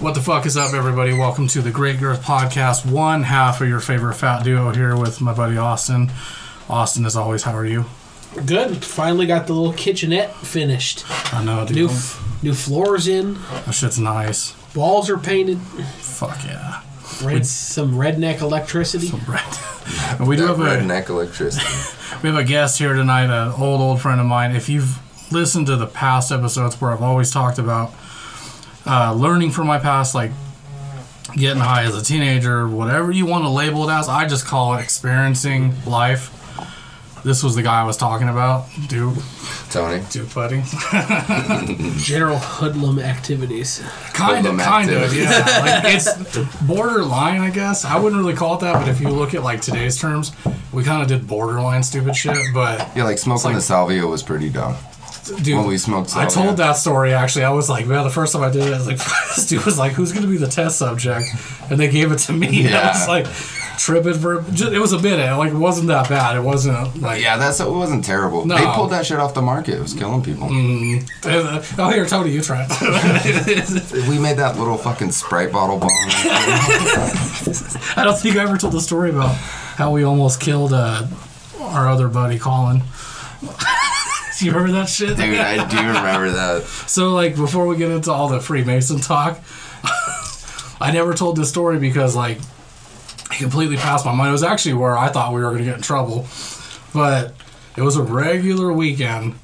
What the fuck is up, everybody? Welcome to the Great Girth Podcast. One half of your favorite fat duo here with my buddy Austin. Austin, as always, how are you? Good. Finally got the little kitchenette finished. I know, dude. New new floors in. that shit's nice. Walls are painted. Fuck yeah. Red, some redneck electricity. Right. And we do That have a redneck electricity. we have a guest here tonight, an old old friend of mine. If you've listened to the past episodes where I've always talked about uh, learning from my past, like getting high as a teenager, whatever you want to label it as, I just call it experiencing life. This was the guy I was talking about, Duke, Tony. Duke Buddy. General hoodlum activities. kind of, Hoodlum kind of, yeah. Like it's borderline, I guess. I wouldn't really call it that, but if you look at like today's terms, we kind of did borderline stupid shit. But Yeah, like smoking like- the salvia was pretty dumb. Dude, When we smoked I told that story actually. I was like, man, the first time I did it, I was like, this dude was like, who's gonna be the test subject? And they gave it to me. And I was like, tripping for. Just, it was a minute. Like, it wasn't that bad. It wasn't like. Yeah, that's it wasn't terrible. No. They pulled that shit off the market. It was killing people. Oh, here, Tony, you try. We made that little fucking Sprite bottle bomb. I don't think I ever told the story about how we almost killed uh, our other buddy Colin. Do you remember that shit? Dude, I do remember that. So, like, before we get into all the Freemason talk, I never told this story because, like, it completely passed my mind. It was actually where I thought we were going to get in trouble. But it was a regular weekend,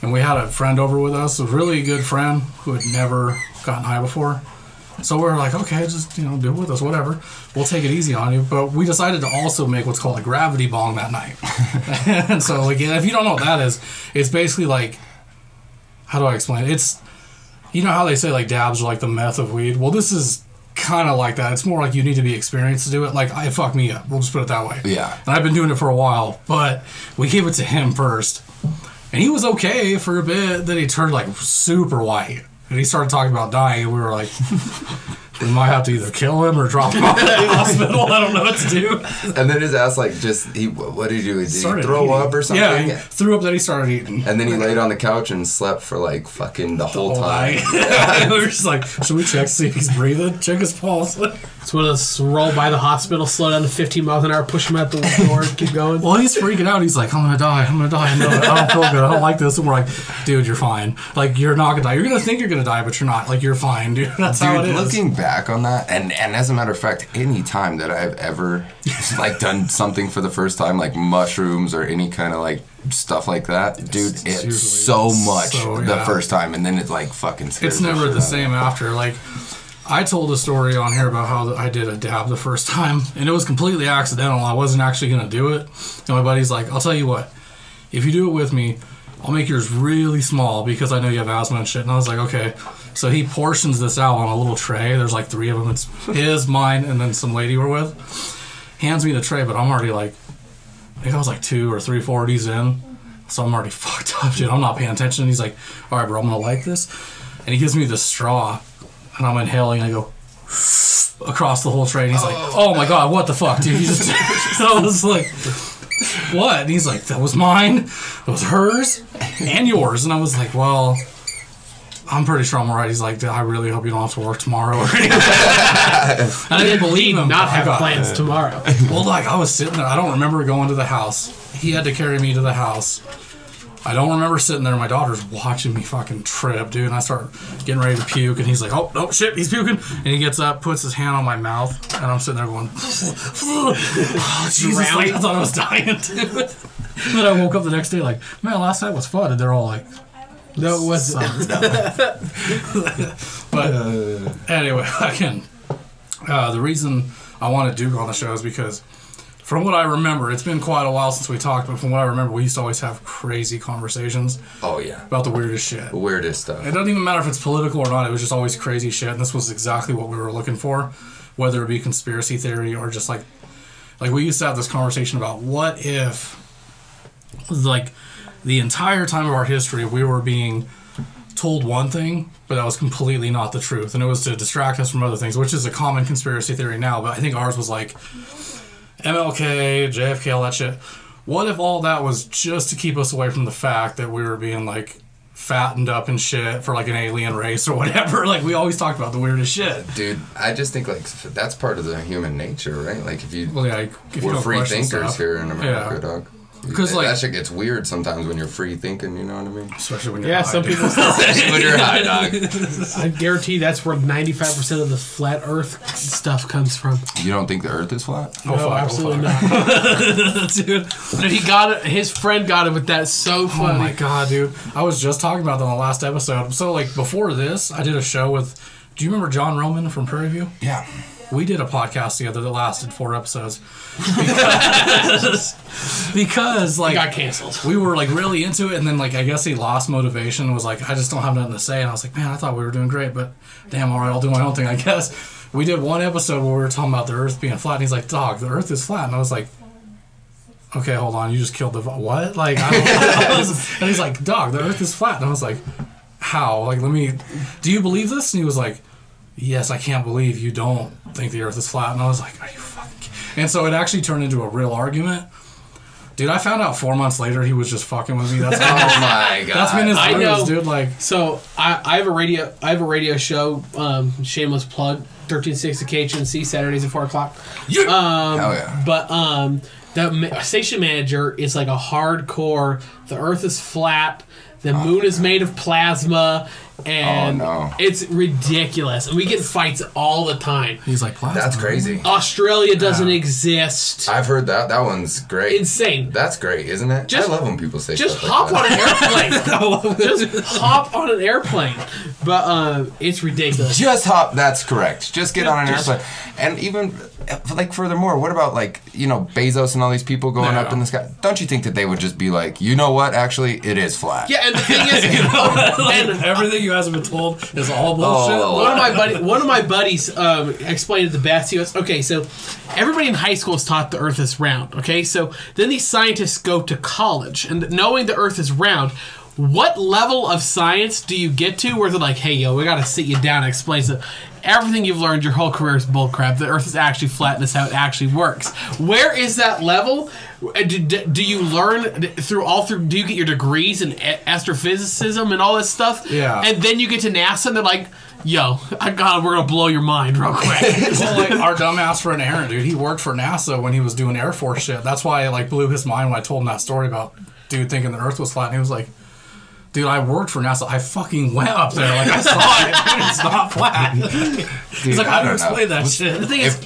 and we had a friend over with us, a really good friend who had never gotten high before. So we are like, okay, just, you know, do it with us, whatever. We'll take it easy on you. But we decided to also make what's called a gravity bong that night. and so, again, if you don't know what that is, it's basically like, how do I explain it? It's you know how they say like dabs are like the meth of weed. Well, this is kind of like that. It's more like you need to be experienced to do it. Like I fucked me up. We'll just put it that way. Yeah. And I've been doing it for a while, but we gave it to him first, and he was okay for a bit. Then he turned like super white, and he started talking about dying. And we were like. We might have to either kill him or drop him off at the hospital. I don't know what to do. And then his ass like just he what did he do? Did he throw eating. up or something? Yeah, he threw up. Then he started eating. And then he laid on the couch and slept for like fucking the whole whole time. night. we were just like, should we check see if he's breathing? Check his pulse. It's one of those roll by the hospital, slow down to 15 miles an hour, push him out the door, keep going. Well, he's freaking out. He's like, I'm gonna die. I'm gonna die. No, I don't feel good. I don't like this. And we're like, dude, you're fine. Like, you're not gonna die. You're gonna think you're gonna die, but you're not. Like, you're fine, dude. That's how it Dude, is. looking back on that, and and as a matter of fact, any time that I've ever like done something for the first time, like mushrooms or any kind of like stuff like that, dude, it's it's, usually so much so- the first time, and then it like fucking. scares it's never shit the out same after. Like, I told a story on here about how I did a dab the first time, and it was completely accidental. I wasn't actually gonna do it. And my buddy's like, I'll tell you what, if you do it with me, I'll make yours really small because I know you have asthma and shit. And I was like, okay. So he portions this out on a little tray. There's like three of them. It's his, mine, and then some lady we're with. Hands me the tray, but I'm already like, I think I was like two or three forties in. So I'm already fucked up, dude. I'm not paying attention. He's like, all right, bro, I'm gonna like this. And he gives me the straw, and I'm inhaling. And I go across the whole train. he's like, oh my god, what the fuck, dude? You just, I was like, what? And he's like, that was mine, it was hers, and yours. And I was like, well, I'm pretty sure I'm alright. He's like, I really hope you don't have to work tomorrow. or anything. and I didn't believe him. Not oh I have plans tomorrow. well, like I was sitting there. I don't remember going to the house. He had to carry me to the house. I don't remember sitting there. My daughter's watching me fucking trip, dude. And I start getting ready to puke, and he's like, "Oh no, shit, he's puking!" And he gets up, puts his hand on my mouth, and I'm sitting there going, oh, "Jesus!" Like, I thought I was dying, dude. And then I woke up the next day, like, "Man, last night was fun," and they're all like, No, it wasn't. But anyway, again, uh, the reason I want wanted Duke on the show is because, from what I remember, it's been quite a while since we talked, but from what I remember, we used to always have crazy conversations Oh yeah, about the weirdest shit. the weirdest stuff. It doesn't even matter if it's political or not. It was just always crazy shit, and this was exactly what we were looking for, whether it be conspiracy theory or just like, like we used to have this conversation about what if, like, the entire time of our history we were being told one thing, but that was completely not the truth, and it was to distract us from other things, which is a common conspiracy theory now. But I think ours was like MLK, JFK, all that shit. What if all that was just to keep us away from the fact that we were being like fattened up and shit for like an alien race or whatever. Like we always talked about the weirdest shit. Dude, I just think like that's part of the human nature, right? Like if you Well, yeah, if we're don't free thinkers stuff. here in America, Yeah. dog. 'Cause, like- that shit gets weird sometimes when you're free thinking. You know what I mean? Especially when you're Yeah, high, some people. Especially when you're high, dog. I guarantee that's where ninety-five percent of the flat Earth stuff comes from. You don't think the Earth is flat? Oh, no, oh, absolutely not. dude. But he got it. His friend got it with that so oh funny. Oh funny. my god, dude! I was just talking about that on the last episode. So like before this, I did a show with. Do you remember John Roman from Prairie View? Yeah. We did a podcast together that lasted four episodes because, because like He got canceled. we were like really into it, and then like I guess he lost motivation. and Was like, I just don't have nothing to say, and I was like, man, I thought we were doing great, but damn, all right, I'll do my own thing, I guess. We did one episode where we were talking about the Earth being flat, and he's like, dog, the Earth is flat, and I was like. Okay, hold on. You just killed the what? Like, I don't, I was- and he's like, "Dog, the Earth is flat." And I was like, "How? Like, let me. Do you believe this?" And he was like, "Yes, I can't believe you don't think the Earth is flat." And I was like, "Are you fucking?" ki-" And so it actually turned into a real argument. Dude, I found out four months later he was just fucking with me. That's Oh my god. that's been his I bruise, know. dude. Like, So I, I have a radio I have a radio show, um, shameless plug, thirteen sixty KHNC Saturdays at four o'clock. Um, Hell yeah. But um, the ma- station manager is like a hardcore. The Earth is flat. The moon is made of plasma, and Oh, no. it's ridiculous. And we get fights all the time. he's like, plasma. That's crazy. Australia doesn't exist. I've heard that. That one's great. Insane. That's great, isn't it? Just- I love when people say Just hop like on an airplane. Just hop on an airplane. But um, it's ridiculous. Just hop. That's correct. Just get on an Just- airplane. And even like furthermore, what about like you know Bezos and all these people going No. up in the sky? Don't you think that they would just be like, you know what? Actually, it is flat. Yeah, and the thing is, you know, and Everything you guys have been told is all bullshit. Oh. one of my buddy, one of my buddies um, explained it the best. He goes, "Okay, so everybody in high school is taught the Earth is round. Okay, so then these scientists go to college, and knowing the Earth is round." What level of science do you get to where they're like, "Hey, yo, we got to sit you down and explain so everything you've learned your whole career is bullcrap. The Earth is actually flat, and this how it actually works." Where is that level? Uh, Do, do do you learn through all through? Do you get your degrees in astrophysicism and all this stuff? Yeah. and then you get to NASA and they're like, yo, I got we're gonna blow your mind real quick. well, like our dumbass friend Aaron, dude, he worked for NASA when he was doing Air Force shit. That's why it like blew his mind when I told him that story about dude thinking the Earth was flat. And he was like, "Dude, I worked for NASA. I fucking went up there. Like I saw it. Dude, it's not flat." He's like, I "How do you don't know. explain that shit?" the thing is,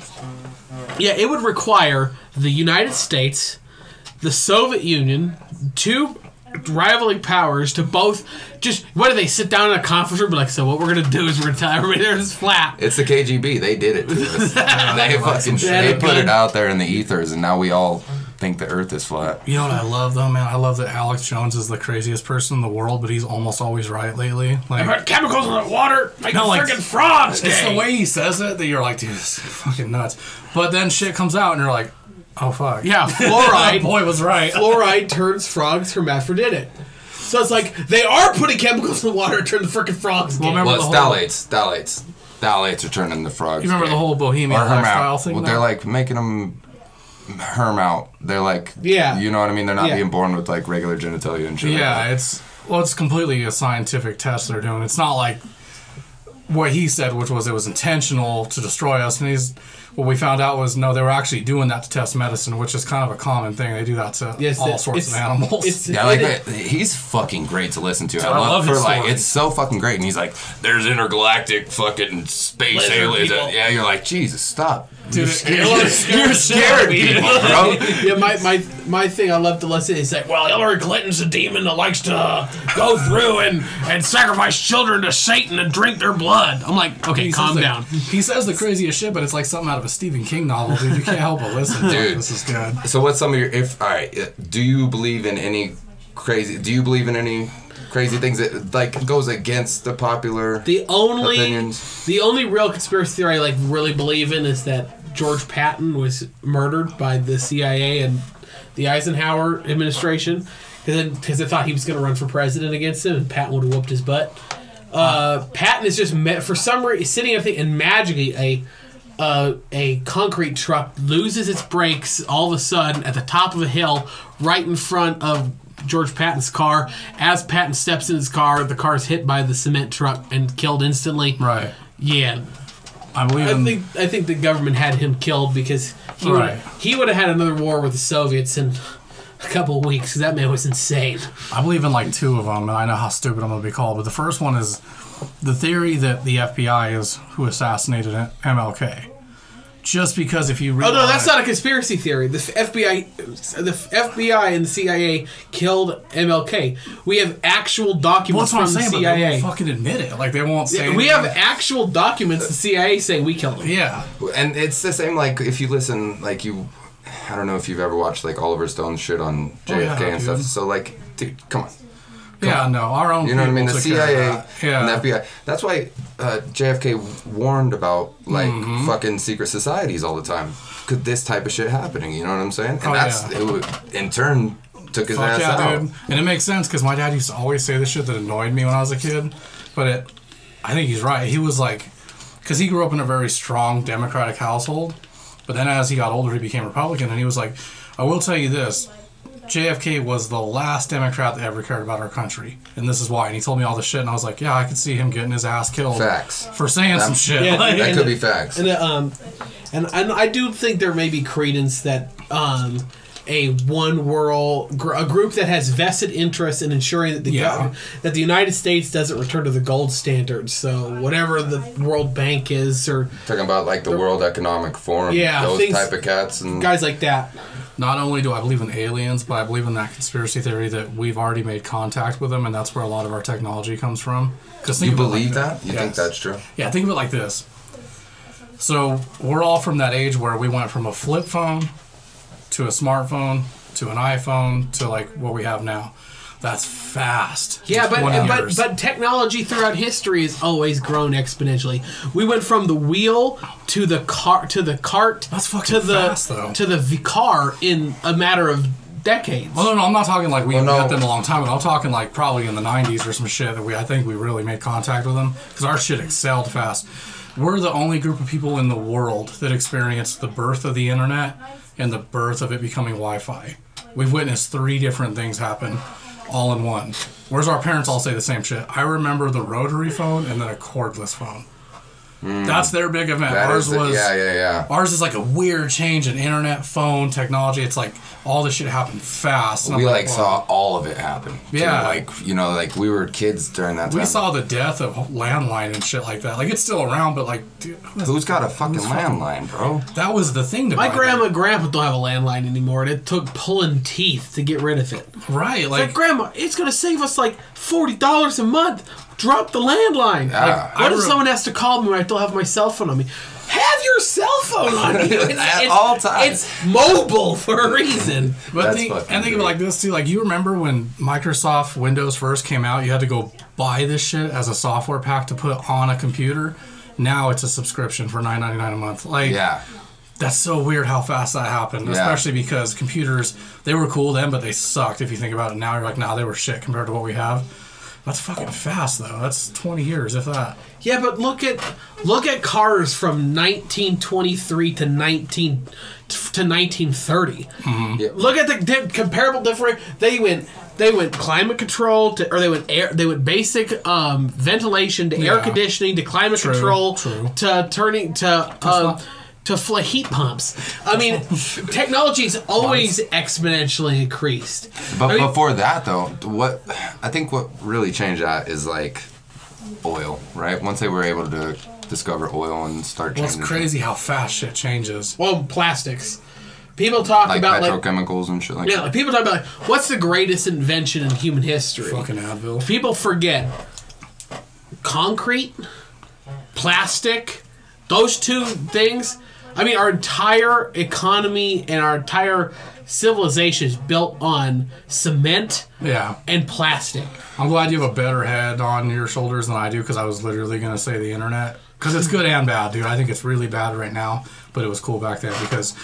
yeah, it would require the United States, the Soviet Union, two rivaling powers to both just what do they sit down in a conference room and be like, so what we're gonna do is we're gonna tell everybody the Earth is flat. It's the KGB. They did it to us. they fucking they put it out there in the ethers, and now we all think the Earth is flat. You know what I love though, man? I love that Alex Jones is the craziest person in the world, but he's almost always right lately. Like But chemicals in the water make No, like, freaking frogs. It's gay. the way he says it that you're like, dude, this is fucking nuts. But then shit comes out and you're like, oh fuck. Yeah, fluoride. boy was right. fluoride turns frogs hermaphroditic. So it's like they are putting chemicals in the water to turn the freaking frogs gay. Well, remember Well, the whole- phthalates, phthalates, phthalates are turning the frogs. You remember gay. the whole Bohemian or herm lifestyle thing? Well, though? they're like making them herm out. They're like, Yeah. you know what I mean. They're not Yeah. being born with like regular genitalia and shit. yeah, that. it's well, it's completely a scientific test they're doing. It's not like what he said, which was it was intentional to destroy us. And he's what we found out was no, they were actually doing that to test medicine, which is kind of a common thing. They do that to Yes, all it- sorts of animals. it's- Yeah, like it- that- he's fucking great to listen to. I, I love, love for his like story. it's so fucking great. And he's like, "There's intergalactic fucking space aliens." Yeah, you're like, Jesus, stop. Dude, you're you're scared, you're scared people, bro. yeah, my, my my thing I love to listen is like, well, Hillary Clinton's a demon that likes to go through and, and sacrifice children to Satan and drink their blood. I'm like, okay, He calm says the- down. He says the craziest shit, but it's like something out of a Stephen King novel, dude. You can't help but listen. Dude, Dude. this is good. So what's some of your if all right, uh, do you believe in any crazy do you believe in any crazy things that like goes against the popular The only Opinions. the only real conspiracy theory I like really believe in is that George Patton was murdered by the CIA and the Eisenhower administration because they thought he was going to run for president against him, and Patton would have whooped his butt. Uh, Patton is just met for some reason sitting I think and magically a uh, a concrete truck loses its brakes all of a sudden at the top of a hill right in front of George Patton's car. As Patton steps in his car, the car is hit by the cement truck and killed instantly. Right. Yeah, I believe I in. think I think the government had him killed because he would he would have had another war with the Soviets in a couple of weeks. 'cause that man was insane. I believe in like two of them, and I know how stupid I'm going to be called. But the first one is the theory that the FBI is who assassinated MLK. Just because if you read Oh no, that's it- not a conspiracy theory. The FBI, the FBI and the CIA killed MLK. We have actual Well, documents that's what I'm from saying, the but they CIA. won't fucking admit it. Like they won't say. we have actual documents. The CIA saying we killed him. Yeah. And it's the same like if you listen like you I don't know if you've ever watched like Oliver Stone's shit on JFK Oh, yeah, and stuff. So like dude, come on. Yeah, no, our own. You know what I mean? The people took care of CIA that. Yeah. and the FBI. That's why uh, JFK warned about like Mm-hmm. fucking secret societies all the time. Could this type of shit happening? You know what I'm saying? And Oh, that's yeah. it. Would, in turn, took his Fuck ass yeah, out. dude. And it makes sense because my dad used to always say this shit that annoyed me when I was a kid. But it, I think he's right. He was like, because he grew up in a very strong Democratic household. But then as he got older, he became Republican. And he was like, I will tell you this JFK was the last Democrat that ever cared about our country. And this is why. And he told me all this shit. And I was like, yeah, I could see him getting his ass killed Facts. for saying some shit. Yeah, Like- That could be facts. And uh, um, and and I do think there may be credence that um. A one world, gr- a group that has vested interest in ensuring that the Yeah. gov- that the United States doesn't return to the gold standard. So whatever the World Bank is, or Talking about like the World Economic Forum, Yeah, those things- type of cats, and guys like that. Not only do I believe in aliens, but I believe in that conspiracy theory that we've already made contact with them, and that's where a lot of our technology comes from. Because you believe that? You think that's true? Yeah, think of it like this. So we're all from that age where we went from a flip phone to a smartphone to an iPhone to like what we have now. That's fast. Yeah, but 20 but but technology throughout history has always grown exponentially. We went from the wheel to the car to the cart That's fucking to the fast, though. to the v- car in a matter of decades. Well, no, no, I'm not talking like we Well, no. met them a long time ago. I'm talking like probably in the 90s or some shit that we, I think we really made contact with them because our shit excelled fast. We're the only group of people in the world that experienced the birth of the internet and the birth of it becoming Wi-Fi. We've witnessed three different things happen all in one. Whereas our parents all say the same shit. I remember the rotary phone and then a cordless phone. Mm. That's their big event. That Ours the- was yeah, yeah, yeah. Ours is like a weird change in internet, phone, technology. It's like all this shit happened fast. We I'm like wow. saw all of it happen. too. Yeah. like you know, like we were kids during that time. We saw the death of landline and shit like that. Like it's still around, but like, dude, Who's got a fucking landline, bro? that was the thing to My grandma and grandpa don't have a landline anymore, and it took pulling teeth to get rid of it. right? Like, Like, grandma, it's gonna save us like forty dollars a month. Drop the landline. Yeah. Like, what I if re- someone has to call me when I still have my cell phone on me? Have your cell phone on you It's- At it's- all times. It's mobile for a reason. but That's think, and think of it like this too. Like you remember when Microsoft Windows first came out, you had to go buy this shit as a software pack to put on a computer. Now it's a subscription for nine ninety nine a month. Like, Yeah, that's so weird how fast that happened. Yeah. Especially because computers they were cool then, but they sucked. If you think about it now, you're like, nah, they were shit compared to what we have. That's fucking fast though. That's twenty years, if that. Yeah, but look at look at cars from 1923 to 19 to 1930. Yeah. Look at the di- comparable different. They went they went climate control to or they went air they went basic um, ventilation to air conditioning to climate True, control true. to turning to um, to fl- heat pumps. I mean, technology's always exponentially increased. but I mean- before that though, what I think what really changed that is like oil, right? Once they were able to discover oil and start Well, it's crazy how fast shit changes. Well, plastics. People talk like about like petrochemicals and shit like Yeah, that. like people talk about like, what's the greatest invention in human history? Fucking Advil. People forget concrete, plastic, those two things. I mean, our entire economy and our entire civilization is built on cement Yeah. and plastic. I'm glad you have a better head on your shoulders than I do because I was literally going to say the internet. Because it's good and bad, dude. I think it's really bad right now, but it was cool back then because,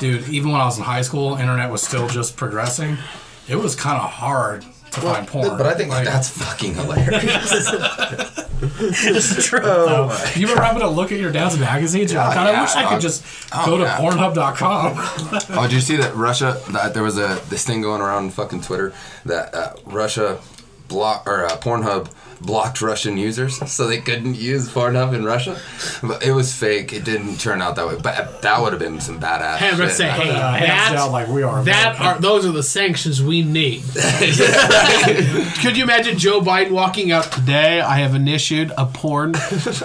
dude, even when I was in high school, internet was still just progressing. It was kind of hard to find porn. But I think Like, that's fucking hilarious. it's true. though. You ever happen to look at your dad's magazines? You're like, Oh, God, I wish I Oh, could just oh, go to yeah. Pornhub.com. oh, did you see that Russia? That there was a this thing going around on fucking Twitter that uh, Russia block or uh, Pornhub blocked Russian users, so they couldn't use Pornhub in Russia. But it was fake. It didn't turn out that way. But that would have been some badass. Hey, I'm gonna shit. say, hey, Uh, hands that, like we are. that man. are those are the sanctions we need. Could you imagine Joe Biden walking out today? I have initiated a porn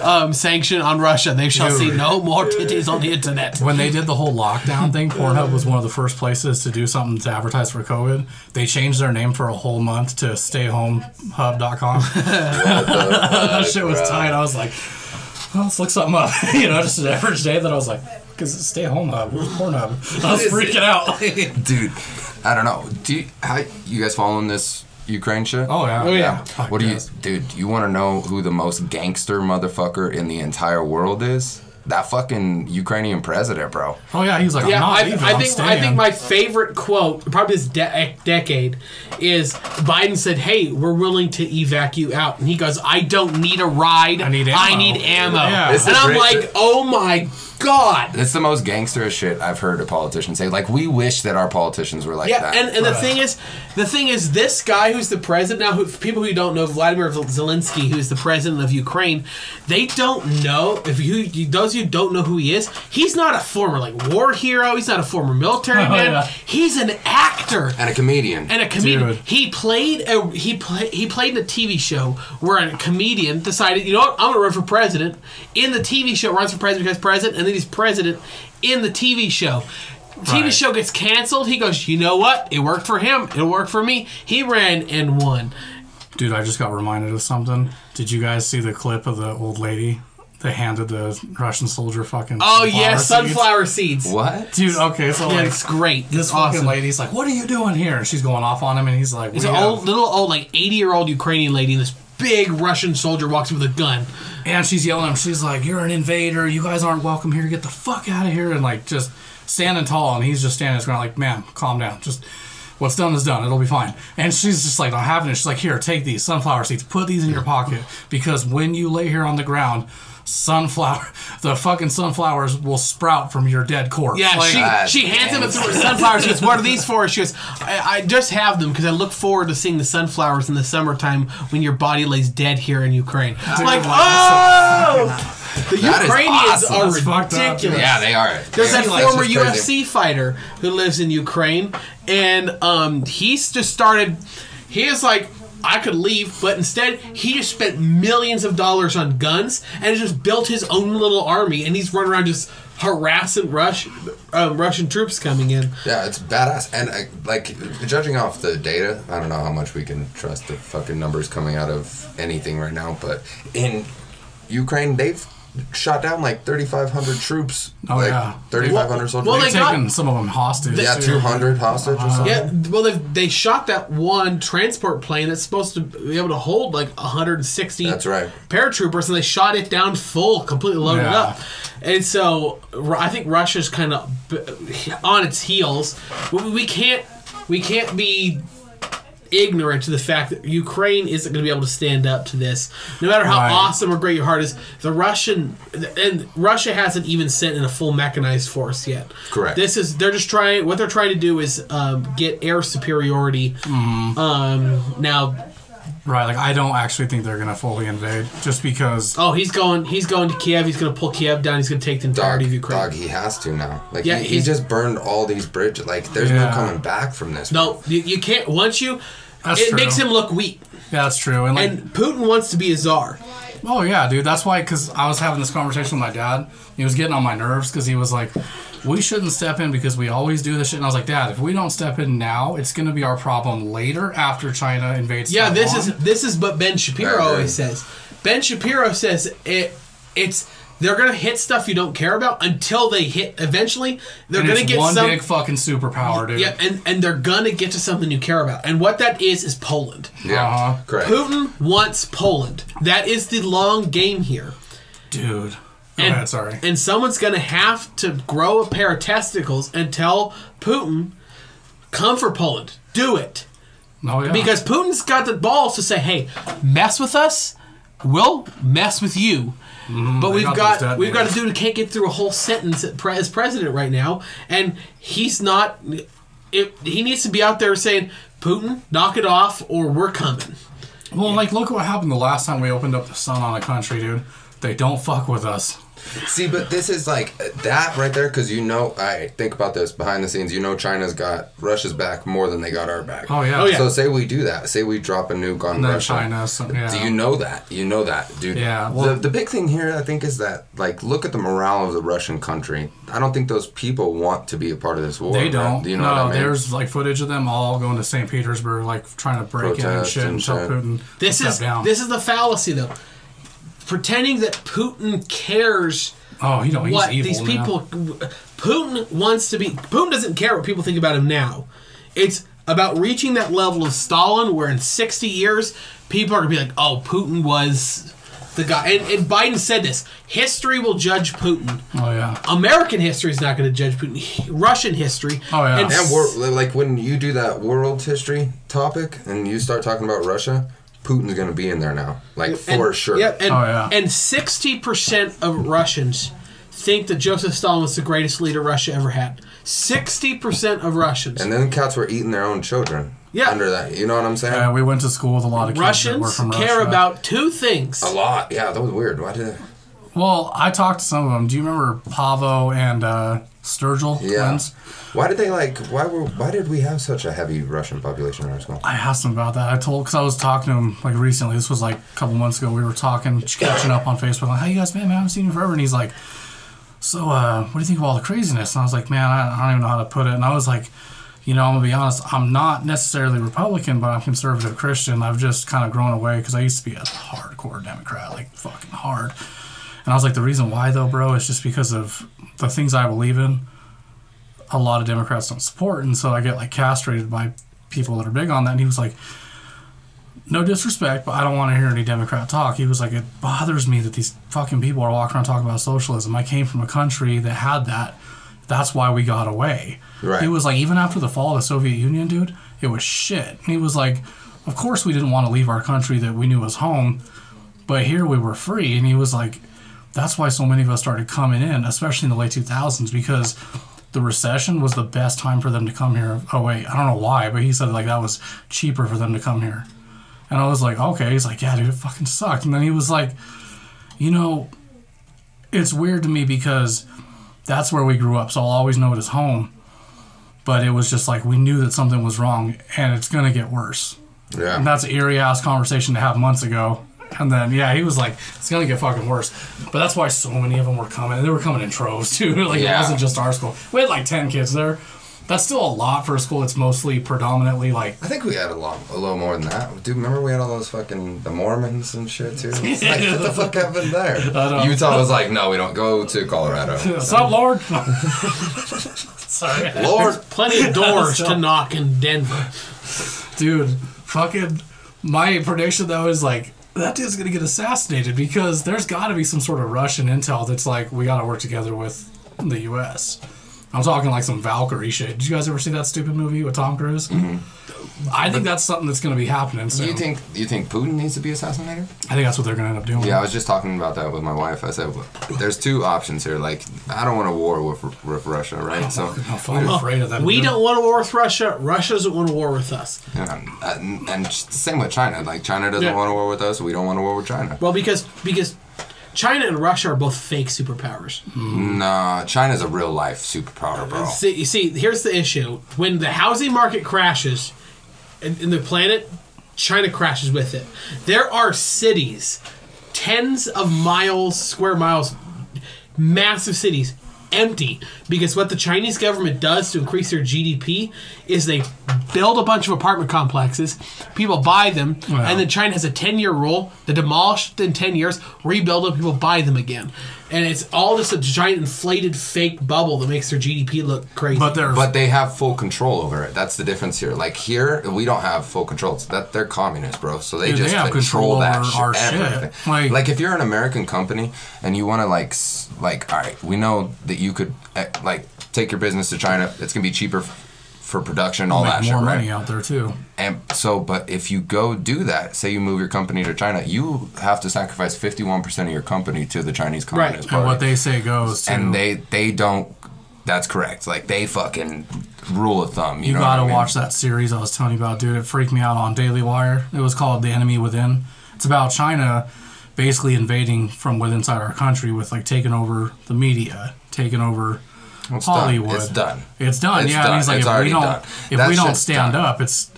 um, sanction on Russia. They shall see no more titties on the internet. when they did the whole lockdown thing, Pornhub was one of the first places to do something to advertise for COVID. They changed their name for a whole month to stayhomehub.com. that shit was tight. I was like, well, let's look something up. you know, just an average day that I was like, because it's stay home hub, where's Pornhub? I was freaking out. dude. I don't know. Do you, how you guys following this Ukraine shit? oh, yeah. Oh, yeah. What do you, dude? You want to know who the most gangster motherfucker in the entire world is? That fucking Ukrainian president, bro. Oh, yeah. He's like, Yeah, I'm not I, leaving. I I'm think staying. I think my favorite quote, probably this de- decade, is Biden said, "Hey, we're willing to evacuate out," and he goes, "I don't need a ride. I need I ammo." need ammo." Yeah. And I'm great like, "Oh my god!" That's the most gangster shit I've heard a politician say. Like, we wish that our politicians were like Yeah, that. and, and the thing is, the thing is, this guy who's the president now, who, people who don't know, Vladimir Zelensky, who's the president of Ukraine, they don't know if you you- those of you who don't know who he is. He's not a former like war hero. He's not a former military Oh, man. yeah. He's an actor. and a comedian. and a comedian. Dude. He played a he play, he played in a TV show where a comedian decided, you know what, I'm gonna run for president. In the TV show, runs for president because president, and then he's president in the TV show. TV Right. show gets canceled. He goes, you know what? It worked for him. It'll work for me. He ran and won. Dude, I just got reminded of something. Did you guys see the clip of the old lady that handed the Russian soldier fucking Oh yeah, sunflower seeds. what? Dude, okay, so Yeah, like it's great. this It's fucking awesome. lady's like, "What are you doing here?" And she's going off on him, and he's like, It's an have-" old, little old, like eighty year old Ukrainian lady, and this big Russian soldier walks in with a gun. And she's yelling at him. She's like, "You're an invader. You guys aren't welcome here. Get the fuck out of here!" And like just standing tall, and he's just standing there, like, "Ma'am, calm down. Just what's done is done. It'll be fine." And she's just like not having it. She's like, "Here, take these sunflower seeds. Put these in your pocket because when you lay here on the ground." Sunflower, the fucking sunflowers will sprout from your dead corpse. Yeah, Like, she Ah, she hands him a damn. through sunflowers. She goes, "What are these for?" She goes, "I, I just have them because I look forward to seeing the sunflowers in the summertime when your body lays dead here in Ukraine." I'm like, oh, the That is Ukrainians awesome. are That's ridiculous. Yeah, they are. There's that Yeah, former it's just crazy. UFC fighter who lives in Ukraine, and um, he's just started. He is like, I could leave, but instead he just spent millions of dollars on guns and just built his own little army, and he's running around just harassing Rush, um, Russian troops coming in. Yeah, it's badass. And uh, like judging off the data, I don't know how much we can trust the fucking numbers coming out of anything right now, but in Ukraine, they've shot down like 3,500 troops. Oh, like yeah. 3,500 soldiers. well, they've they got- taken some of them hostage. yeah, too. 200 hostage or uh-huh. something. Yeah, well, they they shot that one transport plane that's supposed to be able to hold like 160 That's right. paratroopers, and they shot it down full, completely loaded Yeah. up. And so Ru- I think Russia's kind of on its heels. We, we can't we can't be ignorant to the fact that Ukraine isn't going to be able to stand up to this. No matter how Right. awesome or great your heart is, the Russian and Russia hasn't even sent in a full mechanized force yet. Correct. This is they're just trying. What they're trying to do is um, get air superiority. Mm-hmm. Um, now, Right, like I don't actually think they're gonna fully invade, just because. oh, he's going. He's going to Kiev. He's going to pull Kiev down. He's going to take the entirety Dog, of Ukraine. dog, he has to now. Like, Yeah, he, he just burned all these bridges. Like, there's no coming back from this. No, you, you can't. Once you, That's it true. makes him look weak. Yeah, that's true. And like, And Putin wants to be a czar. oh yeah, dude, that's why. Because I was having this conversation with my dad. He was getting on my nerves because he was like, "We shouldn't step in because we always do this shit." And I was like, "Dad, if we don't step in now, it's gonna be our problem later after China invades." Yeah, this is this is what Ben Shapiro Right, right. always says. Ben Shapiro says it. It's they're gonna hit stuff you don't care about until they hit. Eventually, they're And gonna it's get one some. big fucking superpower, dude. yeah, and and they're gonna get to something you care about, and what that is is Poland. Yeah, Uh-huh. correct. Putin wants Poland. That is the long game here. dude. Go And, ahead, sorry. and someone's going to have to grow a pair of testicles and tell Putin, come for Poland. Do it. Oh yeah. Because Putin's got the balls to say, "Hey, mess with us, we'll mess with you." But Mm-hmm. they we've got got we've got a dude who can't get through a whole sentence as president right now, and he's not. It, he needs to be out there saying, "Putin, knock it off, or we're coming." well, like look what happened the last time we opened up the sun on a country, dude. They don't fuck with us. See, but this is like that right there because you know, I think about this behind the scenes. You know, China's got Russia's back more than they got our back. Oh yeah. Oh, yeah. So say we do that. Say we drop a nuke on And then Russia. China. So, yeah. Do you know that? You know that, dude. Yeah, well- the, the big thing here, I think, is that like look at the morale of the Russian country. I don't think those people want to be a part of this war. They don't. Do you know no, what I mean? there's like footage of them all going to St. Petersburg, like trying to break in and shit and, and tell shit. Putin This is down. this is the fallacy, though. Pretending that Putin cares oh, you know he's what evil. these man. people Putin wants to be Putin doesn't care what people think about him now. It's about reaching that level of Stalin where in 60 years people are going to be like, "Oh, Putin was the guy." And, and Biden said this, "History will judge Putin. Oh yeah. American history is not going to judge Putin. Russian history." Oh, yeah. And And we're, like when you do that world history topic and you start talking about Russia, Putin's gonna be in there now, like for and- sure. Yep, and, Oh, yeah. and 60% of Russians think that Joseph Stalin was the greatest leader Russia ever had. 60% of Russians. And then cats were eating their own children. Yeah. Under that, you know what I'm saying? Yeah, we went to school with a lot of kids that were Russians care Russia. about two things. A lot. Yeah, that was weird. Why did? Well, I talked to some of them. Do you remember Pavo and uh, Sturgill Yeah. Why did they like? Why were? Why did we have such a heavy Russian population in our school? I asked him about that. I told because I was talking to him like recently. This was like a couple months ago. We were talking, catching up on Facebook. Like, how you guys been? Man, I haven't seen you forever. And he's like, so uh, what do you think of all the craziness? And I was like, man, I, I don't even know how to put it. And I was like, you know, I'm gonna be honest. I'm not necessarily Republican, but I'm conservative Christian. I've just kind of grown away because I used to be a hardcore Democrat, like fucking hard. And I was like, the reason why though, bro, is just because of the things I believe in. A lot of Democrats don't support, and so I get like castrated by people that are big on that. And he was like, no disrespect, but I don't want to hear any Democrat talk. He was like, it bothers me that these fucking people are walking around talking about socialism. I came from a country that had that. That's why we got away. Right. He was like, even after the fall of the Soviet Union, dude, it was shit. And he was like, of course we didn't want to leave our country that we knew was home, but here we were free. And he was like, that's why so many of us started coming in, especially in the late 2000s, because the recession was the best time for them to come here. Oh, wait, I don't know why, but he said like that was cheaper for them to come here. And I was like, okay. He's like, yeah, dude, it fucking sucked. And then he was like, you know, it's weird to me because that's where we grew up, so I'll always know it as home. But it was just like we knew that something was wrong, and it's gonna get worse. And Yeah. that's an eerie ass conversation to have months ago. And then yeah, he was like, it's gonna get fucking worse. But that's why so many of them were coming. And they were coming in troves too. like it wasn't just our school. We had like ten kids there. That's still a lot for a school that's mostly predominantly like I think we had a lot, a little more than that. Dude, remember we had all those fucking the Mormons and shit too. It's like, what the fuck happened there? know. Utah was like, no, we don't go to Colorado. What's up, Lord? Sorry. Lord, Plenty of doors to knock in Denver. Dude, fucking my prediction though is like that dude's gonna get assassinated because there's gotta be some sort of Russian intel that's like we gotta work together with the US. I'm talking like some Valkyrie shit. Did you guys ever see that stupid movie with Tom Cruise? Mm-hmm. I think that's something that's gonna be happening do soon. you think do you think Putin needs to be assassinated? I think that's what they're gonna end up doing. Yeah, I was just talking about that with my wife. I said, well, there's two options here. Like, I don't want a war with with Russia, right? So, I'm afraid of that. We dude. don't want a war with Russia. Russia doesn't want a war with us. and, and, and same with China. Like, China doesn't Yeah. want a war with us. We don't want a war with China. Well, because because China and Russia are both fake superpowers. Nah, China's a real life superpower, bro. See, you see, here's the issue: when the housing market crashes in, in the planet, China crashes with it. There are cities, tens of miles, square miles, massive cities, empty because what the Chinese government does to increase their GDP is they build a bunch of apartment complexes, people buy them, Wow. and then China has a 10 year rule they demolish in 10 years, rebuild them, people buy them again. And it's all just a giant inflated fake bubble that makes their GDP look crazy. But there's But they have full control over it. That's the difference here. Like here, we don't have full control. It's that they're communists, bro. So they Dude, they just have control, control that over shit, our shit. Like- Like, if you're an American company and you want to like like all right, we know that you could eh, like take your business to China. It's gonna be cheaper f- for production, all Make that more shit, right? money out there too. And so, but if you go do that, say you move your company to China, you have to sacrifice 51% of your company to the Chinese Communist And Party. what they say goes. Too. and they they don't. That's correct. Like they fucking rule of thumb. You, You know gotta what I mean? watch that series I was telling you about, dude. It freaked me out on Daily Wire. It was called The Enemy Within. It's about China basically invading from within inside our country with like taking over the media, taking over It's done. Hollywood. It's done. It's done. It's yeah, done. and he's like, It's if we don't, done. if That we don't stand done. up, it's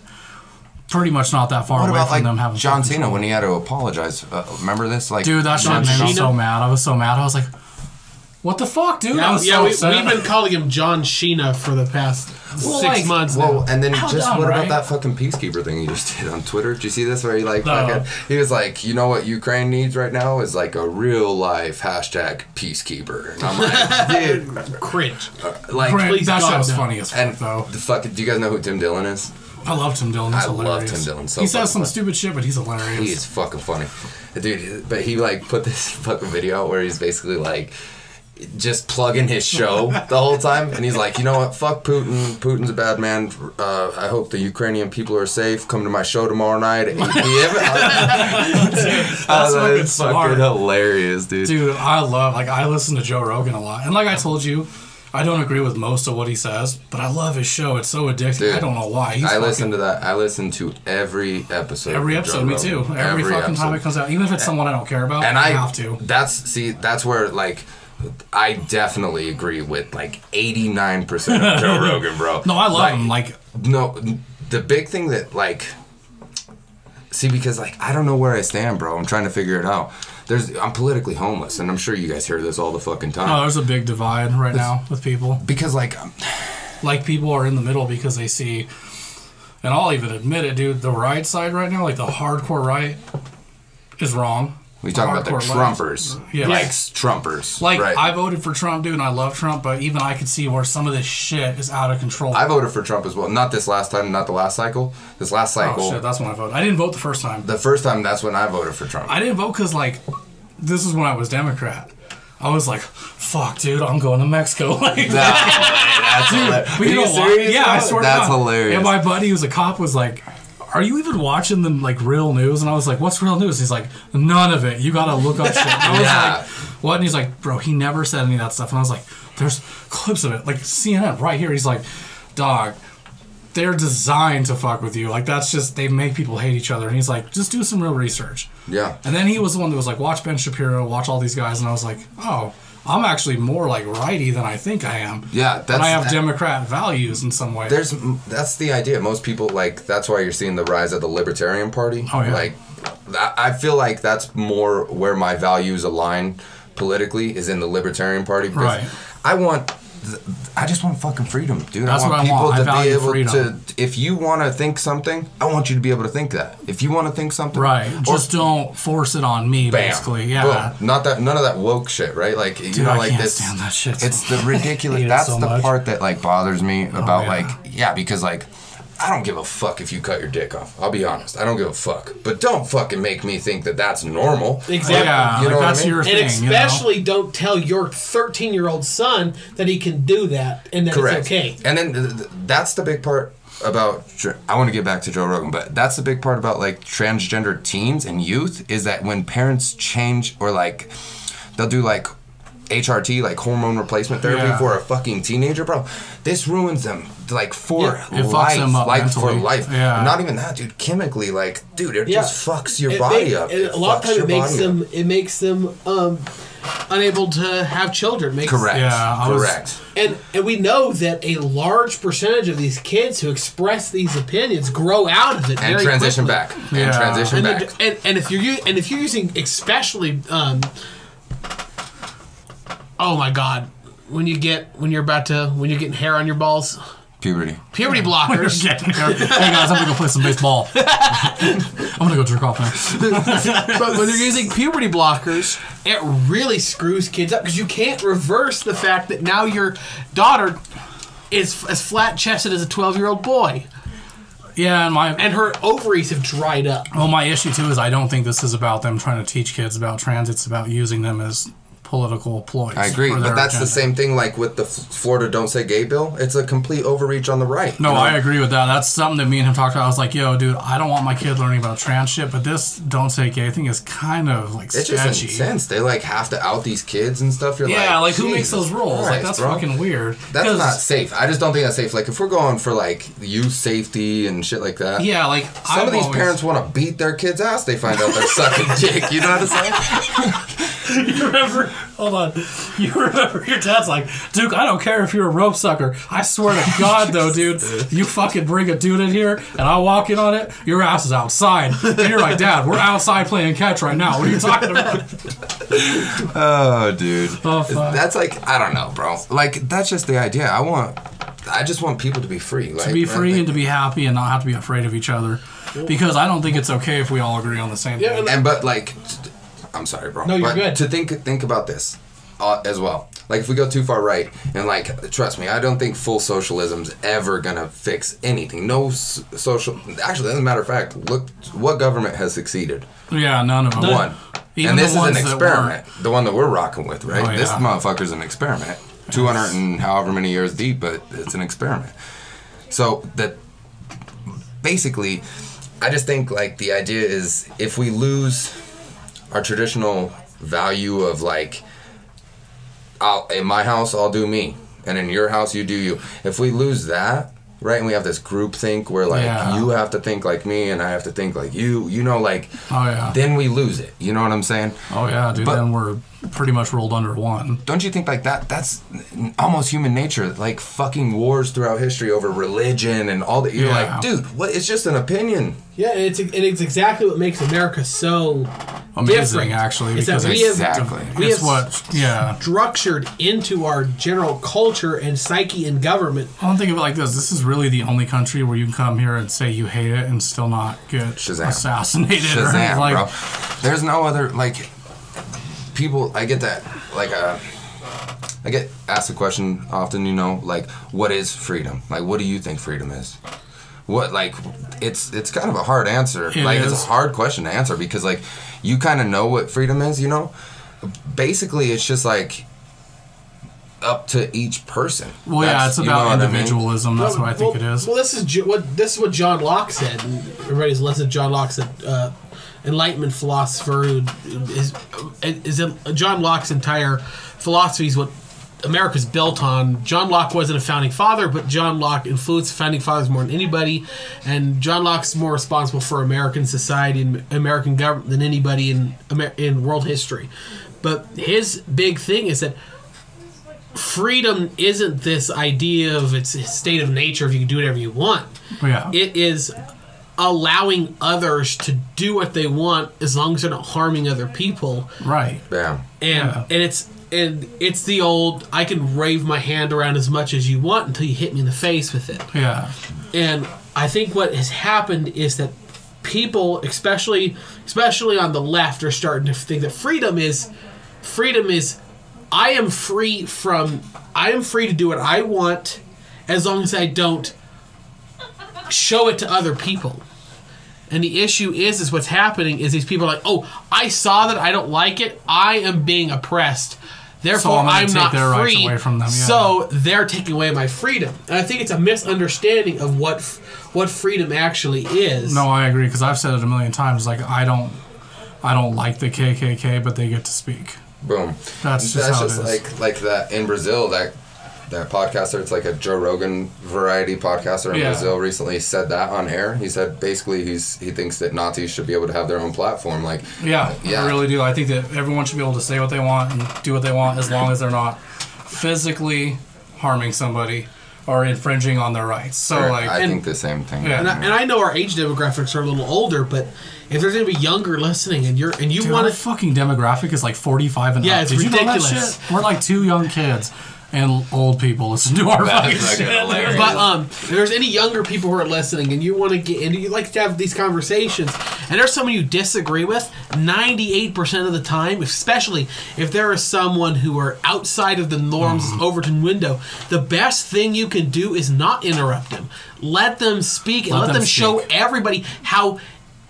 pretty much not that far What away about from like them having John Cena when he had to apologize? Uh, remember this? Like, Dude, that shit made me so mad. I was so mad. I was like, what the fuck, dude? I Yeah, was yeah so we, upset. we've been calling him John Sheena for the past Well, six like- months Well, now. and then How just dumb, what right? about that fucking peacekeeper thing he just did on Twitter? Did you see this where he like No. fucking he was like, you know what Ukraine needs right now is like a real life hashtag peacekeeper. And I'm like, dude, Cringe. Uh, like Grant, please that God, shit was no. funny as fuck, and though. the fucking do you guys know who Tim Dillon is? I love Tim Dillon. He's I love hilarious. Tim Dillon so he says fucking some much. stupid shit, but he's hilarious. He is fucking funny, dude. But he like put this fucking video out where he's basically like just plugging his show the whole time, and he's like, you know what, fuck Putin. Putin's a bad man. Uh, I hope the Ukrainian people are safe. Come to my show tomorrow night at 8 p.m. That's Oh, fucking fucking hilarious, dude. Dude, I love like I listen to Joe Rogan a lot, and like I told you, I don't agree with most of what he says, but I love his show. It's so addictive. Dude, I don't know why. He's I fucking- listen to that. I listen to every episode. every episode. Me too. Rogan. Every, fucking time episode. it comes out, even if it's someone I don't care about, and I, I have to. That's see, that's where like I definitely agree with like eighty nine percent of Joe Rogan, bro. No, I love Like, him. Like No, the big thing that like, see, because like I don't know where I stand, bro. I'm trying to figure it out. There's I'm politically homeless, and I'm sure you guys hear this all the fucking time. oh, there's a big divide right now with people. because like, um, Like people are in the middle because they see, and I'll even admit it, dude. The right side right now, like the hardcore right, is wrong. We talking about the Trumpers, Yeah. like Trumpers. Like right. I voted for Trump, dude, and I love Trump, but even I could see where some of this shit is out of control. I voted for Trump as well. Not this last time, not the last cycle. This last oh, cycle, oh shit, that's when I voted. I didn't vote the first time. the first time, that's when I voted for Trump. I didn't vote because like this is when I was Democrat. I was like, "Fuck, dude, I'm going to Mexico." Like, that's hilarious. but you Are know you serious, Yeah, I swear to That's God. hilarious. And my buddy who's a cop was like, "Are you even watching the like real news?" And I was like, "What's real news?" He's like, "None of it. You gotta look up shit." And I was Yeah. like, "What?" And he's like, "Bro, he never said any of that stuff." And I was like, "There's clips of it, like CNN right here." He's like, "Dog." They're designed to fuck with you. Like that's just they make people hate each other. And he's like, just do some real research. Yeah. And then he was the one that was like, watch Ben Shapiro, watch all these guys, and I was like, oh, I'm actually more like righty than I think I am. Yeah, But that's I have Democrat values in some way. There's that's the idea. Most people like that's why you're seeing the rise of the Libertarian Party. Oh, yeah. Like, I I feel like that's more where my values align politically is in the Libertarian Party. because Right. I want. Th- I just want fucking freedom, dude. That's I want what I people want. I to be able freedom. to. If you want to think something, I want you to be able to think that. If you want to think something, right. or- Just don't force it on me, Bam. basically. Yeah. Boom. Not that none of that woke shit, right? Like you know, I like this. stand that shit. It's the ridiculous. that's so the much. Oh, part that like bothers me oh, about yeah. like yeah, because like I don't give a fuck if you cut your dick off. I'll be honest, I don't give a fuck. But don't fucking make me think that that's normal. Exactly. Yeah, You know like what I that's mean? your And thing. especially don't tell your 13 year old son that he can do that and that Correct. it's okay. And then th- th- that's the big part about. I want to get back to Joe Rogan, but that's the big part about like transgender teens and youth is that when parents change or like they'll do like HRT, like hormone replacement therapy Yeah. for a fucking teenager, bro. This ruins them like for Yeah, it fucks life, them up like for life. Yeah. Not even that, dude. Chemically, like, dude, it Yeah. just fucks your It body make- up. it- a lot of fucks times your it makes body them up. it makes them um, unable to have children. Makes, correct. Yeah, I was- correct. And and we know that a large percentage of these kids who express these opinions grow out of it and very transition quickly. back. And Yeah. transition And, back. and and if you're and if you're using especially um, oh my god when you get when you're about to when you're getting hair on your balls Puberty. puberty blockers hey guys, I'm gonna go play some baseball. I'm gonna go jerk off now. but when you're using puberty blockers it really screws kids up because you can't reverse the fact that now your daughter is as flat chested as a 12 year old boy Yeah, and my and her ovaries have dried up well, my issue too is I don't think this is about them trying to teach kids about trans. It's about using them as political ploys. I agree, but that's the same thing like with the F- Florida Don't Say Gay bill. It's a complete overreach on the right. No, you know? I agree with that. That's something that me and him talked about. I was like, "Yo, dude, I don't want my kid learning about trans shit, but this don't say gay thing is kind of like It's just sketchy." intense. They like have to out these kids and stuff. You're Yeah, like, who makes those rules? like that's bro. fucking weird. That's not safe. I just don't think that's safe. Like if we're going for like youth safety and shit like that. Yeah, like Some I've of these always- parents want to beat their kids' ass. They find out they're sucking dick. You know what I'm saying? You remember? Hold on. You remember your dad's like, Duke, I don't care if you're a rope sucker. I swear to God, though, dude, you fucking bring a dude in here and I walk in on it, your ass is outside. And you're like, Dad, we're outside playing catch right now. What are you talking about? Oh, dude. Oh, fuck. That's like I don't know, bro. Like that's just the idea. I want. I just want people to be free. Like, to be free think- and to be happy and not have to be afraid of each other. Because I don't think it's okay if we all agree on the same Yeah, thing. and- And but like, I'm sorry, bro. No, you're but good. To think think about this uh, as well. Like if we go too far right, and like trust me, I don't think full socialism's ever gonna fix anything. No s- social. Actually, as a matter of fact, look what government has succeeded. Yeah, none of them. One. Even and this is an experiment. The one that we're rocking with, right? Oh, This motherfucker's an experiment. 200 and however many years deep, but it's an experiment. So that basically, I just think like the idea is if we lose our traditional value of like, I'll, in my house I'll do me, and in your house you do you. If we lose that, right, and we have this group think where like Yeah. you have to think like me and I have to think like you, you know, like Oh, yeah. then we lose it. You know what I'm saying? Oh, yeah, dude. But- then we're pretty much rolled under one. Don't you think like that? That's almost human nature. Like fucking wars throughout history over religion and all that. You're Yeah. like, dude, what? It's just an opinion. Yeah, and it's and it's exactly what makes America so Amazing, different. actually. Is that Because we it's, have Exactly. we it's have what, yeah. structured into our general culture and psyche and government. I don't think of it like this. This is really the only country where you can come here and say you hate it and still not get Shazam. assassinated. or Shazam, like, bro. There's no other like people. I get that. Like uh, I get asked the question often. You know, like what is freedom? Like what do you think freedom is? What like it's it's kind of a hard answer. It like is. it's a hard question to answer because like you kind of know what freedom is. You know, basically it's just like up to each person. Well, yeah, That's- it's you know about what I mean? individualism. That's what I think well, it is. Well, this is Jo- what this is what John Locke said. Everybody's listened John Locke said. Uh, Enlightenment philosopher is is John Locke's entire philosophy is what America's built on. John Locke wasn't a founding father, but John Locke influenced founding fathers more than anybody, and John Locke's more responsible for American society and American government than anybody in Amer- in world history. But his big thing is that freedom isn't this idea of its a state of nature if you can do whatever you want. Yeah. It is allowing others to do what they want as long as they're not harming other people. right. Yeah. And Yeah. and it's and it's the old I can wave my hand around as much as you want until you hit me in the face with it. Yeah. And I think what has happened is that people, especially especially on the left, are starting to think that freedom is freedom is I am free from I am free to do what I want as long as I don't show it to other people. And the issue is is what's happening is these people are like, "Oh, I saw that I don't like it. I am being oppressed. Therefore, I'm I'm not their rights free. away from them, yeah. So they're taking away my freedom." And I think it's a misunderstanding of what f- what freedom actually is. No, I agree because I've said it a million times. Like I don't, I don't like the KKK, but they get to speak. Boom. That's just how it is. like like that in Brazil that that podcaster. It's like a Joe Rogan variety podcaster in Yeah. Brazil recently said that on air. He said basically he's he thinks that Nazis should be able to have their own platform. Like Yeah, Yeah. I really do. I think that everyone should be able to say what they want and do what they want as long as they're not physically harming somebody or infringing on their rights. So like, I and- think the same thing. Yeah. And I, and I know our age demographics are a little older, but if there's going to be younger listening and you're and you want our to fucking demographic is like 45 and Yeah, up. it's Did you know that ridiculous. shit? We're like two young kids and old people listen to our That's fucking fucking shit. hilarious. But um, if there's any younger people who are listening and you want to get and you like to have these conversations, and there's someone you disagree with, 98% of the time, especially if there is someone who are outside of the norms Mm-hmm. Overton window, the best thing you can do is not interrupt them. Let them speak and Let let, them them, show speak. everybody how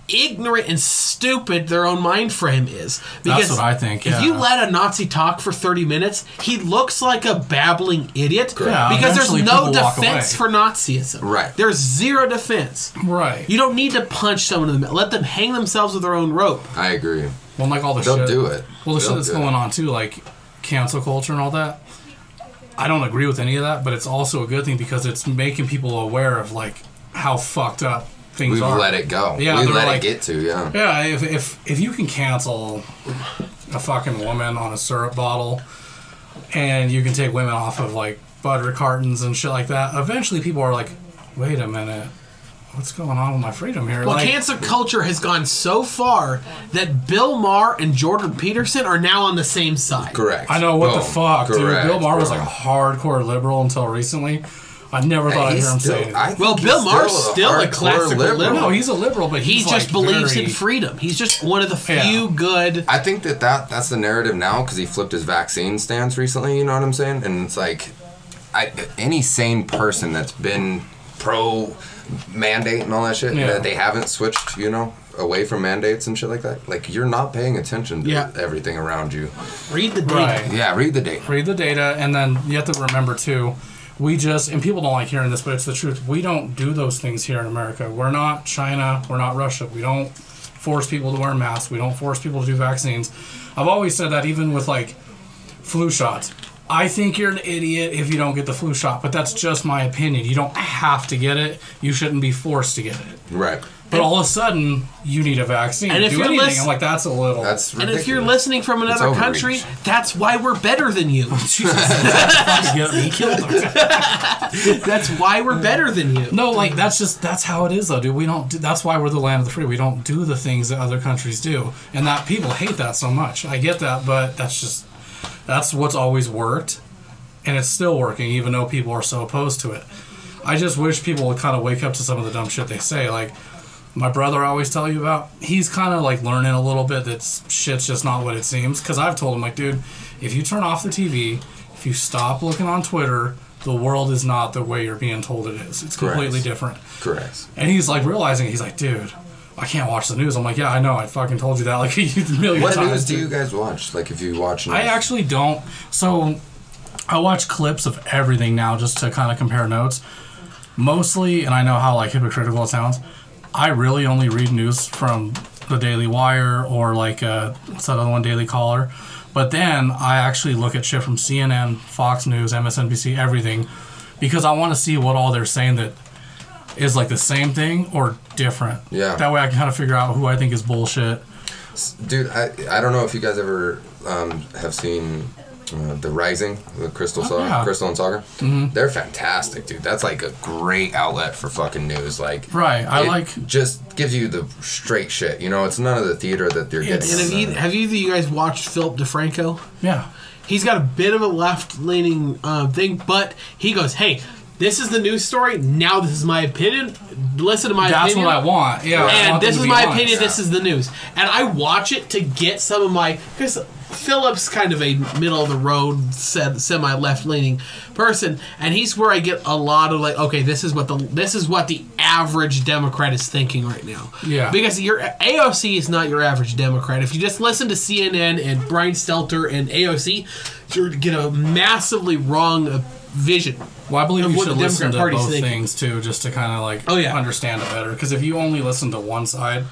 ignorant and stupid their own mind frame is. Because That's what I think, If you let a Nazi talk for 30 minutes, he looks like a babbling idiot. Yeah, because there's no defense for Nazism. Right. There's zero defense. Right. You don't need to punch someone in the middle. Let them hang themselves with their own rope. I agree. Well, like all the They'll shit. do it. Well, the They'll shit that's do it. going on too, like cancel culture and all that. I don't agree with any of that, but it's also a good thing because it's making people aware of like how fucked up things We've are. let it go. Yeah, we they're let like- it get to, yeah. Yeah, if, if if you can cancel a fucking woman on a syrup bottle, and you can take women off of like butter cartons and shit like that, eventually people are like, wait a minute, what's going on with my freedom here? Well, like, cancel culture has gone so far that Bill Maher and Jordan Peterson are now on the same side. Correct. I know what the Boom. fuck, dude. Bill Maher was like a hardcore liberal until recently. I never thought I'd hear him still- say anything. Well, Bill Maher's still still a classical liberal. no, he's a liberal, but He just like believes very- in freedom. He's just one of the few Yeah. good. I think that, that that's the narrative now because he flipped his vaccine stance recently. You know what I'm saying? And it's like, I, any sane person that's been pro mandate and all that shit, Yeah. that they haven't switched, you know, away from mandates and shit like that. Like you're not paying attention to Yeah. everything around you. Read the data. Right. Yeah, read the data. read the data and then you have to remember too we just and people don't like hearing this but it's the truth. We don't do those things here in america. We're not china we're not russia. We don't force people to wear masks. We don't force people to do vaccines. I've always said that even with like flu shots. I think you're an idiot if you don't get the flu shot but that's just my opinion. You don't have to get it. You shouldn't be forced to get it. Right. But all of a sudden you need a vaccine And if do you're anything lis- i'm like that's a little That's And ridiculous. if you're listening from another overreach. country, that's why we're better than you. get me killed That's why we're better than you. No, like that's just that's how it is, though, dude. We don't. Do, that's why we're the land of the free. We don't do the things that other countries do, and that people hate that so much. I get that, but that's just that's what's always worked, and it's still working, even though people are so opposed to it. I just wish people would kind of wake up to some of the dumb shit they say. Like my brother I always tell you about, he's kind of like learning a little bit that shit's just not what it seems. Because I've told him, like, dude, if you turn off the TV, if you stop looking on Twitter, the world is not the way you're being told it is. It's Correct. completely different. Correct. And he's like realizing, he's like, dude, I can't watch the news. I'm like, yeah, I know. I fucking told you that like a million What times. news do you guys watch? Like if you watch news? I actually don't. So I watch clips of everything now just to kind of compare notes. Mostly, and I know how like hypocritical it sounds. I really only read news from the Daily Wire or like uh, what's that other one, Daily Caller. But then I actually look at shit from CNN, Fox News, MSNBC, everything, because I want to see what all they're saying that is like the same thing or different. Yeah. That way I can kind of figure out who I think is bullshit. Dude, I, I don't know if you guys ever um, have seen uh, The Rising, the Krystal Saagar, Oh, yeah. Krystal and Saagar. They're fantastic, dude. That's like a great outlet for fucking news. Like, Right. I it like just gives you the straight shit. You know, it's none of the theater that they're getting. And have, on you, have either you guys watched Philip DeFranco? yeah. He's got a bit of a left leaning uh, thing, but he goes, "Hey, this is the news story. Now this is my opinion. Listen to my That's opinion." That's what I want. Yeah. And want this is my honest. opinion. This is the news, and I watch it to get some of my because Philip's kind of a middle of the road, semi left leaning person, and he's where I get a lot of like, okay, this is what the this is what the average Democrat is thinking right now. Yeah. because your AOC is not your average Democrat. If you just listen to CNN and Brian Stelter and AOC, you're get a massively wrong vision. Well, I believe you should listen to Democrat Party's both thinking. things too, just to kind of like Oh, yeah. understand it better. Because if you only listen to one side,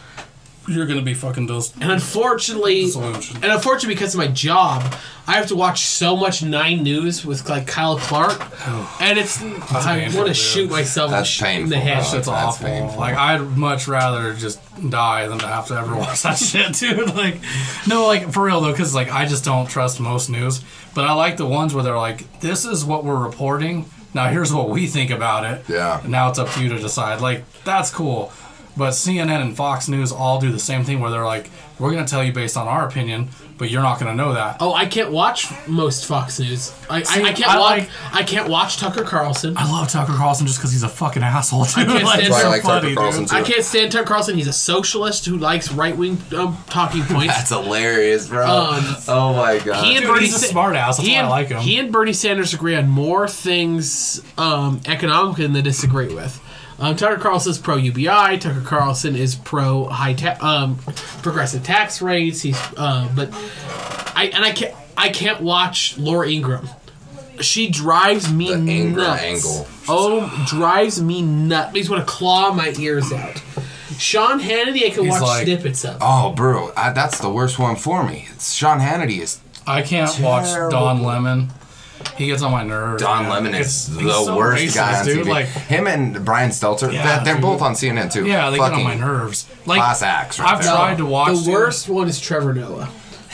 you're gonna be fucking those. And unfortunately, and unfortunately, because of my job, I have to watch so much Nine News with like Kyle Clark, and it's I want to shoot myself That's in the painful, head. bro. Shit's That's awful. painful. Like I'd much rather just die than to have to ever watch that shit, dude. Like, no, like for real though, because like I just don't trust most news. But I like the ones where they're like, "This is what we're reporting. Now here's what we think about it. Yeah. And now it's up to you to decide. Like that's cool. But CNN and Fox News all do the same thing where they're like, "We're gonna tell you based on our opinion, but you're not gonna know that." Oh, I can't watch most Fox News. I, See, I, I can't I watch. like- I can't watch Tucker Carlson. I love Tucker Carlson just because he's a fucking asshole, dude. can't like, stand it's That's I so like Tucker funny, Carlson too. I can't stand Tucker Carlson. He's a socialist who likes right wing um, talking points. That's hilarious, bro. Um, oh my god. he and Dude, Bernie he's a smart ass. That's he why I and, like him. He and Bernie Sanders agree on more things um, economically than they disagree with. Um, Tucker Carlson is pro UBI. Tucker Carlson is pro high ta- um, progressive tax rates. He's uh, but I and I can't I can't watch Laura Ingraham. She drives me The anger nuts. angle. Oh, drives me nuts. Makes me want to claw my ears out. Sean Hannity, I can He's watch like- snippets of. Oh, bro, I, that's the worst one for me. It's Sean Hannity is I can't watch Terrible. Don Lemon. He gets on my nerves. Don man. Lemon is the so worst racist, guy on dude. TV. Like, Him and Brian Stelter, Yeah, they're, they're dude. both on CNN too. yeah, they get on Fucking my nerves. Like, Class acts right I've there. tried to watch the dude. worst one is Trevor Noah.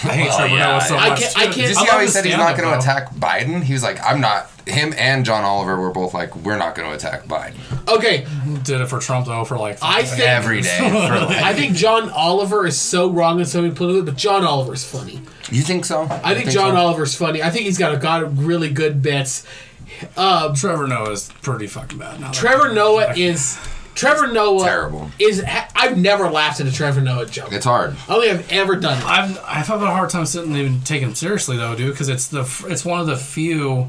I hate Oh, Trevor yeah. Noah so I much. can't- I can't- Did you see how he said he's not going to attack Biden? He was like, I'm not. Him and John Oliver were both like, we're not going to attack Biden. Okay, Did it for Trump though for like I think- Every day. For like, I think John Oliver is so wrong in so many political, but John Oliver's funny. you think so? I think, John so? Oliver's funny. I think he's got a got really good bits. Uh, Trevor Noah is pretty fucking bad now. Trevor Noah is Trevor Noah Terrible. is. I've never laughed at a Trevor Noah joke. It's hard. I don't think I've ever done it. I've I've had a hard time sitting and even taking him seriously though, dude, because it's the f- it's one of the few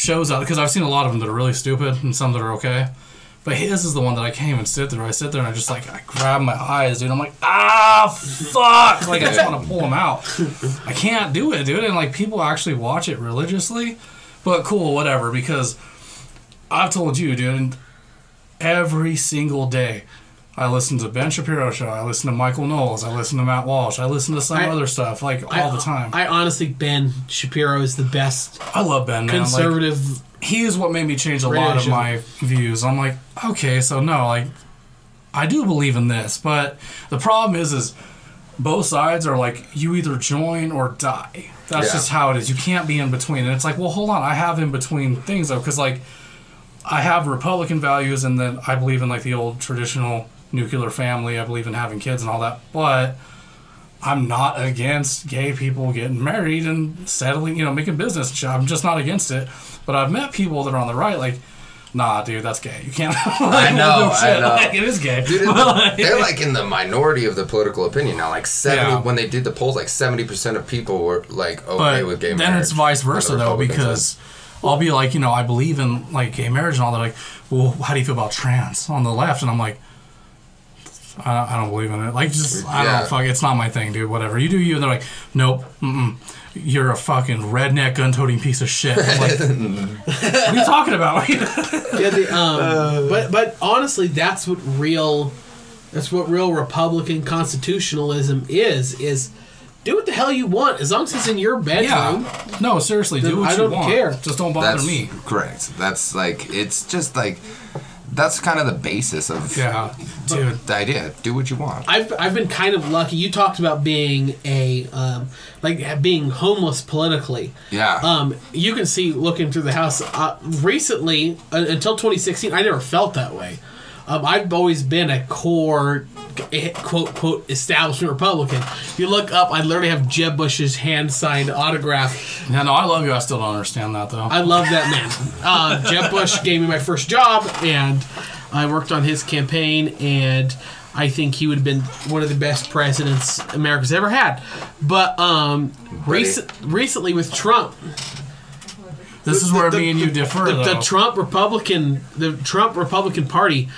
shows out because I've seen a lot of them that are really stupid and some that are okay. But his is the one that I can't even sit there. I sit there and I just like I grab my eyes, dude. I'm like, ah, fuck! Like I just want to pull them out. I can't do it, dude. And like people actually watch it religiously, but cool, whatever. Because I've told you, dude, every single day. I listen to Ben Shapiro show. I listen to Michael Knowles. I listen to Matt Walsh. I listen to some I- other stuff like all the time. I, I honestly, Ben Shapiro is the best I love Ben, man. Like, conservative. he is what made me change a lot of my views. I'm like, okay, so no, like, I do believe in this, but the problem is, is both sides are like, you either join or die. That's Yeah. just how it is. You can't be in between. And it's like, well, hold on, I have in between things though, because like, I have Republican values, and then I believe in like the old traditional nuclear family. I believe in having kids and all that, but. I'm not against gay people getting married and settling, you know, making business. and shit. I'm just not against it. But I've met people that are on the right, like, nah, dude, that's gay. You can't. I know, I know. Like, it is gay. Dude, like- they're like in the minority of the political opinion now. Like seventy, Yeah. when they did the polls, like seventy percent of people were like okay but with gay then marriage. Then it's vice versa though, because. I'll be like, you know, I believe in like gay marriage and all that. Like, well, how do you feel about trans on the left? And I'm like. I, I don't believe in it. Like, just I Yeah. don't fuck. It's not my thing, dude. Whatever you do, you. And they're like, nope, mm-mm. You're a fucking redneck gun-toting piece of shit. I'm like, what are you talking about? Yeah, the, um, but but honestly, that's what real that's what real Republican constitutionalism is. Is do what the hell you want as long as it's in your bedroom. yeah. No, seriously, Then do what I you want. I don't care. Just don't bother That's me. correct. That's like it's just like that's kind of the basis of Yeah, dude. the idea. Do what you want. I've I've been kind of lucky. You talked about being a um, like being homeless politically. Yeah. Um, you can see looking through the house. Uh, recently, uh, until 2016, I never felt that way. Um, I've always been a core eh, quote quote establishment Republican. If you look up, I literally have Jeb Bush's hand signed autograph. Yeah, no, I love you. I still don't understand that though. I love that man. Uh, Jeb Bush gave me my first job, and I worked on his campaign, and I think he would have been one of the best presidents America's ever had. But um, recent, recently with Trump, this is where the- me and you differ, the, the Trump Republican, the Trump Republican Party,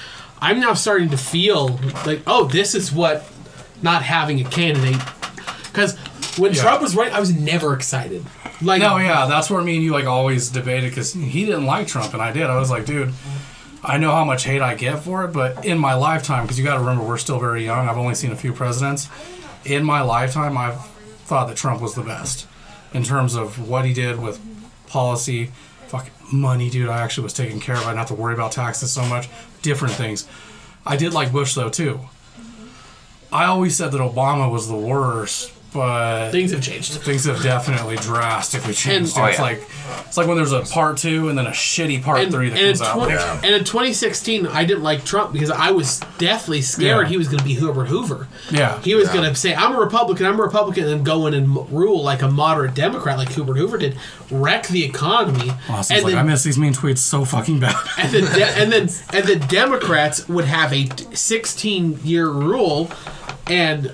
I'm now starting to feel like, oh, this is what not having a candidate. Because when Yeah. Trump was running, I was never excited. Like, no, yeah, that's where me and you like always debated because he didn't like Trump and I did. I was like, dude, I know how much hate I get for it, but in my lifetime, because you got to remember we're still very young. I've only seen a few presidents. In my lifetime, I've thought that Trump was the best in terms of what he did with policy, fucking money, dude. I actually was taken care of. I didn't have to worry about taxes so much. Different things. I did like Bush though too. I always said that Obama was the worst, but things have changed. things have definitely drastically changed. And- it's Oh, yeah. like it's like when there's a part two and then a shitty part and, three that and in comes out. Yeah. and in 2016, I didn't like Trump because I was deathly scared Yeah. he was going to be Herbert Hoover. Yeah. He was Yeah. going to say, I'm a Republican, I'm a Republican, and go in and m- rule like a moderate Democrat, like Herbert Hoover did, wreck the economy. Austin's and, like, I miss these mean tweets so fucking bad. and, the de- and then and the Democrats would have a 16 year rule, and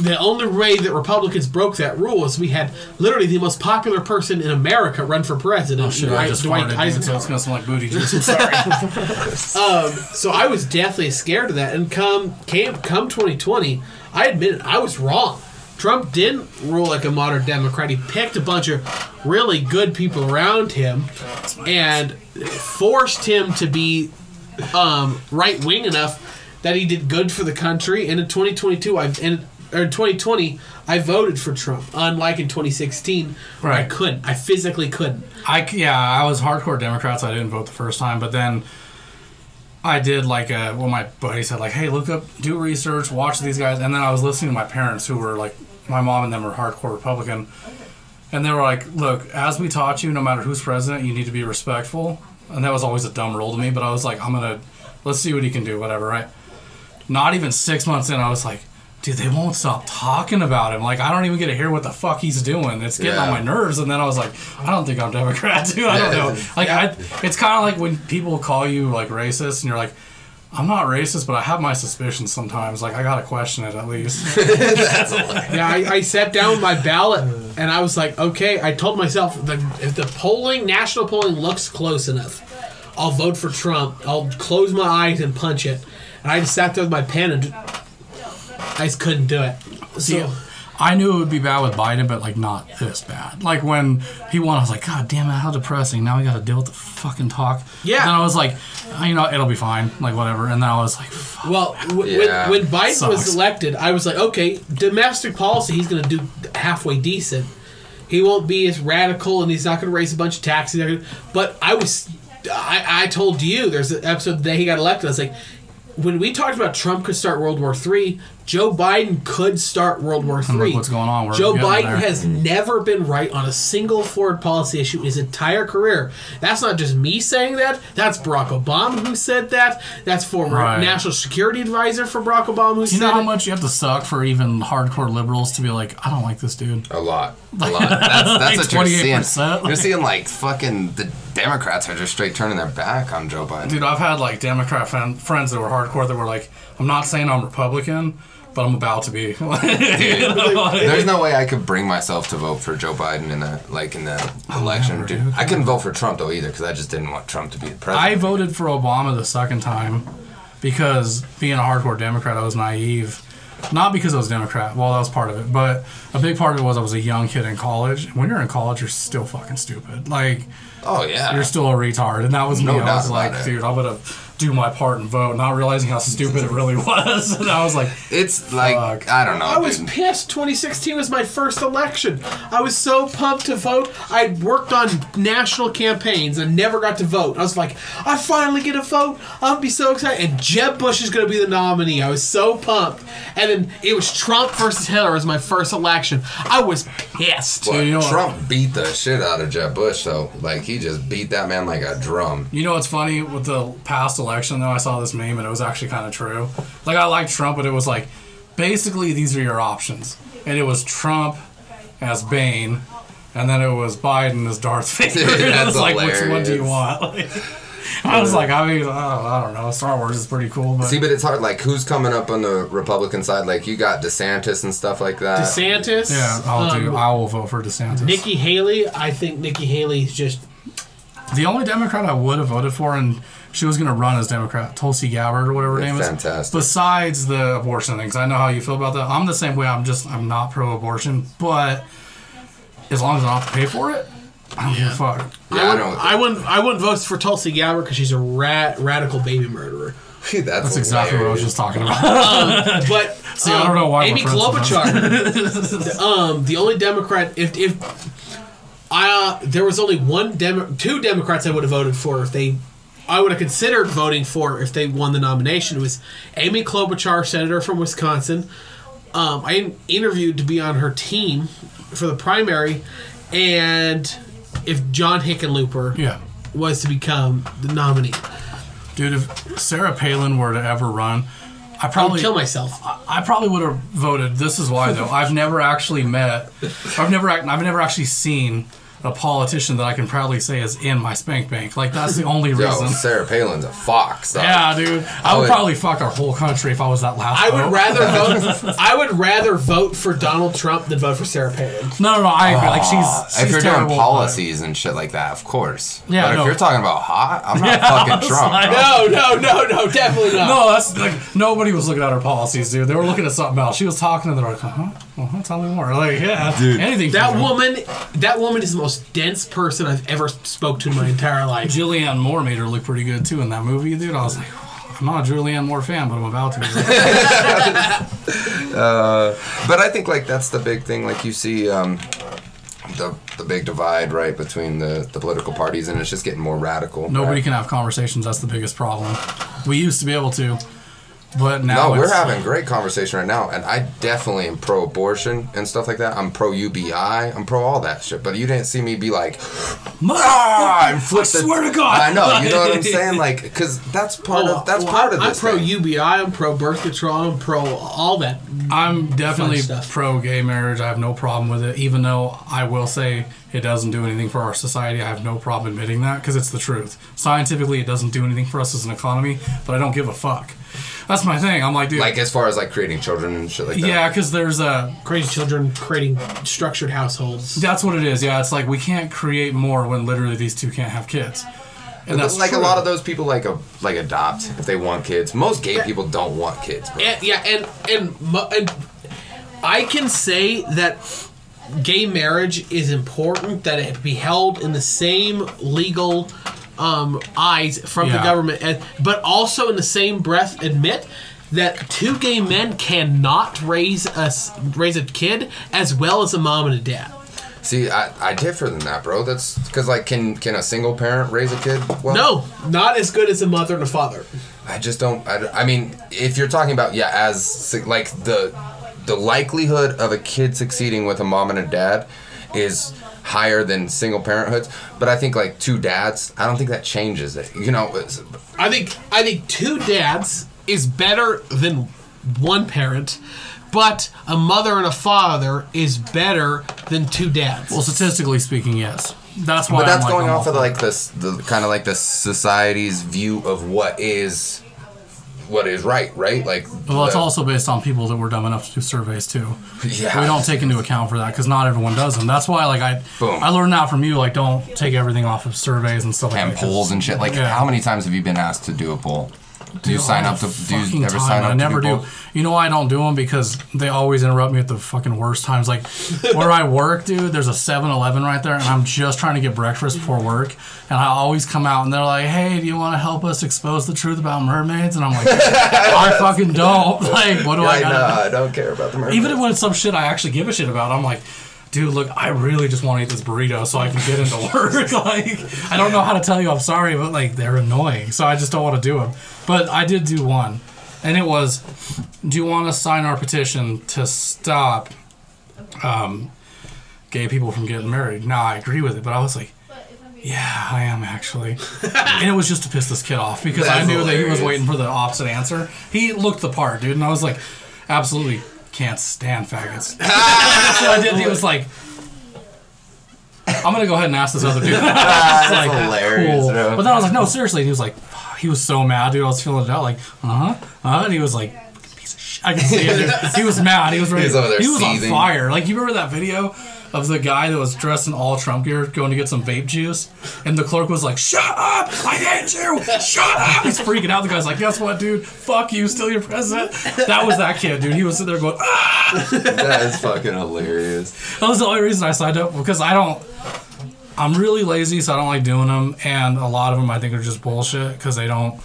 the only way that Republicans broke that rule is we had literally the most popular person in America run for president. Oh, Shit, I Dwight- just Dwight farted, dude, so Eisenhower. it's gonna smell like booty juice. I'm sorry. So I was definitely scared of that. And come came come 2020, I admit it, I was wrong. Trump didn't rule like a modern Democrat. He picked a bunch of really good people around him and forced him to be um, right wing enough that he did good for the country. And in 2022, I've and or in 2020, I voted for Trump. Unlike in 2016, where I couldn't. I physically couldn't. I yeah, I was hardcore Democrats. So I didn't vote the first time, but then I did like uh, well, my buddy said like, hey, look up, do research, watch these guys, and then I was listening to my parents who were like, my mom and them were hardcore Republican, and they were like, look, as we taught you, no matter who's president, you need to be respectful, and that was always a dumb rule to me, but I was like, I'm gonna let's see what he can do, whatever, right? Not even six months in, I was like. Dude, they won't stop talking about him. Like, I don't even get to hear what the fuck he's doing. It's getting on my nerves. And then I was like, I don't think I'm Democrat, dude. I don't know. Like, I, it's kind of like when people call you like racist, and you're like, I'm not racist, but I have my suspicions sometimes. Like, I gotta question it at least. Yeah, I, I sat down with my ballot and I was like, okay. I told myself the, if the polling, national polling, looks close enough, I'll vote for Trump. I'll close my eyes and punch it. And I just sat there with my pen and I just couldn't do it. See, So I knew it would be bad with Biden, but like not this bad. Like when he won, I was like, God damn it, how depressing. Now we got to deal with the fucking talk. Yeah. And then I was like, you know, it'll be fine. Like whatever. And then I was like, fuck. Well, w- Yeah. when, when Biden Sucks. was elected, I was like, okay, domestic policy, he's going to do halfway decent. He won't be as radical, and he's not going to raise a bunch of taxes. But I was, I, I told you, there's an episode the day he got elected. I was like, when we talked about Trump could start World War Three, Joe Biden could start World War Three. what's going on. We're Joe Biden there. has never been right on a single foreign policy issue his entire career. That's not just me saying that. That's Barack Obama who said that. That's former Right. national security advisor for Barack Obama who Do you know how it. much you have to suck for even hardcore liberals to be like, I don't like this dude? A lot. A lot. That's, that's what you're seeing. 28%, You're seeing like fucking the Democrats are just straight turning their back on Joe Biden. Dude, I've had like Democrat fan, friends that were hardcore that were like, I'm not saying I'm Republican, but I'm about to be. You There's no way I could bring myself to vote for Joe Biden in the like in the election. Dude, dude. I couldn't vote for Trump though either because I just didn't want Trump to be the president. I voted for Obama the second time because being a hardcore Democrat, I was naive. Not because I was Democrat. Well, that was part of it, but a big part of it was I was a young kid in college. When you're in college, you're still fucking stupid. Like oh yeah. you're still a retard, and that was No me. I was like, it. dude, I'm gonna do my part and vote, not realizing how stupid it really was. And I was like, it's like Fuck. I don't know. I was dude. pissed. 2016 was my first election. I was so pumped to vote. I'd worked on national campaigns and never got to vote. I was like, I finally get a vote. I'll be so excited. And Jeb Bush is going to be the nominee. I was so pumped. And then it was Trump versus Hillary as my first election. I was pissed. Well, you know what? Trump beat the shit out of Jeb Bush though. Like he just beat that man like a drum. You know what's funny with the past election though? I saw this meme and it was actually kind of true. Like I liked Trump, but it was like basically these are your options, and it was Trump as Bane, and then it was Biden as Darth Vader. And it That's was like, which one do you want? Like, I was like, I mean, oh, I don't know. Star Wars is pretty cool, but See, but it's hard. Like, who's coming up on the Republican side? Like, you got DeSantis and stuff like that. DeSantis. yeah, I'll um, do. I will vote for DeSantis. Nikki Haley. I think Nikki Haley's just. The only Democrat I would have voted for, and she was going to run as Democrat, Tulsi Gabbard or whatever her name is. Fantastic. Besides the abortion things, I know how you feel about that. I'm the same way. I'm just I'm not pro-abortion, but as long as I don't have to pay for it, I don't give a fuck. Yeah, I, I, wouldn't, know. I wouldn't. I wouldn't vote for Tulsi Gabbard because she's a rat, radical baby murderer. that's, That's exactly what I was just talking about. But See, I don't know why Amy Klobuchar, um, the only Democrat, if if I uh, there was only one Demo, two Democrats I would have voted for if they, I would have considered voting for if they won the nomination. It was Amy Klobuchar, senator from Wisconsin. Um, I interviewed to be on her team for the primary, and if John Hickenlooper yeah, was to become the nominee, dude. If Sarah Palin were to ever run, I I probably kill myself. I probably would have voted. This is why though. I've never actually met. I've never. I've never actually seen a politician that I can proudly say is in my spank bank. Like that's the only Yo, reason. Sarah Palin's a fox. dog. Yeah, dude. I would would- probably fuck our whole country if I was that last. I vote. would rather vote. I would rather vote for Donald Trump than vote for Sarah Palin. No, no, no. I agree. Like she's, she's if you're terrible, doing but- policies and shit like that, of course. Yeah, but if you're talking about hot, I'm not Yeah, fucking was Trump. like- No, no, no, no, definitely not. No, that's like nobody was looking at her policies, dude. They were looking at something else. She was talking, and they're like, "Uh huh, uh-huh, tell me more." Like, yeah, Dude. anything. That woman, that woman is the most dense person I've ever spoke to in my entire life. Julianne Moore made her look pretty good too in that movie, dude. I was like, I'm not a Julianne Moore fan, but I'm about to. be. But I think like that's the big thing. Like you see um, the the big divide right between the the political parties, and it's just getting more radical. Nobody right? can have conversations. That's the biggest problem. We used to be able to, but now No, we're having great conversation right now, and I definitely am pro-abortion and stuff like that. I'm pro-UBI. I'm pro all that shit. But you didn't see me be like, ah, and flip I swear to God. I know. You know what I'm saying? Like, because that's part Oh, of that's well, part I'm, of this. I'm pro thing. UBI. I'm pro birth control. I'm pro all that. I'm definitely pro gay marriage. I have no problem with it, even though I will say it doesn't do anything for our society. I have no problem admitting that because it's the truth. Scientifically, it doesn't do anything for us as an economy, but I don't give a fuck. That's my thing. I'm like, dude, Like as far as like creating children and shit like that. yeah, because there's a Creating children, creating structured households. That's what it is. Yeah, it's like we can't create more when literally these two can't have kids. And that's like true. a lot of those people like a, like adopt if they want kids. Most gay people don't want kids, bro. And, yeah, and and and I can say that gay marriage is important. That it be held in the same legal um, eyes from the government, and but also in the same breath admit that two gay men cannot raise a s- raise a kid as well as a mom and a dad. See, I, I differ than that, bro. That's because like, can can a single parent raise a kid? Well, No, not as good as a mother and a father. I just don't. I, I mean, if you're talking about yeah, as like the the likelihood of a kid succeeding with a mom and a dad is higher than single parenthoods. But I think like two dads, I don't think that changes it. You know, I think I think two dads is better than one parent, but a mother and a father is better than two dads. well, statistically speaking, yes. That's why. but that's I'm going I'm off of like this, the kind of like the society's view of what is what is right, right? Like, Well, it's also based on people that were dumb enough to do surveys too. yeah. We don't take into account for that because not everyone does them. That's why, like, I Boom. I learned that from you. Like, don't take everything off of surveys and stuff like and that. polls and shit. Like, Yeah. how many times have you been asked to do a poll? Do you sign up to? Do you ever sign up? I never do. You know why I don't do them? Because they always interrupt me at the fucking worst times. Like where I work, dude, there's a 7-Eleven right there, and I'm just trying to get breakfast before work, and I always come out and they're like, "Hey, do you want to help us expose the truth about mermaids?" And I'm like, "I fucking don't." Like, what do I I got? know. I don't care about the mermaids. Even when it's some shit I actually give a shit about, I'm like, dude, look, I really just want to eat this burrito so I can get into work. like, I don't know how to tell you I'm sorry, but like they're annoying, so I just don't want to do them. But I did do one, and it was, do you want to sign our petition to stop, um, gay people from getting married? Now I agree with it, but I was like. Yeah, I am actually. and it was just to piss this kid off because I That's knew that he was waiting for the opposite answer. He looked the part, dude, and I was like, absolutely can't stand faggots. so I did. He was like, I'm gonna go ahead and ask this other dude. That's like, hilarious, cool. bro. But then I was like, no, seriously. And he was like, he was so mad, dude. I was feeling it out, like, uh huh, uh And he was like, piece of shit. I can see it. dude. He was mad. He was ready. He was over there he was on fire. Like, you remember that video of the guy that was dressed in all Trump gear going to get some vape juice, and the clerk was like, "Shut up! I hate you! Shut up!" He's freaking out. The guy's like, "Guess what, dude? Fuck you, still your president." That was that kid, dude. He was sitting there going, "Ah!" that is fucking hilarious. That was the only reason I signed up because I don't. I'm really lazy, so I don't like doing them, and a lot of them I think are just bullshit because they don't.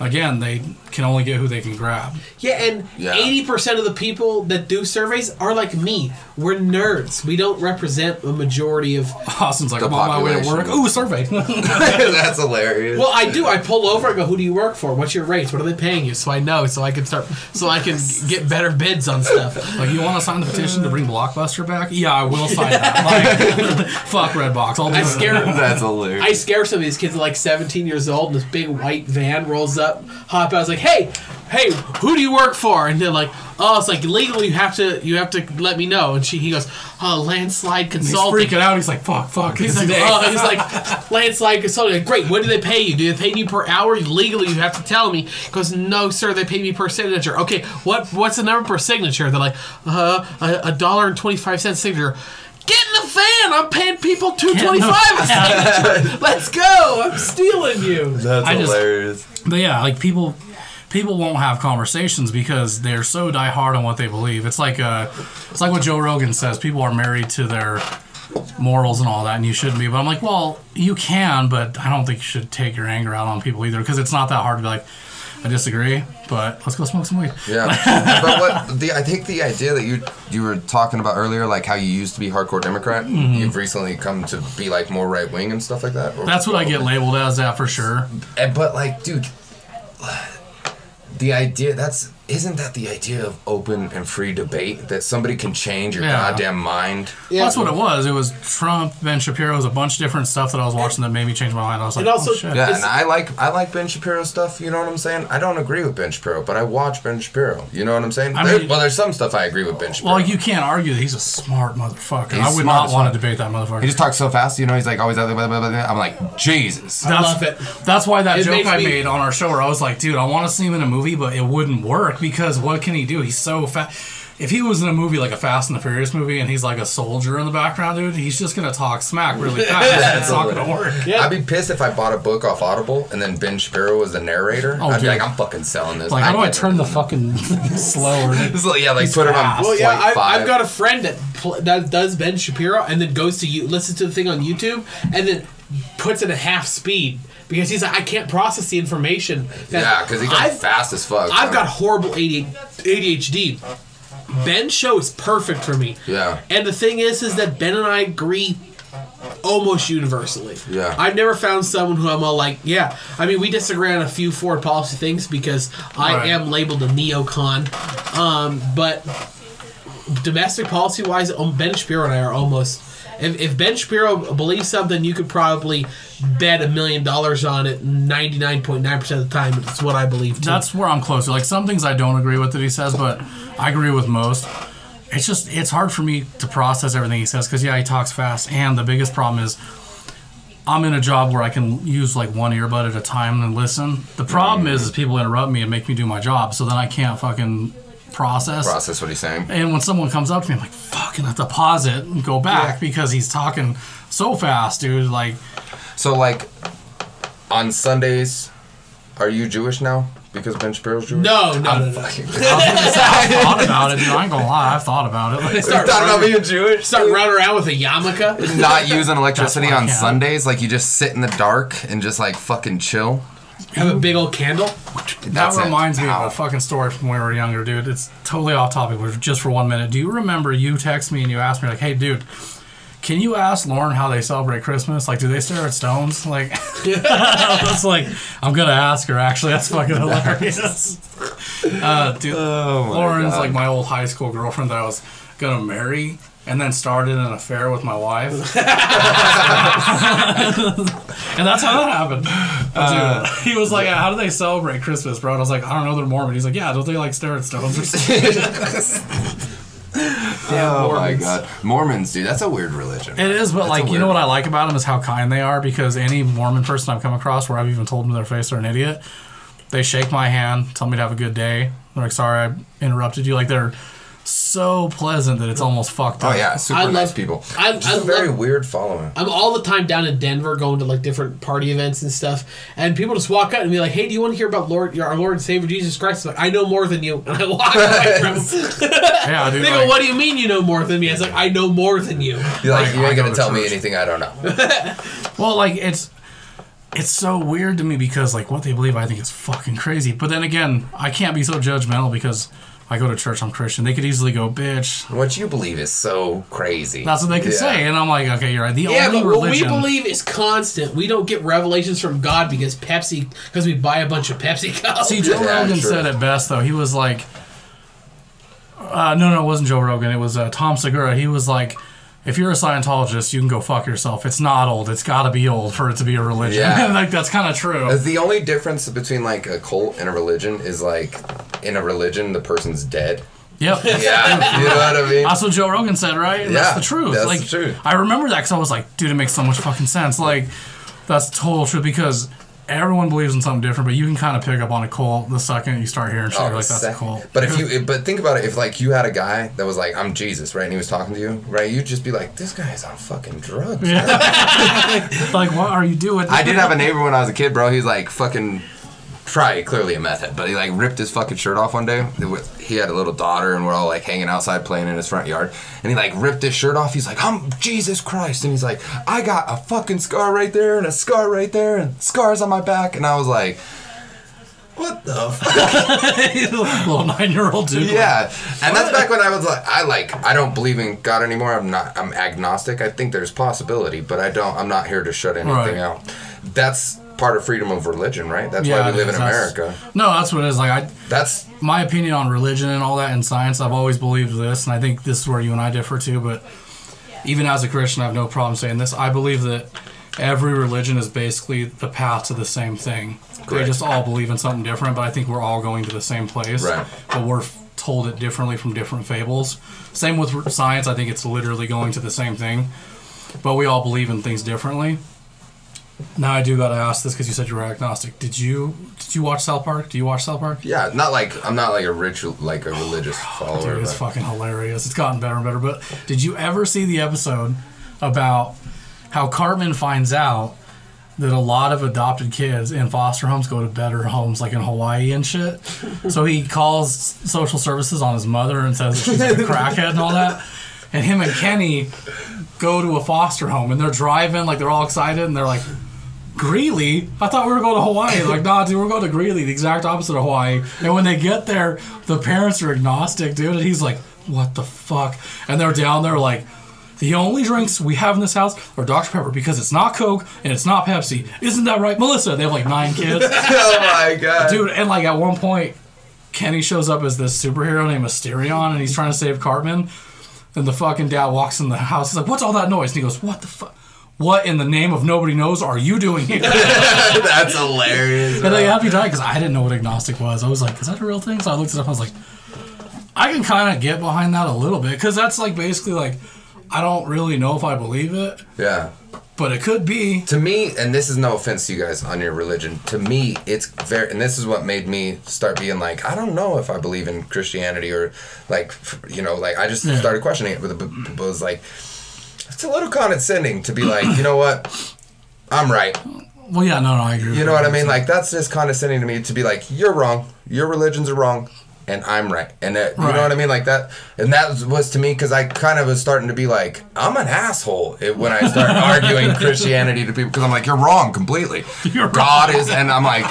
Again, they can only get who they can grab. Yeah, and Yeah. eighty percent of the people that do surveys are like me. We're nerds. We don't represent a majority of. Austin's like, The I'm on my way to work. population. Ooh, survey. That's hilarious. Well, I do. I pull over. I go, "Who do you work for? What's your rates? What are they paying you?" So I know. So I can start. So I can get better bids on stuff. like, you want to sign the petition to bring Blockbuster back? Yeah, I will sign that. Like, fuck Redbox. I'll do I it. scare. That's hilarious. I scare some of these kids at like 17 years old, and this big white van rolls up, hop out. I was like, "Hey, "Hey, who do you work for?" And they're like, "Oh, it's like legally you have to you have to let me know." And she he goes, "Oh, landslide He's consulting." freaking out. He's like, fuck, fuck. He's like, today. oh, he's like, landslide consulting. Great. What do they pay you? Do they pay you per hour? Legally, you have to tell me. He goes, no, sir. They pay me per signature. Okay. What What's the number per signature? They're like, uh, a, a dollar and twenty five cents signature. Get in the fan. I'm paying people two twenty five a. Let's go. I'm stealing you. That's I just- hilarious. But yeah, like people, people won't have conversations because they're so die hard on what they believe. It's like uh, it's like what Joe Rogan says. People are married to their morals and all that, and you shouldn't be. But I'm like, well, you can, but I don't think you should take your anger out on people either because it's not that hard to be like, I disagree, but let's go smoke some weed. Yeah, but what the I think the idea that you you were talking about earlier, like how you used to be hardcore Democrat, you've recently come to be like more right wing and stuff like that. That's what I get labeled as that for sure. And, but like, dude, the idea that's isn't that the idea of open and free debate that somebody can change your Yeah. goddamn mind? Yeah. That's what it was. It was Trump, Ben Shapiro, it was a bunch of different stuff that I was watching that made me change my mind. I was like, And also- oh, shit. Yeah, and I like I like Ben Shapiro stuff. You know what I'm saying? I don't agree with Ben Shapiro, but I watch Ben Shapiro. You know what I'm saying? I There- mean- well, there's some stuff I agree with Ben Shapiro. Well, you can't argue that he's a smart motherfucker. He's I would not want to debate that motherfucker. he just talks so fast. You know, he's like always. Blah, blah, blah, blah, blah. I'm like Jesus. I love it. That's why that It joke makes I me- made on our show, where I was like, dude, I want to see him in a movie, but it wouldn't work because what can he do? He's so fast. If he was in a movie like a Fast and the Furious movie and he's like a soldier in the background, dude, he's just gonna talk smack really fast. it's not gonna work. Yeah. I'd be pissed if I bought a book off Audible and then Ben Shapiro was the narrator. Oh, I'd be dude. like, I'm fucking selling this. Like, how do I turn the fucking slower? This like, yeah, like He's put it on fast. Well, yeah, flight I've, five. I've got a friend that pl- that does Ben Shapiro and then goes to you listens to the thing on YouTube and then puts it at half speed because he's like, I can't process the information. That yeah, because he goes I've, fast as fuck. I've got horrible ADHD. Ben's show is perfect for me. Yeah. And the thing is, is that Ben and I agree almost universally. Yeah. I've never found someone who I'm all like, yeah. I mean, we disagree on a few foreign policy things because I Right. am labeled a neocon. Um, but domestic policy wise, um, Ben Shapiro and I are almost. If, if Ben Shapiro believes something, you could probably bet a million dollars on it 99.9% of the time. It's what I believe too. That's where I'm closer. Like some things I don't agree with that he says, but I agree with most. It's just it's hard for me to process everything he says because yeah, he talks fast, and the biggest problem is I'm in a job where I can use like one earbud at a time and listen. The problem is, is people interrupt me and make me do my job, so then I can't fucking process. process what he's saying. And when someone comes up to me, I'm like, fucking have to pause it and go back because he's talking so fast, dude. Like, So like, on Sundays, are you Jewish now? Because Ben Shapiro's Jewish. no, no, no, I'm no. fucking. I've thought about it, dude. I ain't gonna lie, I've thought about it. Like, Start Thought about being Jewish. start running around with a yarmulke. Not using electricity That's why I on. Sundays, like you just sit in the dark and just like fucking chill. Have a big old candle. That That's it. reminds me Ow. of a fucking story from when we were younger, dude. It's totally off topic, but just for one minute. Do you remember you text me and you asked me like, "Hey, dude, can you ask Lauren how they celebrate Christmas? Like, do they stare at stones?" Like, that's like, I'm gonna ask her. Actually, that's fucking hilarious. Uh, dude, Lauren's God. like my old high school girlfriend that I was gonna marry. And then started an affair with my wife, and that's how that happened. Dude, uh, he was like, "How do they celebrate Christmas, bro?" And I was like, "I don't know. They're Mormon." He's like, "Yeah, don't they like stare at stones or something?" oh my god, Mormons, dude, that's a weird religion. It is, but That's like, you know what. I like about them is how kind they are. Because any Mormon person I've come across where I've even told them to their face they're an idiot, they shake my hand, tell me to have a good day. They're like, "Sorry, I interrupted you." Like they're so pleasant that it's almost fucked Oh up. yeah, super I love- nice people. I- Just I a very love- weird following. I'm all the time down in Denver going to like different party events and stuff, and people just walk up and be like, "Hey, do you want to hear about Lord, our Lord and Savior Jesus Christ?" I'm like, I know more than you, and I walk away from them. Yeah, dude. They go, like- "What do you mean you know more than me?" I was like, "I know more than you." You're like, Like, you ain't gonna to tell me anything I don't know. Well, like it's it's so weird to me because like what they believe I think is fucking crazy. But then again, I can't be so judgmental because I go to church, I'm Christian. They could easily go, bitch. What you believe is so crazy. That's what they could Yeah. say. And I'm like, okay, you're right. The Yeah, only but what we believe is constant. We don't get revelations from God because Pepsi, because we buy a bunch of Pepsi Cups. See, Joe Yeah, Rogan true. said it best though. He was like, uh, no, no, it wasn't Joe Rogan. It was uh, Tom Segura. He was like, if you're a Scientologist, you can go fuck yourself. It's not old. It's got to be old for it to be a religion. Yeah. like that's kind of true. Uh, the only difference between like a cult and a religion is like in a religion the person's dead. Yep. Yeah, you know what I mean. That's what Joe Rogan said, right? And That's Yeah, the truth. that's like, the truth. I remember that because I was like, dude, it makes so much fucking sense. Like, that's total truth because everyone believes in something different, but you can kind of pick up on a cult the second you start hearing shit. Oh, like, that's a cult. But if you, but think about it. If like you had a guy that was like, "I'm Jesus," right, and he was talking to you, right, you'd just be like, "This guy's on fucking drugs." like, what are you doing? I did have a neighbor when I was a kid, bro. He's like fucking try clearly a method, but he like ripped his fucking shirt off one day. He had a little daughter, and we're all like hanging outside playing in his front yard. And he like ripped his shirt off. He's like, "I'm Jesus Christ," and he's like, "I got a fucking scar right there, and a scar right there, and scars on my back." And I was like, "What the?" fuck? little nine year old dude. Yeah, and that's back when I was like, I like, I don't believe in God anymore. I'm not. I'm agnostic. I think there's possibility, but I don't. I'm not here to shut anything Right. out. That's part of freedom of religion, right? That's Yeah, why we live in is. That's- America. No, that's what it is. Like, I, That's my opinion on religion and all that and science, I've always believed this, and I think this is where you and I differ too. But even as a Christian, I have no problem saying this. I believe that every religion is basically the path to the same thing. They just all believe in something different, but I think we're all going to the same place. Right. But we're told it differently from different fables. Same with science. I think it's literally going to the same thing, but we all believe in things differently. Now I do gotta ask this because you said you were agnostic. Did you did you watch South Park? Do you watch South Park? yeah. Not like I'm not like a ritual, like a religious follower. Dude, it's but- fucking hilarious. It's gotten better and better. But did you ever see the episode about how Cartman finds out that a lot of adopted kids in foster homes go to better homes like in Hawaii and shit? So he calls social services on his mother and says that she's like a crackhead and all that. And him and Kenny go to a foster home and they're driving, like they're all excited and they're like, Greeley? I thought we were going to Hawaii. Like, nah, dude, we're going to Greeley, the exact opposite of Hawaii. And when they get there, the parents are agnostic, dude. And he's like, what the fuck? And they're down there like, the only drinks we have in this house are Dr. Pepper because it's not Coke and it's not Pepsi. Isn't that right, Melissa? They have like nine kids. oh my god, dude, and like at one point, Kenny shows up as this superhero named Mysterion and he's trying to save Cartman. And the fucking dad walks in the house. He's like, what's all that noise? And he goes, what the fuck? What in the name of nobody knows are you doing here? that's hilarious. And they happy died because I didn't know what agnostic was. I was like, is that a real thing? So I looked it up. I was like, I can kind of get behind that a little bit because that's like basically like, I don't really know if I believe it, yeah. but it could be. To me, and this is no offense to you guys on your religion. To me, it's very, and this is what made me start being like, I don't know if I believe in Christianity or like, you know, like I just Yeah. started questioning it. But it was like, it's a little condescending to be like, you know what, I'm right. Well, yeah, no, no, I agree. with You know what I mean? Like that's just condescending to me to be like, you're wrong. Your religions are wrong, and I'm right. And that, you Right. know what I mean? Like that. And that was, was to me because I kind of was starting to be like, I'm an asshole it, when I start arguing Christianity to people because I'm like, you're wrong completely. You're God is, and I'm like,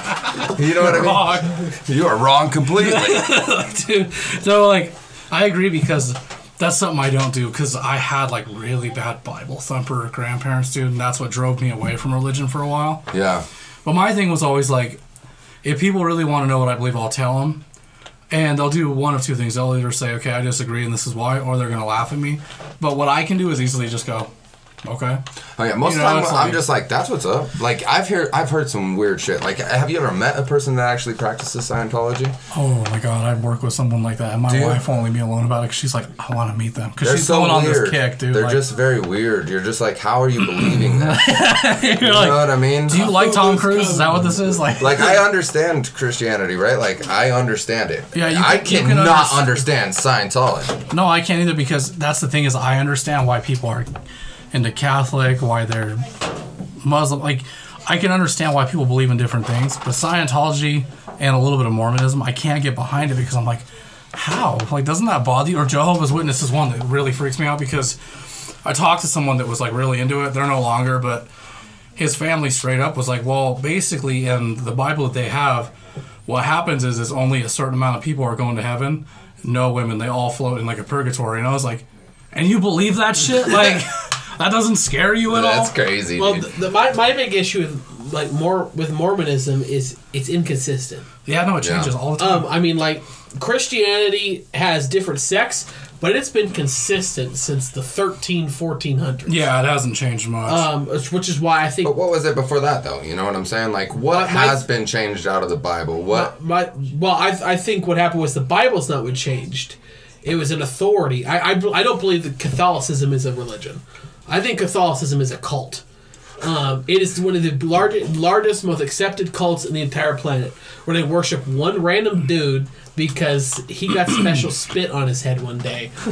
you know what I mean? Wrong. You are wrong completely. dude. So like, I agree because that's something I don't do because I had like really bad Bible thumper grandparents, dude, and that's what drove me away from religion for a while. yeah. But my thing was always like, if people really want to know what I believe, I'll tell them. And they'll do one of two things. They'll either say, okay, I disagree and this is why, or they're going to laugh at me. But what I can do is easily just go, okay. Oh yeah, most You of know, the time I'm like- just like, that's what's up. Like I've heard, I've heard some weird shit. Like, have you ever met a person that actually practices Scientology? Oh my God, I'd work with someone like that. And my you? wife won't leave me alone about it because she's like, I want to meet them. Because They're she's so going on this kick, dude. They're like, just very weird. You're just like, how are you believing that? you're like, know what I mean? do you like Tom Cruise? Is that what this is? Like, Like I understand Christianity, right? Like I understand it. Yeah, you I can- you can cannot underst- understand Scientology. No, I can't either because that's the thing is I understand why people are into Catholic, why they're Muslim. Like I can understand why people believe in different things, but Scientology and a little bit of Mormonism, I can't get behind it because I'm like, how? Like, doesn't that bother you? Or Jehovah's Witness is one that really freaks me out because I talked to someone that was like really into it. They're no longer, but his family straight up was like, well, basically, in the Bible that they have, what happens is is only a certain amount of people are going to heaven. No women, they all float in like a purgatory. And I was like, and you believe that shit? Like, that doesn't scare you at all. That's crazy. Well, dude. the, the, my, my big issue with like more with Mormonism is it's inconsistent. Yeah, no, it changes Yeah. all the time. Um, I mean, like Christianity has different sects, but but it's been consistent since the 13, 1400s. Yeah, it hasn't changed much. Um, which is why I think But what was it before that, though? You know what I'm saying? Like, what My- my- has been changed out of the Bible? What? my, well, I, I think what happened was the Bible's not what changed. It was an authority. I, I, I don't believe that Catholicism is a religion. I think Catholicism is a cult. Um, it is one of the largest, largest, most accepted cults in the entire planet, where they worship one random dude because he got special spit on his head one day.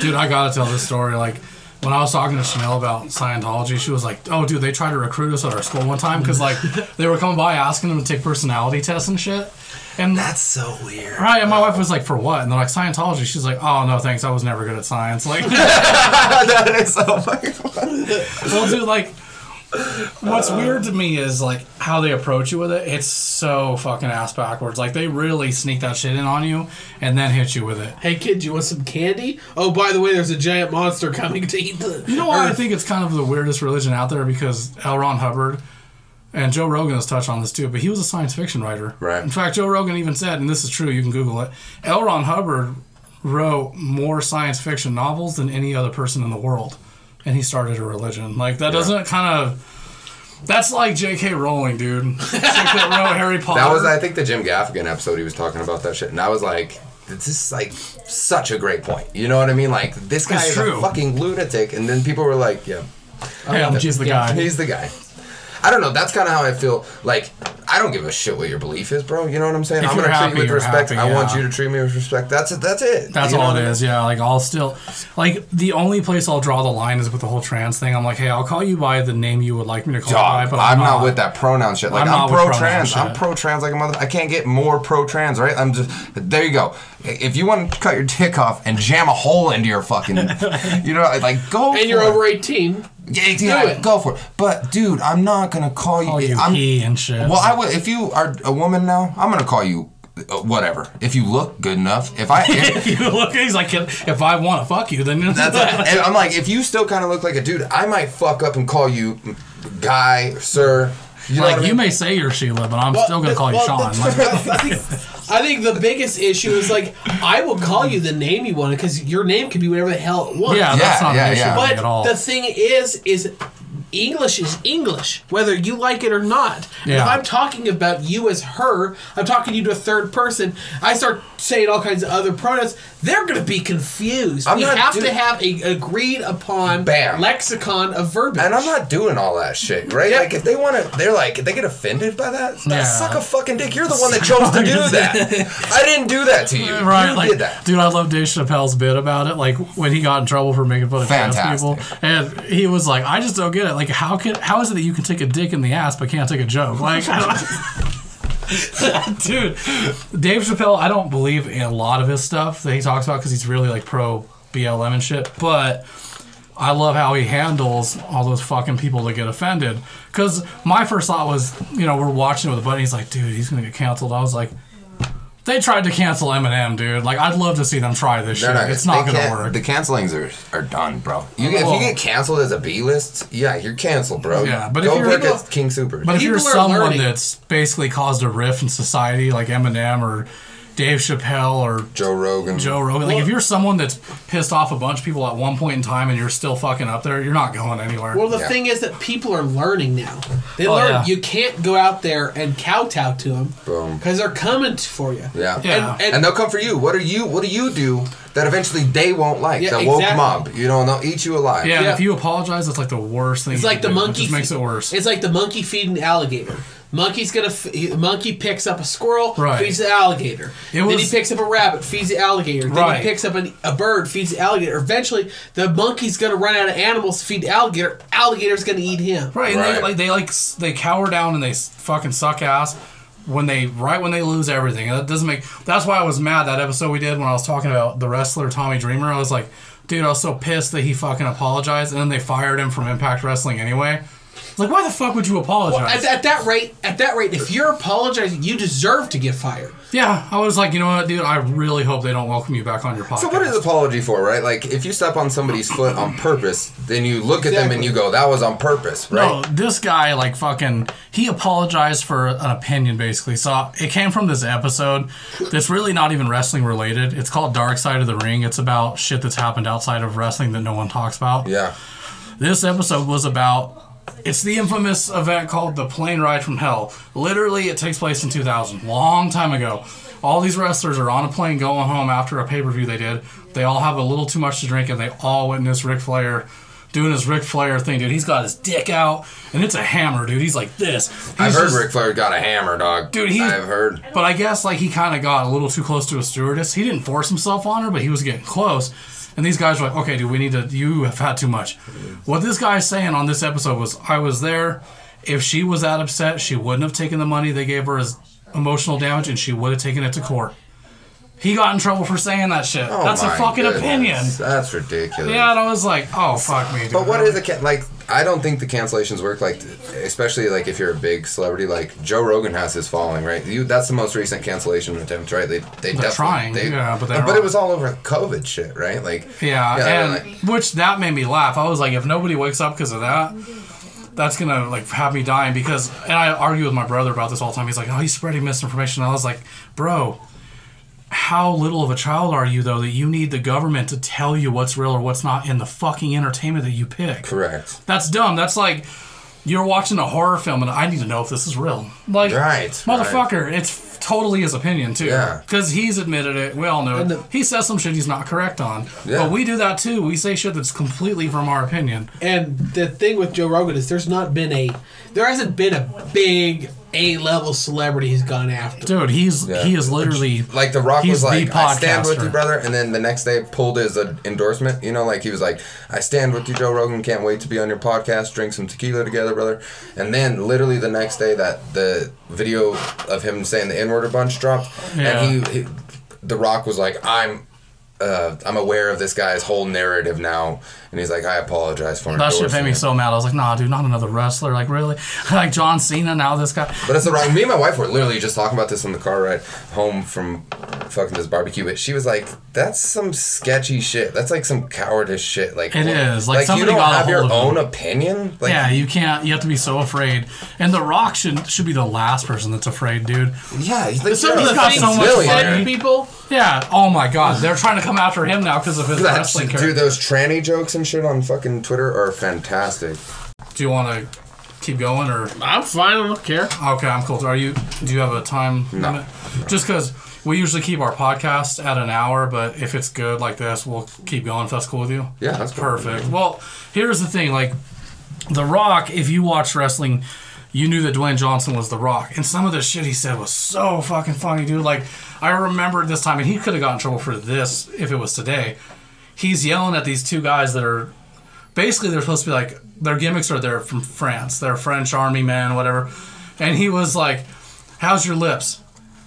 dude, I gotta tell this story. Like, when I was talking to Chanel about Scientology, she was like, "Oh, dude, they tried to recruit us at our school one time because like they were coming by asking them to take personality tests and shit." And That's so weird. right, and my wife was like, "For what?" And they're like, "Scientology." She's like, "Oh no, thanks. I was never good at science." Like, that is so fucking funny. well, dude, like. What's weird to me is like how they approach you with it. It's so fucking ass backwards. Like they really sneak that shit in on you and then hit you with it. Hey kid, you want some candy? Oh, by the way, there's a giant monster coming to eat the. You know why I think it's kind of the weirdest religion out there because L. Ron Hubbard and Joe Rogan has touched on this too, but he was a science fiction writer. Right. In fact, Joe Rogan even said, and this is true, you can Google it. L. Ron Hubbard wrote more science fiction novels than any other person in the world, and he started a religion. Like that doesn't kind of. That's like J.K. Rowling, dude. That Harry Potter. That was, I think, the Jim Gaffigan episode. He was talking about that shit, and I was like, "This is like such a great point." You know what I mean? Like, this guy It's is true. a fucking lunatic, and then people were like, "Yeah, Hey, I'm just the guy. he's the guy." I don't know. That's kind of how I feel. Like, I don't give a shit what your belief is, bro. You know what I'm saying? If I'm gonna happy, treat you with respect. happy, I want you to treat me with respect. That's it. That's it. That's You all what it I mean? yeah. Like I'll still, like the only place I'll draw the line is with the whole trans thing. I'm like, hey, I'll call you by the name you would like me to call Dog, you by, but I'm, I'm, not, with that pronoun shit. Like I'm I'm, pro trans. I'm pro trans like a mother. I can't get more pro trans, right? I'm just there. You go. If you want to cut your dick off and jam a hole into your fucking, you know, like go. And you're it. over 18. Yeah, yeah, go for it. But dude, I'm not gonna call you. Call you I'm, he and shit. Well, I would. If you are a woman now, I'm gonna call you uh, whatever. If you look good enough. If I. If, If you look, he's like, if I want to fuck you, then that's and I'm like, if you still kind of look like a dude, I might fuck up and call you guy, sir. You like you mean? may say you're Sheila, but I'm still gonna the- call you well, Sean. the- Like, I think, I think the biggest issue is like I will call you the name you want because your name can be whatever the hell it wants. yeah, that's Yeah, not yeah, an issue yeah. But at all. the thing is, is English is English, whether you like it or not. Yeah. If I'm talking about you as her, I'm talking to you to a third person. I start saying all kinds of other pronouns. They're going to be confused. I'm we not have do- to have a agreed upon Bam. lexicon of verbiage. And I'm not doing all that shit, right? Yeah. Like if they want to, they're like, if they get offended by that, that Yeah. suck a fucking dick. You're the one that chose to do that. I didn't do that to you. Right, you like, did that. dude, I love Dave Chappelle's bit about it. Like when he got in trouble for making fun of trans people, and he was like, "I just don't get it. Like, how can how is it that you can take a dick in the ass but can't take a joke? Like, I don't- dude, Dave Chappelle. I don't believe in a lot of his stuff that he talks about because he's really like pro BLM and shit. But I love how he handles all those fucking people that get offended. Because my first thought was, you know, we're watching it with a buddy. He's like, dude, he's gonna get canceled. I was like. They tried to cancel Eminem, dude. Like, I'd love to see them try this They're shit. it's not gonna work. The cancelings are, are done, bro. You get, if you get canceled as a B list, yeah, you're canceled, bro. Yeah, but if you're- People- King Super. But if you're People are someone learning. that's basically caused a rift in society, like Eminem or Dave Chappelle or Joe Rogan. Joe Rogan, like Well- if you're someone that's pissed off a bunch of people at one point in time and you're still fucking up there, you're not going anywhere. Well, the Yeah. thing is that people are learning now. They Oh, learn yeah. you can't go out there and kowtow to them Boom. because they're coming for you. Yeah. Yeah. And, and, And they'll come for you. What are you? What do you do that eventually they won't like? Yeah, the woke exactly. mob. You know, and they'll eat you alive. yeah, yeah. if you apologize, it's like the worst thing. it's you like the do. monkey. It just makes it worse. It's like the monkey feeding the alligator. Monkey's gonna. F- he- monkey picks up a squirrel, Right. feeds the alligator. It then he picks up a rabbit, feeds the alligator. Then Right. he picks up an, a bird, feeds the alligator. Eventually, the monkey's gonna run out of animals to feed the alligator. Alligator's gonna eat him. Right, and they like they like they cower down and they fucking suck ass when they right when they lose everything. And that doesn't make. That's why I was mad that episode we did when I was talking about the wrestler Tommy Dreamer. I was like, dude, I was so pissed that he fucking apologized, and then they fired him from Impact Wrestling anyway. Like, why the fuck would you apologize? At, at that rate, at that rate, if you're apologizing, you deserve to get fired. Yeah, I was like, you know what, dude, I really hope they don't welcome you back on your podcast. So what is apology for, right? Like if you step on somebody's foot on purpose, then you look at them and you go, "That was on purpose," right? No, this guy like fucking he apologized for an opinion basically. So it came from this episode that's really not even wrestling related. It's called Dark Side of the Ring. It's about shit that's happened outside of wrestling that no one talks about. Yeah. This episode was about it's the infamous event called the plane ride from hell. Literally it takes place in 2000, long time ago. All these wrestlers are on a plane going home after a pay-per-view they did. They all have a little too much to drink and they all witness Ric Flair doing his Ric Flair thing, dude. He's got his dick out and it's a hammer, dude. He's like this. He's I've heard just- Ric Flair got a hammer, dog. Dude, he- I've heard. but I guess like he kind of got a little too close to a stewardess. He didn't force himself on her, but he was getting close. And these guys were like, "Okay, dude, we need to. You have had too much." What this guy's saying on this episode was, "I was there. If she was that upset, she wouldn't have taken the money they gave her as emotional damage, and she would have taken it to court." He got in trouble for saying that shit. Oh That's a fucking goodness. opinion. That's ridiculous. Yeah, and I was like, "Oh fuck me." Dude. But what is can- like? I don't think the cancellations work like, especially like if you're a big celebrity. Like Joe Rogan has his following, right? You that's the most recent cancellation attempt, right? They they They're trying, they, yeah, but they're but it was all over COVID shit, right? Like Yeah, Yeah, and like- which that made me laugh. I was like, if nobody wakes up because of that, that's gonna like have me dying. Because and I argue with my brother about this all the time. He's like, oh, he's spreading misinformation. And I was like, bro, how little of a child are you though that you need the government to tell you what's real or what's not in the fucking entertainment that you pick? correct. That's dumb. That's like you're watching a horror film and I need to know if this is real. Like, Right, motherfucker, it's totally his opinion too. Yeah. Because he's admitted it. We all know it. The- he says some shit he's not correct on. Yeah. But we do that too. We say shit that's completely from our opinion. And the thing with Joe Rogan is there's not been a there hasn't been a big A level celebrity he's gone after. Dude, he's Yeah. he is literally Like The Rock was like, "I stand with you, brother," and then the next day pulled his uh, endorsement. You know, like he was like, "I stand with you, Joe Rogan. Can't wait to be on your podcast. Drink some tequila together, brother." And then literally the next day, that the video of him saying the N word a bunch dropped, Yeah. and he, he, The Rock was like, "I'm." Uh, I'm aware of this guy's whole narrative now, and he's like, "I apologize for that shit made me it." so mad. I was like, nah, dude, not another wrestler. Like really, like John Cena. Now this guy. But it's the wrong. Me and my wife were literally just talking about this on the car ride home from fucking this barbecue. But she was like, "That's some sketchy shit. That's like some cowardice shit. Like It what- is. Like, you somebody don't got have your own him. opinion. Like, yeah, you can't. You have to be so afraid. And The Rock should should be the last person that's afraid, dude. yeah. He's like, Some of the got so much billionaire. said to money. people. Yeah. Oh my God, they're trying to come after him now because of his That, wrestling dude, career. those tranny jokes and shit on fucking Twitter are fantastic. Do you want to keep going or? I'm fine. I don't care. Okay, I'm cool. Are you? Do you have a time limit? Just because we usually keep our podcast at an hour, but if it's good like this, we'll keep going. If that's cool with you. Yeah, that's cool. perfect. Well, here's the thing: like The Rock. If you watch wrestling, you knew that Dwayne Johnson was The Rock, and some of the shit he said was so fucking funny, dude. Like I remember this time, and he could have gotten in trouble for this if it was today. He's yelling at these two guys that are basically they're supposed to be like their gimmicks are they're from France, they're French army men, whatever. And he was like, "How's your lips?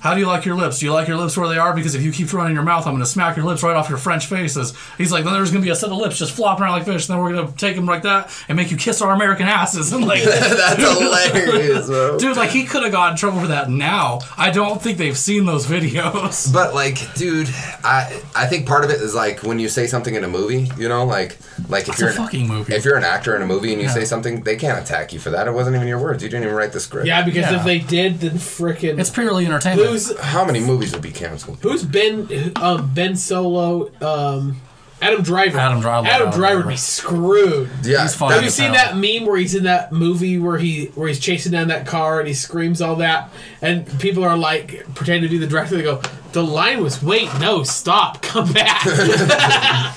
How do you like your lips? Do you like your lips where they are? Because if you keep running your mouth, I'm going to smack your lips right off your French faces." He's like, "Then there's going to be a set of lips just flopping around like fish. And then we're going to take them like that and make you kiss our American asses." And like, That's hilarious, bro. dude, like he could have got in trouble for that. Now, I don't think they've seen those videos. But like, dude, I I think part of it is like when you say something in a movie, you know, like like if It's you're a an- fucking movie. If you're an actor in a movie and you Yeah. say something, they can't attack you for that. It wasn't even your words. You didn't even write the script. Yeah, because Yeah. if they did, then frickin' It's purely entertainment. Who's How many movies would be canceled? who's Ben um, Ben Solo um, Adam Driver. Adam Driver- Adam Adam Driver would be screwed. Yeah, He's fine. Have you seen that meme where he's in that movie where he where he's chasing down that car and he screams all that and people are like pretending to be the director? They go, "The line was wait, no, stop, come back."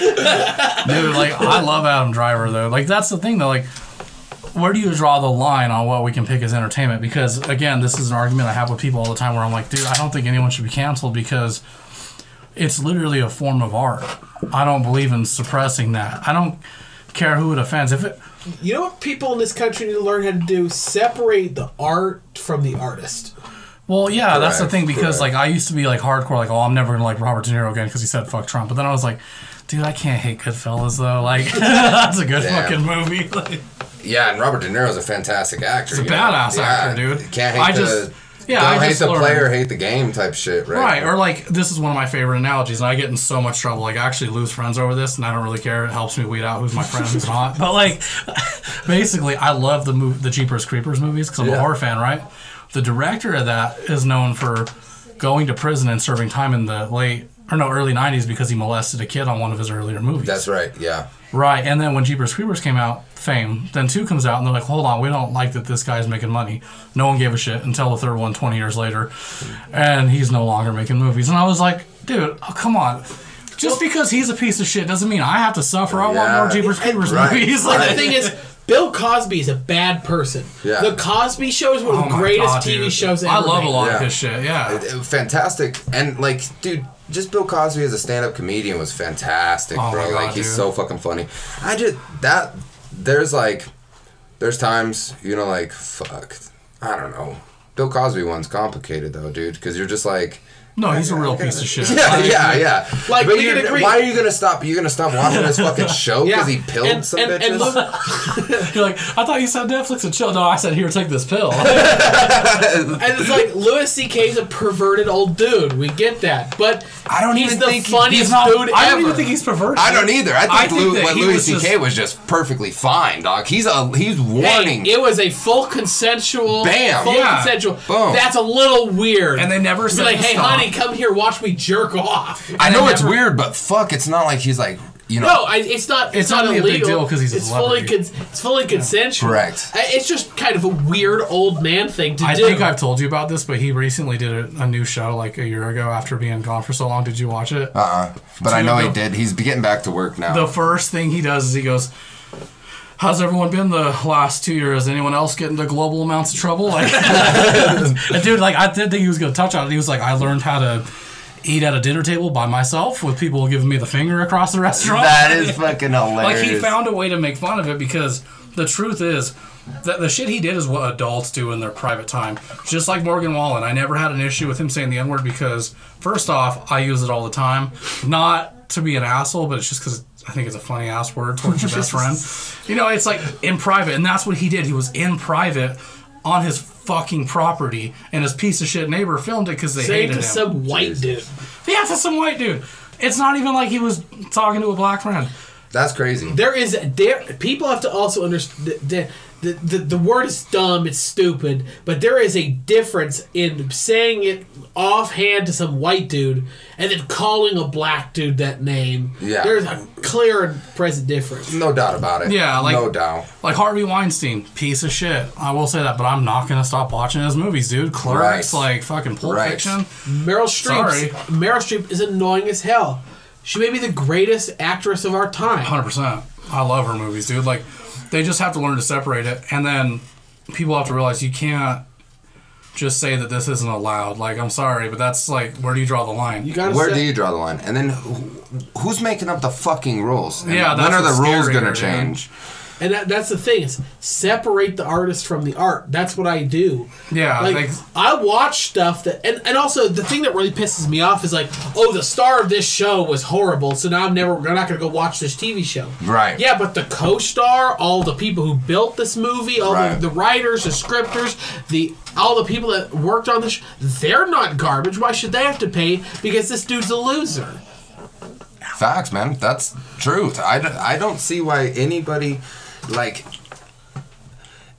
Dude, like I love Adam Driver though. Like that's the thing though. Like, where do you draw the line on what we can pick as entertainment? Because again, this is an argument I have with people all the time where I'm like, dude, I don't think anyone should be canceled because it's literally a form of art. I don't believe in suppressing that. I don't care who it offends. If it, you know what people in this country need to learn how to do? Separate the art from the artist. well, yeah, that's the thing because correct. like I used to be like hardcore, like, oh, I'm never gonna like Robert De Niro again because he said fuck Trump. But then I was like, dude, I can't hate Goodfellas though. Like that's a good Damn. fucking movie. Like, Yeah, and Robert De Niro's a fantastic actor. He's a you know? badass Yeah, actor, dude. Can't hate I the just- Yeah, Don't I hate the player, hate the game type shit, right? Right, or like this is one of my favorite analogies, and I get in so much trouble. Like I actually lose friends over this, and I don't really care. It helps me weed out who's my friend, who's not. But like, basically, I love the move, the Jeepers Creepers movies because I'm a horror fan, right? The director of that is known for going to prison and serving time in the late or no early '90s because he molested a kid on one of his earlier movies. That's right. Yeah. Right, and then when Jeepers Creepers came out, fame, then two comes out, and they're like, hold on, we don't like that this guy's making money. No one gave a shit until the third one 20 years later, and he's no longer making movies. And I was like, dude, oh, come on. Just because he's a piece of shit doesn't mean I have to suffer. I want Yeah. more Jeepers Creepers Right. movies. Like Like, the thing is, Bill Cosby is a bad person. Yeah. The Cosby Show is one of oh the greatest God, TV shows ever. I love a made. lot Yeah. of his shit, yeah. Fantastic. And like, dude, just Bill Cosby as a stand-up comedian was fantastic, Oh bro. God, like he's dude. so fucking funny. I just that there's like there's times you know like fuck I don't know. Bill Cosby one's complicated though, dude, because you're just like. No, he's a real piece of shit. Yeah, Like, yeah, yeah. Like, but you're- agree. why are you gonna stop? You're gonna stop watching this fucking show Yeah. because he pilled and, some and, bitches? and look, You're like, I thought you said Netflix and chill. No, I said here, take this pill. and it's like Louis C.K.'s a perverted old dude. We get that, but I don't he's even the think funniest He's not, dude I don't ever. even think he's perverted. I don't either. I think, I think Lou, that what Louis C.K. just- was just perfectly fine, dog. He's a he's warning. Hey, it was a full consensual. Bam. Full Yeah. consensual. Boom. That's a little weird. And they never Be said like, hey, stop. Honey, come here, watch me jerk off. I know they it's never- weird, but fuck, it's not like he's like you know. No, I, it's not. It's, It's not only a big illegal deal 'cause he's a it's fully. celebrity. Con- it's fully consensual. Correct. I- It's just kind of a weird old man thing to do. I do. think I've told you about this, but he recently did a, a new show like a year ago after being gone for so long. Did you watch it? Uh uh But I So know he did. He's getting back to work now. the first thing he does is he goes, "How's everyone been the last two years? Anyone else get into global amounts of trouble?" Like, dude, like I did think he was gonna touch on it. He was like, "I learned how to." Eat at a dinner table by myself with people giving me the finger across the restaurant. that is fucking hilarious. like he found a way to make fun of it because the truth is that the shit he did is what adults do in their private time. Just like Morgan Wallen, I never had an issue with him saying the N word because first off, I use it all the time, not to be an asshole, but it's just because I think it's a funny ass word towards your best friend. You know, it's like in private, and that's what he did. He was in private on his fucking property, and his piece of shit neighbor filmed it because they Say it hated to him. some white dude. yeah, to some white dude. It's not even like he was talking to a black friend. That's crazy. There is there. People have to also understand. The, the, the, the word is dumb. It's stupid. But there is a difference in saying it offhand to some white dude and then calling a black dude that name. Yeah. There's a clear and present difference. No doubt about it. Yeah, like- no doubt. Like Harvey Weinstein, piece of shit. I will say that, but I'm not gonna stop watching his movies, dude. Clerks, Right. like fucking Pulp Right. Fiction. Meryl Streep. Sorry. Meryl Streep is annoying as hell. She may be the greatest actress of our time. Hundred percent. I love her movies, dude. Like, they just have to learn to separate it, and then people have to realize you can't just say that this isn't allowed. Like, I'm sorry, but that's like, where do you draw the line? You gotta Where say, do you draw the line? And then who, who's making up the fucking rules? And Yeah, when are the what's rules scarier, gonna dude. change? And that, that's the thing is separate the artist from the art. That's what I do. Yeah, like like- I watch stuff that, and, and also the thing that really pisses me off is like, oh, the star of this show was horrible, so now I'm never, I'm not gonna go watch this TV show. Right. Yeah, but the co-star, all the people who built this movie, all Right. the, the writers, the scripters, the all the people that worked on this, sh- they're not garbage. Why should they have to pay? Because this dude's a loser. Facts, man. That's truth. I, d- I don't see why anybody, like,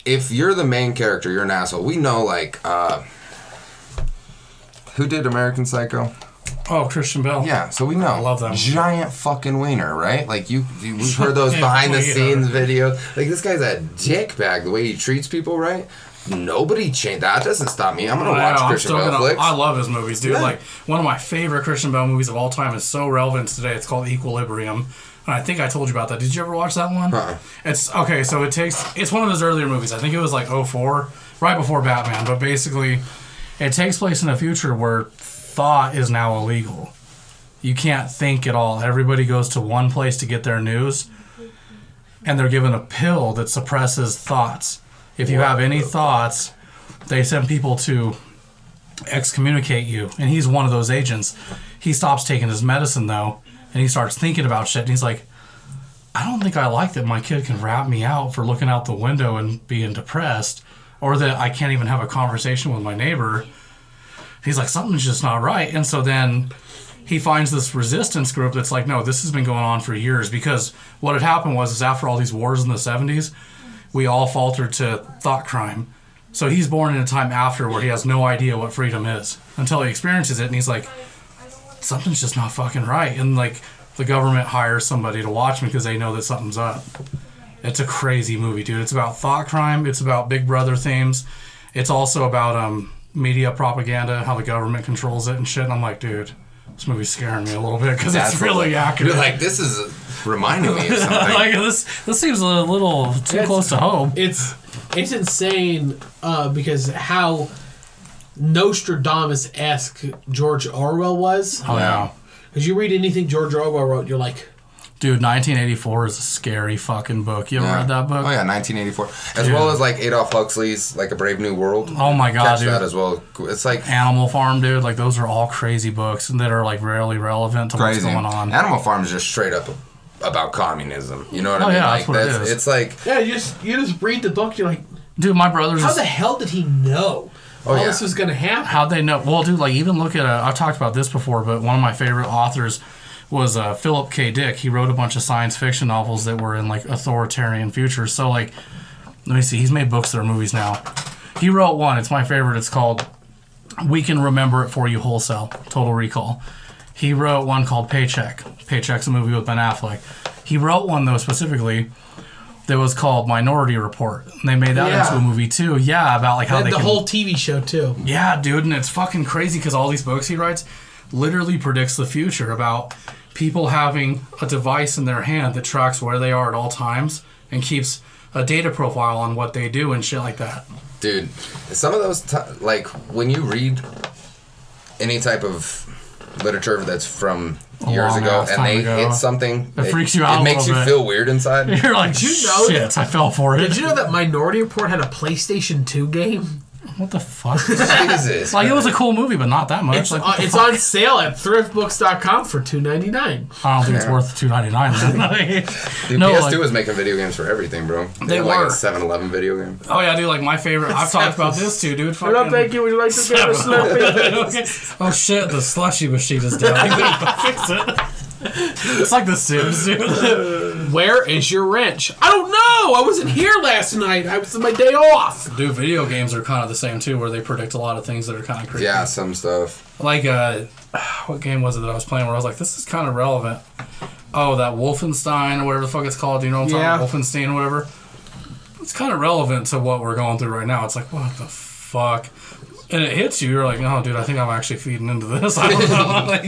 if you're the main character, you're an asshole. We know, like, uh, who did American Psycho? Oh, Christian Bale. Yeah, so we know. I love that movie. Giant fucking wiener, right? Like, you, you we've heard those behind the scenes videos. Like, this guy's a dickbag, the way he treats people, right? Nobody changed. That doesn't stop me. I'm gonna I watch know, Christian Bale gonna- flicks. I love his movies, dude. Yeah. Like one of my favorite Christian Bale movies of all time is so relevant today. It's called Equilibrium, I think I told you about that. Did you ever watch that one? Uh-uh. It's okay. So it takes. It's one of his earlier movies. I think it was like 04, right before Batman. But basically, it takes place in a future where thought is now illegal. You can't think at all. Everybody goes to one place to get their news, and they're given a pill that suppresses thoughts. If you have any thoughts, they send people to excommunicate you. And he's one of those agents. He stops taking his medicine though, and he starts thinking about shit. And he's like, I don't think I like that my kid can rat me out for looking out the window and being depressed. or that I can't even have a conversation with my neighbor. He's like, something's just not right. And so then he finds this resistance group that's like, no, this has been going on for years. Because what had happened was, is after all these wars in the 70s, we all faltered to thought crime. So he's born in a time after where he has no idea what freedom is until he experiences it, and he's like, something's just not fucking right. And like, the government hires somebody to watch me because they know that something's up. It's a crazy movie, dude. It's about thought crime. It's about Big Brother themes. It's also about um, media propaganda, how the government controls it and shit. And I'm like, dude, this movie's scaring me a little bit because it's really what- accurate. You're like, this is reminding me of something. like this, this seems a little too It's- close to home. It's it's insane uh, because how Nostradamus esque George Orwell was. Oh yeah, Because you read anything George Orwell wrote, you're like, dude, 1984 is a scary fucking book. You ever Yeah. read that book? Oh yeah, 1984, as Dude. well as like Adolf Huxley's like A Brave New World. Oh my god, Catch dude. that as well. It's like Animal Farm, dude. Like those are all crazy books that are like rarely relevant to crazy. what's going on. Animal Farm is just straight up about communism. You know what Oh, I mean? yeah, like that's what it is. It's like yeah, you just you just read the book, you're like, Dude, my brother's how the hell did he know all yeah. this was gonna happen? How'd they know? Well, dude, like even look at uh, I've talked about this before, but one of my favorite authors was uh, Philip K. Dick. He wrote a bunch of science fiction novels that were in like authoritarian futures. So like, let me see. He's made books that are movies now. He wrote one. It's my favorite. It's called "We Can Remember It for You Wholesale." Total Recall. He wrote one called Paycheck. Paycheck's a movie with Ben Affleck. He wrote one though specifically that was called Minority Report. And they made that Yeah. into a movie too. Yeah, about like how And they the can- whole TV show too. yeah, dude, and it's fucking crazy because all these books he writes literally predicts the future about people having a device in their hand that tracks where they are at all times and keeps a data profile on what they do and shit like that. dude some of those ti like when you read any type of literature that's from A years ago and they ago. hit something It freaks you out it a makes you bit. feel weird inside You're like, Did you know shit, I fell for it. Did you know that Minority Report had a PlayStation 2 game? What the fuck? Jesus like, it was a cool movie, but not that much. It's, like, uh, it's fuck? on sale at thriftbooks.com for two ninety nine. I don't think it's worth two ninety nine. Dude, no, PS2 like- was making video games for everything, bro. They had, like a 7-Eleven video game. oh yeah, dude. Like my favorite. I've talked about this too, dude. Fucking, you. Would you like to get a Okay. Oh shit, the slushy machine is down. Fix it. It's like the Sims, dude. Where is your wrench? I don't know. I wasn't here last night. I was on my day off. Dude, video games are kind of the same too, where they predict a lot of things that are kind of crazy. Yeah, some stuff. Like, uh, what game was it that I was playing where I was like, this is kind of relevant? Oh, that Wolfenstein or whatever the fuck it's called. Do you know what I'm Yeah. talking about? Wolfenstein or whatever. It's kind of relevant to what we're going through right now. It's like, what the fuck? And it hits you. You're like, oh, dude, I think I'm actually feeding into this. I don't know. like,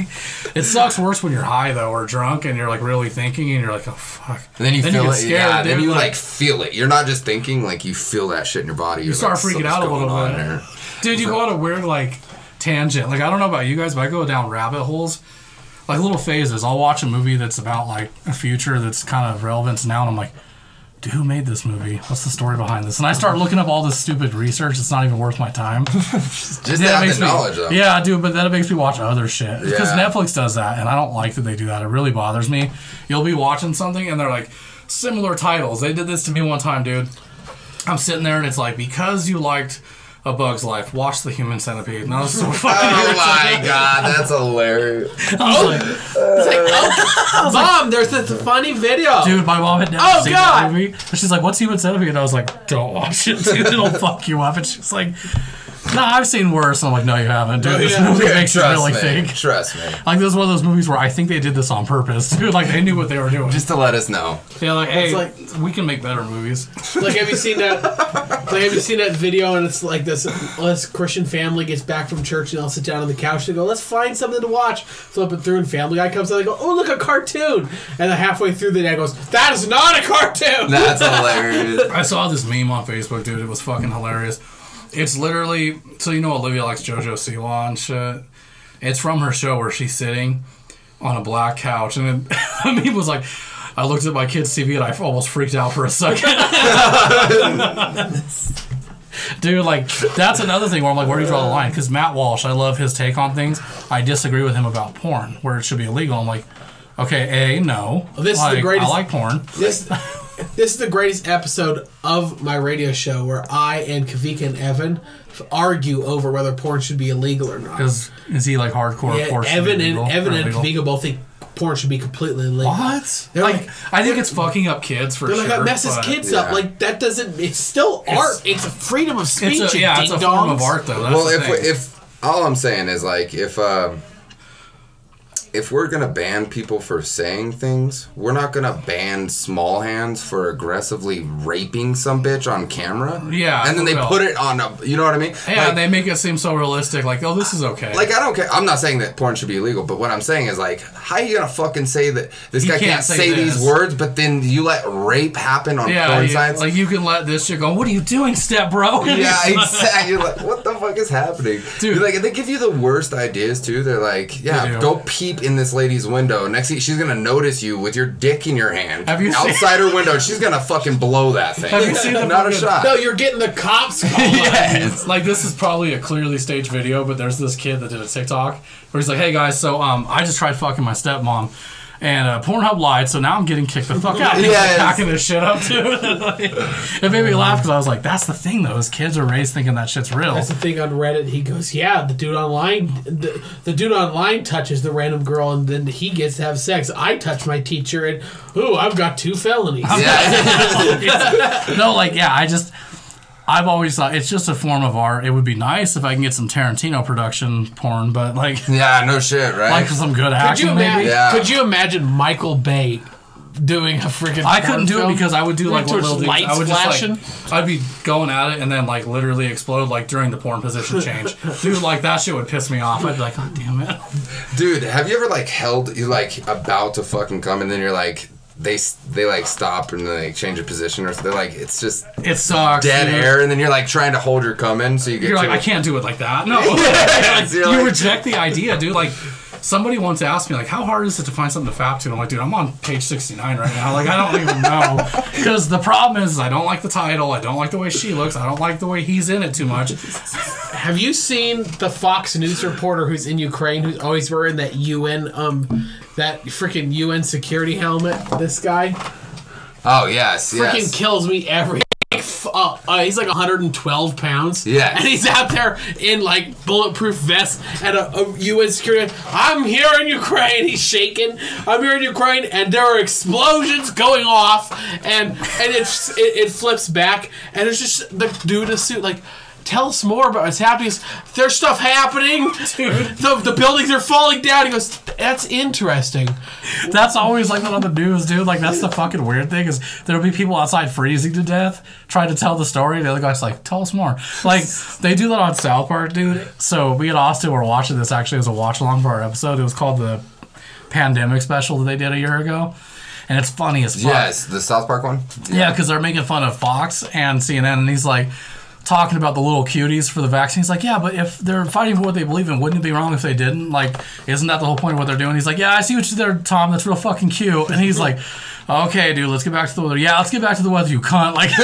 it sucks worse when you're high though, or drunk, and you're like really thinking, and you're like, oh fuck. And then you Then you feel get it. scared, yeah, then you like- like, feel it. You're not just thinking, like you feel that shit in your body. You start freaking out a little bit. Dude, you go on a weird like tangent. Like I don't know about you guys, but I go down rabbit holes, like little phases. I'll watch a movie that's about like a future that's kind of relevant now, and I'm like, dude, who made this movie? What's the story behind this? And I start looking up all this stupid research. It's not even worth my time. Just That have makes the me- knowledge, though. Yeah, I do, but then it makes me watch other shit because Yeah. Netflix does that, and I don't like that they do that. It really bothers me. You'll be watching something, and they're like similar titles. They did this to me one time, dude. I'm sitting there, and it's like because you liked A Bug's Life, watch The Human Centipede, and I was so fucking. Oh my god, that's hilarious. I was like, oh, Mom, there's this funny video. dude, my mom had never Oh, seen God. that movie. And she's like, "What's Human Centipede?" And I was like, "Don't watch it, dude. It'll fuck you up." And she's like, "Nah, I've seen worse." And I'm like, "No, you haven't, dude. This yeah. movie Yeah, makes you trust really me. think." Trust me. Like this is one of those movies where I think they did this on purpose, dude. Like they knew what they were doing. Just to let us know. yeah, like hey, like- we can make better movies. Like, have you seen that? Like, have you seen that video? And it's like this: this Christian family gets back from church, and they'll sit down on the couch. They go, "Let's find something to watch." Flip it through, and Family Guy comes out. They go, "Oh, look, a cartoon!" And then halfway through, the dad goes, "That is not a cartoon." That's hilarious. I saw this meme on Facebook, dude. It was fucking hilarious. It's literally so you know Olivia likes JoJo Siwa and shit. It's from her show where she's sitting on a black couch, and it, the meme was like, I looked at my kid's TV and I almost freaked out for a second. Dude, like that's another thing where I'm like, where do you draw the line? Because Matt Walsh, I love his take on things. I disagree with him about porn, where it should be illegal. I'm like, okay, a no. This is the Like, greatest- I like porn. This this is the greatest episode of my radio show where I and Kavika and Evan argue over whether porn should be illegal or not. Is is he like hardcore? Yeah, porn should be Evan and Evan and? Kavika both think porn should be completely illegal. What? They're like, like- I think it's fucking up kids for They're sure. like that messes but kids up. Like that doesn't. It's still art. It's a freedom of speech. It's a, yeah, it's a form of art though. That's well, if thing. if all I'm saying is like if um, if we're gonna ban people for saying things, we're not gonna ban small hands for aggressively raping some bitch on camera. Yeah, and then they put it on a. You know what I mean? yeah, Like- they make it seem so realistic. Like, oh, this is okay. Like I don't care. I'm not saying that porn should be illegal, but what I'm saying is like, how are you gonna fucking say that this You guy can't can't, say say, these words, but then you let rape happen on yeah, porn you- sites? like you can let this shit go. What are you doing, step bro? yeah, exactly. You're like, what the fuck is happening, Dude. You're like, they give you the worst ideas too. They're like, yeah, go peep in this lady's window. Next thing, she's gonna notice you with your dick in your hand Have you seen- outside her window. She's gonna fucking blow that thing. Have you seen the Not a shot. No, you're getting the cops. yes. like this is probably a clearly staged video, but there's this kid that did a TikTok where he's like, "Hey guys, so um, I just tried fucking my stepmom." And uh, Pornhub lied, so now I'm getting kicked the fuck out. And he's like Yes. packing this shit up too. it made me laugh because I was like, "That's the thing, though. Is kids are raised thinking that shit's real." That's the thing on Reddit. He goes, "Yeah, the dude online, the, the dude online touches the random girl, and then he gets to have sex. I touch my teacher, and ooh, I've got two felonies." Yeah. no, like yeah, I just I've always thought it's just a form of art. It would be nice if I can get some Tarantino production porn, but like yeah, no shit, right? like some good Could action you, maybe. Yeah. could you imagine Michael Bay doing a freaking? I couldn't do film? it because I would do like what Towards little lights I would flashing. just like I'd be going at it and then like literally explode like during the porn position change. Dude, like that shit would piss me off. I'd be like, God damn it. Dude, have you ever like held you like about to fucking come and then you're like they s- they like stop and then they change a position or something like it's just It sucks. dead dude. air and then you're like trying to hold your cum in so you get You're like, I can't do it like that. No. You're you like- reject the idea, dude. Like somebody once asked me, like, how hard is it to find something to fap to? And I'm like, dude, I'm on page 69 right now. Like, I don't even know. Because the problem is, I don't like the title. I don't like the way she looks. I don't like the way he's in it too much. Have you seen the Fox News reporter who's in Ukraine, who's always wearing that UN, um, that freaking UN security helmet? This guy Oh yes, freaking yes. kills me every. Uh, uh, he's like 112 pounds. Yeah. And he's out there in like bulletproof vest at a, a UN security. I'm here in Ukraine. He's shaking. I'm here in Ukraine, and there are explosions going off, and and it's, it it flips back, and it's just the dude in a suit like. Tell us more about what's happening. There's stuff happening. The, the buildings are falling down. He goes, That's interesting. That's always like that on the news, dude. Like, that's the fucking weird thing is there'll be people outside freezing to death trying to tell the story. The other guy's like, tell us more. Like, they do that on South Park, dude. So, me and Austin were watching this actually as a watch along for our episode. It was called the pandemic special that they did a year ago. And it's funny as fuck. Yes, the South Park one. Yeah, because they're making fun of Fox and CNN, and he's like talking about the little cuties for the vaccine. He's like, yeah, but if they're fighting for what they believe in, wouldn't it be wrong if they didn't? Like, isn't that the whole point of what they're doing? He's like, yeah, I see what you did there, Tom. That's real fucking cute. And he's like, okay, dude, let's get back to the weather. Yeah, let's get back to the weather, you cunt. Like,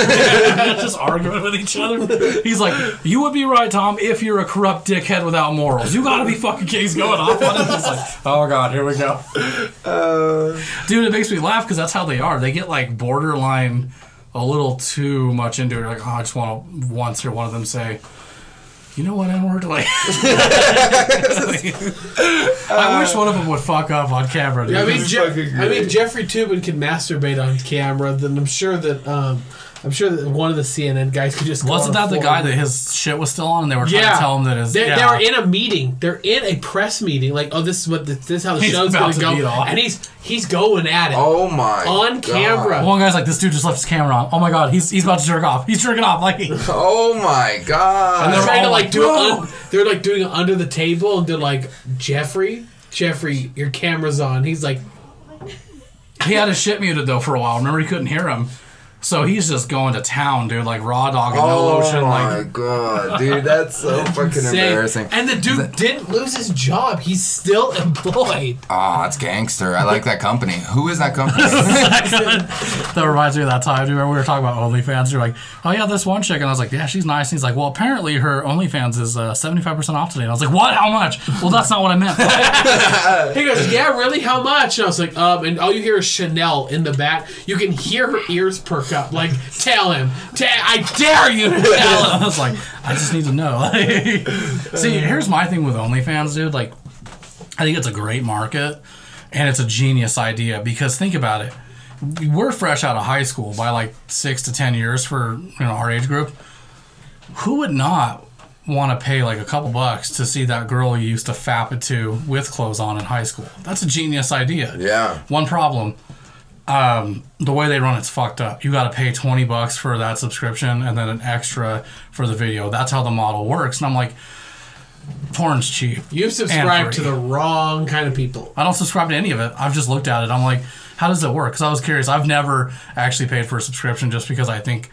just arguing with each other. He's like, you would be right, Tom, if you're a corrupt dickhead without morals. You gotta be fucking kidding. He's going off on. He's like, oh god, here we go. Uh, dude, it makes me laugh because that's how they are. They get like borderline a little too much into it. Like, oh, I just want to once hear one of them say, you know what, N word? Like, I wish one of them would fuck off on camera. Dude. I mean, Je- I mean. Jeffrey Toobin can masturbate on camera. Then I'm sure that um, I'm sure that one of the CNN guys could just wasn't that the guy that his shit was still on, and they were trying Yeah, to tell him that his They, yeah. they were in a meeting. They're in a press meeting. Like, oh, this is what the, this is how the He's show's about going to to go, off. and he's he's going at it. Oh my. On God. camera. One guy's like, this dude just left his camera on. Oh my god, he's he's about to jerk off. He's jerking off. Like, Oh my god. And They're they're trying to like like, do it. Oh un- they're like doing it under the table, and they're like, Jeffrey, Jeffrey, your camera's on. He's like, he had his shit muted though for a while. Remember, he couldn't hear him. So he's just going to town, dude, like raw dog and no lotion. Oh lotion. my Like, god, dude, that's so fucking Same. embarrassing. And the dude didn't lose his job. He's still employed. Oh, it's gangster. I like that company. Who is that company? that reminds me of that time, dude, where we were talking about OnlyFans. You're like, oh yeah, this one chick, and I was like, yeah, she's nice. And he's like, well, apparently her OnlyFans is uh, 75% off today. And I was like, what? How much? Well, that's not what I meant. He goes, "Yeah, really? How much?" And I was like, "Um," and all you hear is Chanel in the back. You can hear her ears perk up. Like, tell him, Ta- I dare you to tell him. I was like, I just need to know. See, uh. here's my thing with OnlyFans, dude. Like, I think it's a great market and it's a genius idea because think about it. We're fresh out of high school by like six to ten years for you know our age group. Who would not want to pay like a couple bucks to see that girl you used to fap it to with clothes on in high school? That's a genius idea. yeah. One problem. Um, the way they run it's fucked up. You got to pay 20 bucks for that subscription and then an extra for the video. That's how the model works. And I'm like, porn's cheap. You've subscribed to the wrong kind of people. I don't subscribe to any of it. I've just looked at it. I'm like, how does it work? Because I was curious. I've never actually paid for a subscription just because I think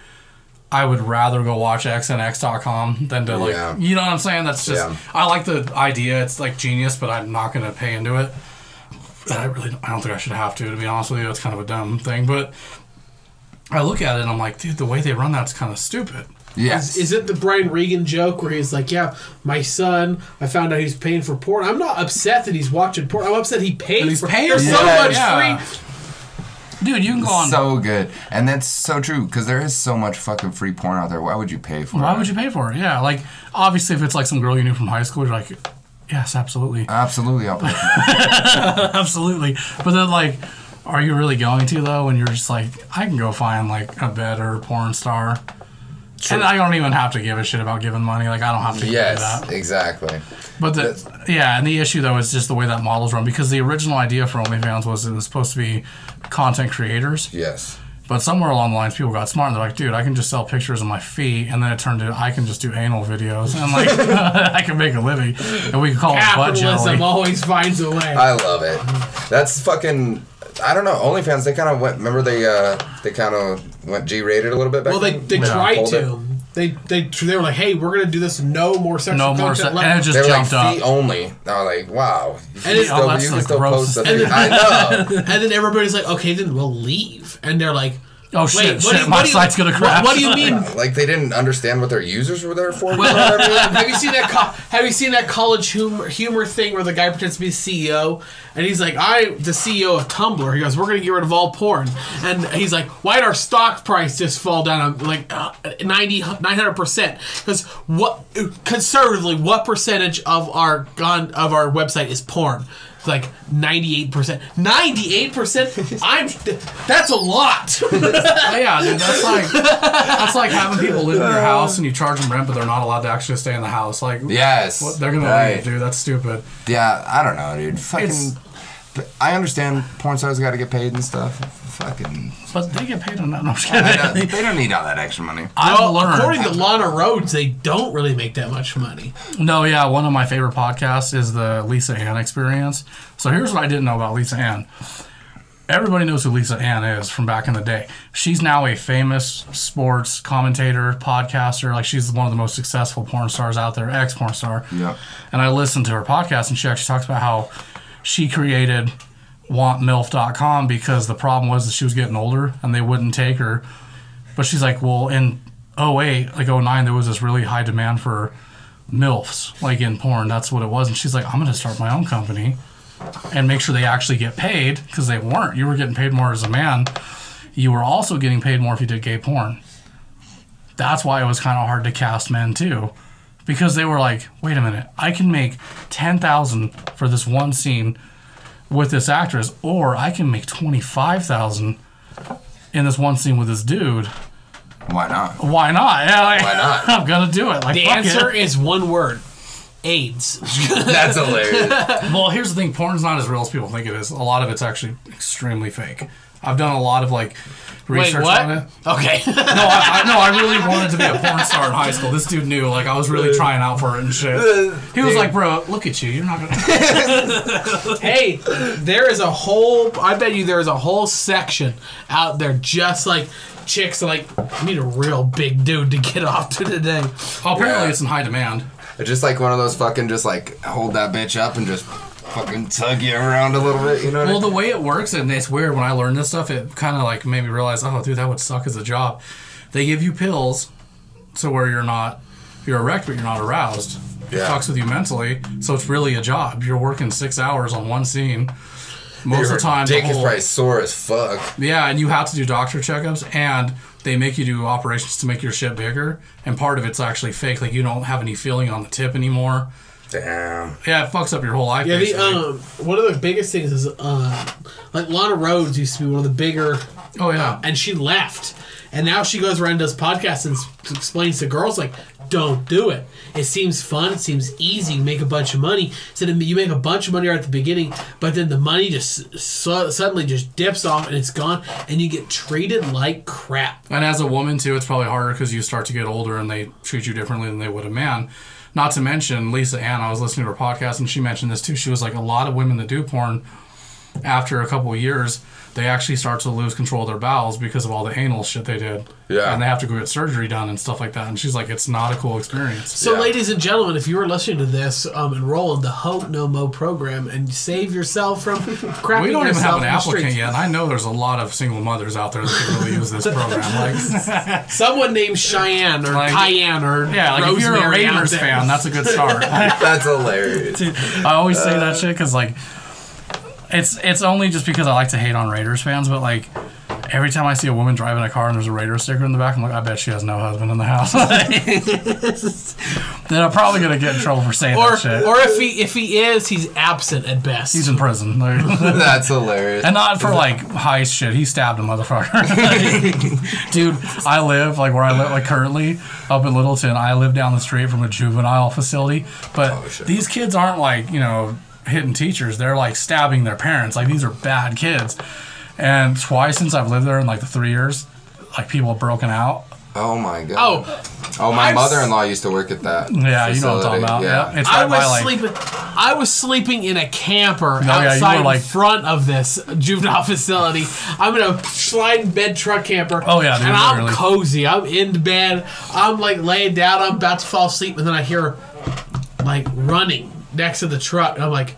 I would rather go watch xnx.com than to like, Yeah. you know what I'm saying? That's just, Yeah. I like the idea. It's like genius, but I'm not going to pay into it. And I really, don't, I don't think I should have to, to be honest with you. It's kind of a dumb thing. But I look at it and I'm like, dude, the way they run that's kind of stupid. Yes. Is, is it the Brian Regan joke where he's like, "Yeah, my son, I found out he's paying for porn. I'm not upset that he's watching porn. I'm upset he paid he's for. paying There's for so it, much yeah. free. Dude, you can go on. so good, and that's so true because there is so much fucking free porn out there. Why would you pay for why it? Why would you pay for it? Yeah. Like, obviously, if it's like some girl you knew from high school, you're like, yes, absolutely. Absolutely, I'll. Absolutely. But then, like, are you really going to, though, when you're just like, I can go find, like, a better porn star? And I don't even have to give a shit about giving money. Like, I don't have to Yes, exactly. But the, yeah, and the issue, though, is just the way that model's run. Because the original idea for OnlyFans was it was supposed to be content creators. Yes. But somewhere along the lines, people got smart and they're like, dude, I can just sell pictures of my feet. And then it turned into, I can just do anal videos. And, like, I can make a living. And we can call it butt jelly. Capitalism always finds a way. I love it. That's fucking. I don't know. OnlyFans. They kind of went. Remember they uh they kind of went G rated a little bit back. well, they then? they Yeah. tried Hold it. to. They they they were like, "Hey, we're gonna do this. No more sexual No more. content Se- left." and it just They were like jumped up. feet only. I was like, wow. You And can it's- still, oh, that's you the can still post grossest the thing. I know. and then everybody's like, "Okay, then we'll leave." And they're like, Oh, shit, Wait, shit, do you- my what do you- site's gonna what- crash. What, do you mean? Like they didn't understand what their users were there for. Well, have you seen that? Co- have you seen that college humor humor thing where the guy pretends to be CEO and he's like, "I, the CEO of Tumblr." He goes, "We're gonna get rid of all porn," and he's like, "Why'd our stock price just fall down um, like uh, 90 900 percent?" Because what conservatively, what percentage of our on of our website is porn? It's like ninety eight percent. Ninety eight percent. I'm. That's a lot. Oh, yeah, dude, that's like that's like having people live in your house and you charge them rent, but they're not allowed to actually stay in the house. Like, yes. what, they're gonna Right. leave, dude. That's stupid. Yeah, I don't know, dude. Fucking. It's- I understand porn stars got to get paid and stuff. Fucking. But they get paid on that. No, I'm just I don't- they don't need all that extra money. I've Well, learned. according to Lana Rhoades, they don't really make that much money. No, yeah, one of my favorite podcasts is the Lisa Ann Experience. So here's what I didn't know about Lisa Ann. Everybody knows who Lisa Ann is from back in the day. She's now a famous sports commentator, podcaster. Like she's one of the most successful porn stars out there, ex porn star. Yep. And I listened to her podcast, and she actually talks about how she created wantmilf.com because the problem was that she was getting older and they wouldn't take her. But she's like, well, in 08, like 09, there was this really high demand for MILFs, like in porn. That's what it was. And she's like, I'm going to start my own company and make sure they actually get paid because they weren't. You were getting paid more as a man. You were also getting paid more if you did gay porn. That's why it was kind of hard to cast men too, because they were like, "Wait a minute, I can make ten thousand for this one scene with this actress, or I can make twenty five thousand in this one scene with this dude. Why not? Why not? Yeah, like, Why not? I'm gonna do it. Like The answer it. is one word: AIDS. That's hilarious. Well, here's the thing: porn's not as real as people think it is. A lot of it's actually extremely fake. I've done a lot of like Wait, research what? on it. Okay. No, I, I no, I really wanted to be a porn star in high school. This dude knew, like, I was really trying out for it and shit. He was like, "Bro, look at you. You're not gonna." hey, there is a whole. I bet you there is a whole section out there just like chicks are like, I need a real big dude to get off to today. Oh, apparently Yeah. it's in high demand. It's just like one of those fucking just like hold that bitch up and just fucking tug you around a little bit. You know? What Well, I the way it works, and it's weird when I learned this stuff, it kind of like made me realize, oh, dude, that would suck as a job. They give you pills to where you're not, you're erect, but you're not aroused. It Yeah. fucks with you mentally, so it's really a job. You're working six hours on one scene. Most Your of the time, the dick is probably sore as fuck. Yeah, and you have to do doctor checkups, and they make you do operations to make your shit bigger. And part of it's actually fake, like you don't have any feeling on the tip anymore. Damn. Yeah, it fucks up your whole life. Yeah, the basically. um, one of the biggest things is uh, like Lana Rhoades used to be one of the bigger, oh yeah, and she left, and now she goes around and does podcasts and s- explains to girls like, don't do it. It seems fun. It seems easy. You make a bunch of money. So then you make a bunch of money right at the beginning, but then the money just so, suddenly just dips off and it's gone, and you get treated like crap. and as a woman too, it's probably harder because you start to get older and they treat you differently than they would a man. Not to mention Lisa Ann. I was listening to her podcast and she mentioned this too. She was like, a lot of women that do porn, after a couple of years, they actually start to lose control of their bowels because of all the anal shit they did. Yeah. and they have to go get surgery done and stuff like that. And she's like, it's not a cool experience. So, Yeah. ladies and gentlemen, if you are listening to this, um, enroll in the Hope No Mo program and save yourself from crapping We don't even have yourself an in the applicant streets. yet. And I know there's a lot of single mothers out there that could really use this program. Like, Someone named Cheyenne or Like- Cayenne or yeah, like if you're a Raiders fan, that's a good start. That's hilarious. I always say that shit because like it's it's only just because I like to hate on Raiders fans, but like every time I see a woman driving a car and there's a Raiders sticker in the back, I'm like, I bet she has no husband in the house. then I'm probably gonna get in trouble for saying or that shit. or if he if he is, he's absent at best. He's in prison, That's hilarious. and not for like heist shit. He stabbed a motherfucker, dude. I live like where I live, like currently up in Littleton. I live down the street from a juvenile facility, but Oh, these kids aren't like you know hitting teachers. They're like stabbing their parents. Like these are bad kids. And twice since I've lived there in like the three years, like people have broken out. Oh my god. oh, Oh, my I've- mother-in-law used to work at that. Yeah, you know what I'm talking about. Yeah. Yeah, it's I was by like sleeping. I was sleeping in a camper oh, yeah, you were outside like- in front of this juvenile facility. I'm in a sliding bed truck camper. Oh, yeah, dude, and I'm literally. cozy. I'm in bed. I'm like laying down. I'm about to fall asleep, and then I hear like running next to the truck. And I'm like.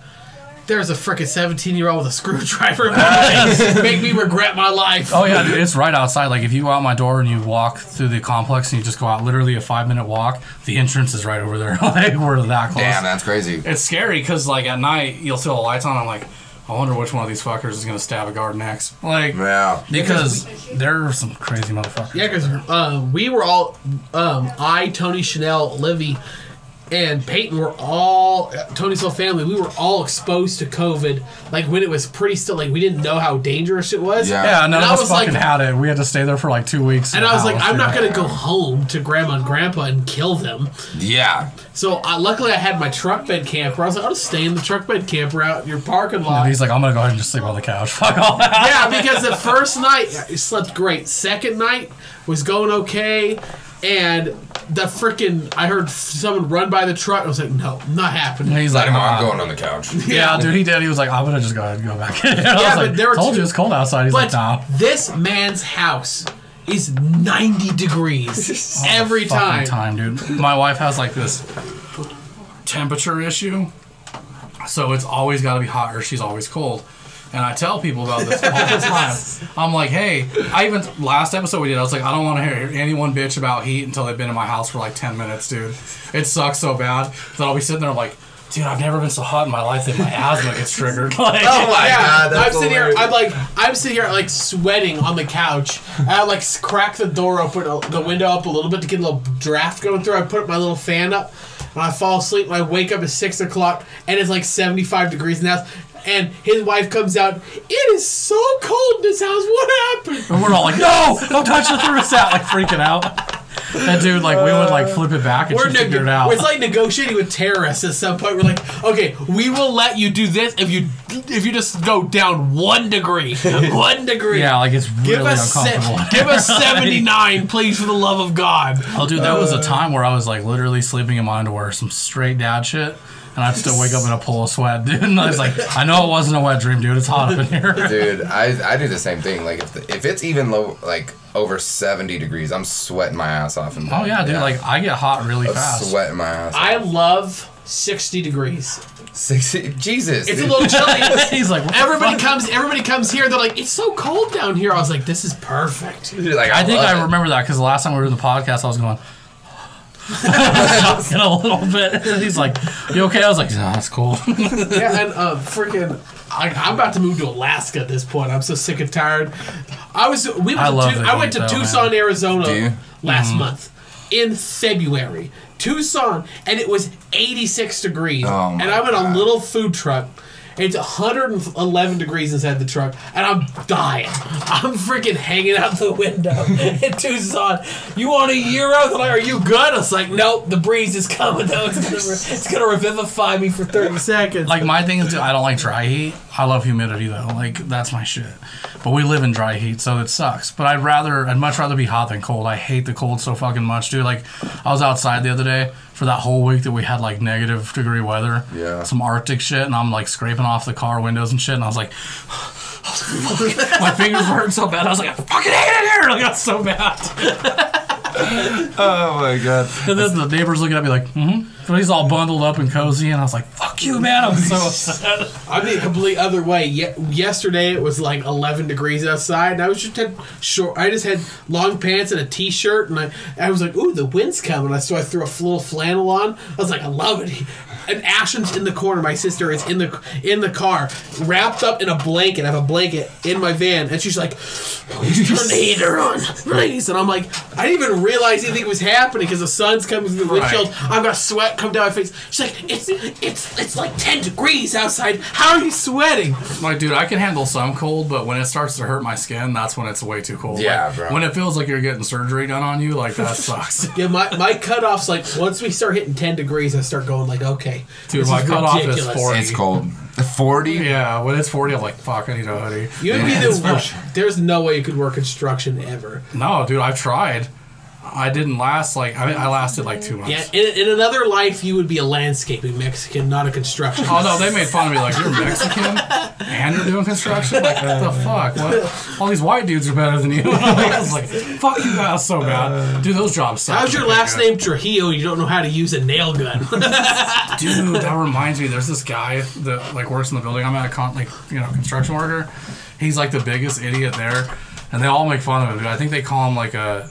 There's a freaking 17 year old with a screwdriver. in my face. Make me regret my life. Oh yeah, dude, it's right outside. Like if you go out my door and you walk through the complex and you just go out, literally a five minute walk, the entrance is right over there. like we're that close. Damn, that's crazy. It's scary because like at night you'll see the lights on. I'm like, I wonder which one of these fuckers is gonna stab a guard next. Like Yeah. because there are some crazy motherfuckers. Yeah, because um, we were all, um, I, Tony, Chanel, Livy, and Peyton were all Tony's whole family. We were all exposed to COVID, like when it was pretty still. Like we didn't know how dangerous it was. Yeah. Yeah, none And of I us was like- had it. We had to stay there for like two weeks. And I the was like, house, I'm not gonna go home to grandma and grandpa and kill them. Yeah. So I, luckily, I had my truck bed camper. I was like, I'll just stay in the truck bed camper out in your parking lot. And he's like, I'm gonna go ahead and just sleep on the couch. Fuck all that. yeah, because the first night I slept great. Second night was going okay, and the freaking I heard someone run by the truck. I was like, no, not happening. And he's like, him know. I'm going on the couch. Yeah, dude, he did. He was like, I'm gonna just go ahead and go back. in. I was but like, there were told two- you it's cold outside. He's But like, nah. this man's house is 90 degrees every fucking time. time, dude. My wife has like this temperature issue, so it's always got to be hot or she's always cold. And I tell people about this all the time. I'm like, hey, I even last episode we did, I was like, I don't want to hear anyone bitch about heat until they've been in my house for like 10 minutes, dude. It sucks so bad that I'll be sitting there like, dude, I've never been so hot in my life that my asthma gets triggered. Like, Oh my Yeah, god, that's I'm sitting hilarious. here. I'm like, I'm sitting here like sweating on the couch. And I like crack the door open, uh, the window up a little bit to get a little draft going through. I put my little fan up, and I fall asleep. And I wake up at six o'clock, and it's like 75 degrees in the house. And his wife comes out. It is so cold in this house. What happened? And we're all like, no, don't touch the thermostat, like freaking out. And dude, like we would like flip it back and We're she figured it out. It's like negotiating with terrorists at some point. We're like, okay, we will let you do this if you if you just go down one degree, one degree. Yeah, like it's Give really us se- uncomfortable. give us seventy nine, please, for the love of God. Oh, dude, that was a uh. time where I was like literally sleeping in my underwear, some straight dad shit, and I'd still wake up in a pool of sweat, dude. And I was like, I know it wasn't a wet dream, dude. It's hot up in here. Dude, I, I do the same thing. Like if the, if it's even low, like over seventy degrees, I'm sweating my ass off. In bed. Oh yeah, dude. Like I get hot really I'm fast. sweating my ass. I love sixty degrees. off. Sixty. Jesus. It's a little chilly. He's like, Everybody fuck? comes. Everybody comes here. They're like, "It's so cold down here." I was like, "This is perfect." Dude, like, I think love I it. remember that because the last time we were in the podcast, I was going. In a little bit. And he's like, "You okay?" I was like, "No, that's cool." yeah, and uh, freaking, I, I'm about to move to Alaska at this point. I'm so sick and tired. I was we went I to love Tu- I went to though, Tucson, Do you? Arizona last Mm-hmm. month in February. Tucson, and it was 86 degrees, Oh and I'm in a God. little food truck. It's 111 degrees inside the truck, and I'm dying. I'm freaking hanging out the window in Tucson. You want a Euro? They're like, are you good? I was like, nope. The breeze is coming though. It's gonna, it's gonna revivify me for 30 seconds. like my thing is, dude, I don't like dry heat. I love humidity though. Like that's my shit. But we live in dry heat, so it sucks. But I'd rather, I'd much rather be hot than cold. I hate the cold so fucking much, dude. Like I was outside the other day for that whole week that we had like negative degree weather. Yeah. Some Arctic shit, and I'm like scraping off the car windows and shit, and I was like. my fingers were hurting so bad. I was like, I fucking hate it here. Like, that's so bad. Oh my god. And then the neighbors looking at me like, mm-hmm. But he's all bundled up and cozy, and I was like, fuck you, man. I'm so upset. I'm the complete other way. Ye- yesterday it was like 11 degrees outside, and I was just had short. I just had long pants and a t-shirt, and I, I was like, "Ooh, the wind's coming!" So I threw a little flannel on. I was like, "I love it." And Ashton's in the corner. My sister is in the in the car, wrapped up in a blanket. I have a blanket in my van, and she's like, "Please turn the heater on, please." And I'm like, I didn't even realize anything was happening because the sun's coming through the windshield. I've got sweat come down my face. She's like, "It's it's it's like 10 degrees outside. How are you sweating?" Like, dude, I can handle some cold, but when it starts to hurt my skin, that's when it's way too cold. Yeah, Like, bro. When it feels like you're getting surgery done on you, like that sucks. Yeah, my, my cutoff's like once we start hitting 10 degrees, I start going like, okay, Dude, this my cutoff is ridiculous. 40. It's cold. Forty. yeah, when it's 40, I'm like, fuck, I need a hoodie. You would be the for worst. There's no way you could work construction ever. No, dude, I've tried. I didn't last like I mean, I lasted like two months. Yeah, in, in another life, you would be a landscaping Mexican, not a construction. Oh no, they made fun of me like you're Mexican and you're doing construction. Like what the fuck? What? All these white dudes are better than you. I was like, fuck you guys so bad, dude. Those jobs suck. How's your last name Trujillo? You don't know how to use a nail gun. dude? That reminds me. There's this guy that like works in the building. I'm at a con- like you know construction worker. He's like the biggest idiot there, and they all make fun of him. Dude. I think they call him like a.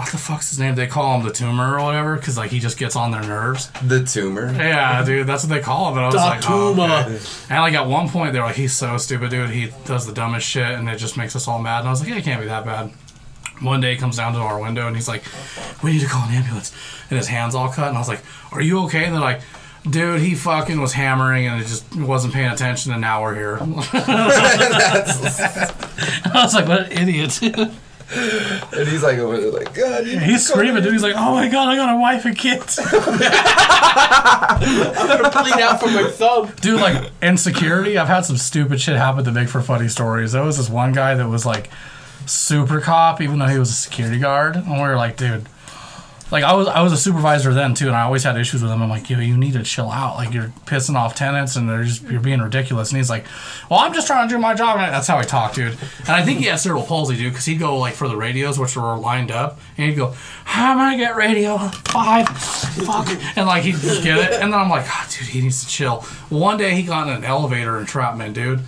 What the fuck's his name? They call him the tumor or whatever, because like he just gets on their nerves. The tumor. Yeah, dude, that's what they call him. And I was like, oh, Datuma. okay. And like at one point, they're like, he's so stupid, dude. He does the dumbest shit, and it just makes us all mad. And I was like, yeah, it can't be that bad. One day he comes down to our window and he's like, we need to call an ambulance. And his hand's all cut. And I was like, are you okay? And they're like, dude, he fucking was hammering and it just wasn't paying attention. And now we're here. I was like, what an idiot. And he's like over there, like, God, you he's screaming, dude. He's like, oh my God, I got a wife and kids. I'm gonna bleed out from my thumb. Dude, like insecurity. I've had some stupid shit happen to make for funny stories. There was this one guy that was like super cop, even though he was a security guard, and we were like, dude. Like I was, I was a supervisor then too, and I always had issues with him. I'm like, yo, you need to chill out. Like you're pissing off tenants, and they're just you're being ridiculous. And he's like, well, I'm just trying to do my job. And that's how he talked, dude. And I think he has cerebral palsy, dude, because he'd go like for the radios, which were lined up, and he'd go, how am I gonna get radio five? Fuck, and like he'd just get it, and then I'm like, oh, dude, he needs to chill. One day he got in an elevator entrapment, dude.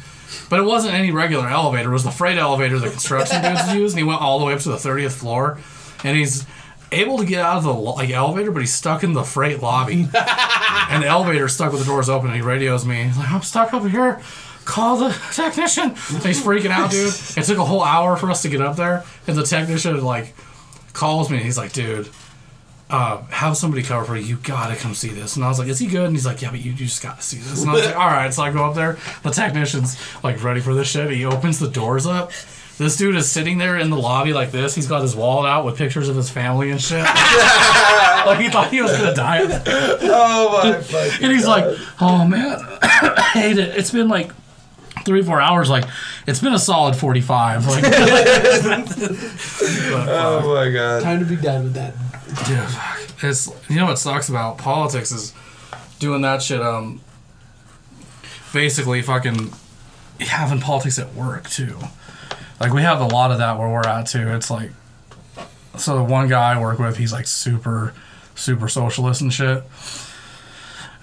But it wasn't any regular elevator. It was the freight elevator the construction dudes use, and he went all the way up to the 30th floor, and he's able to get out of the like elevator, but he's stuck in the freight lobby, and the elevator's stuck with the doors open. And he radios me. He's like, "I'm stuck up here. Call the technician." And he's freaking out, dude. It took a whole hour for us to get up there, and the technician like calls me. and He's like, "Dude." Uh, have somebody cover for you. You gotta come see this. And I was like, "Is he good?" And he's like, "Yeah, but you, you just gotta see this." And I was like, "All right." So I go up there. The technician's like ready for this shit. He opens the doors up. This dude is sitting there in the lobby like this. He's got his wallet out with pictures of his family and shit. like he thought he was gonna die. Oh my fucking And he's like, "Oh man, I hate it. It's been like three four hours. Like it's been a solid forty five. Like Oh my god. Time to be done with that. Dude, fuck. It's you know what sucks about politics is doing that shit. Um, basically fucking having politics at work too. Like we have a lot of that where we're at too. It's like so the one guy I work with, he's like super, super socialist and shit.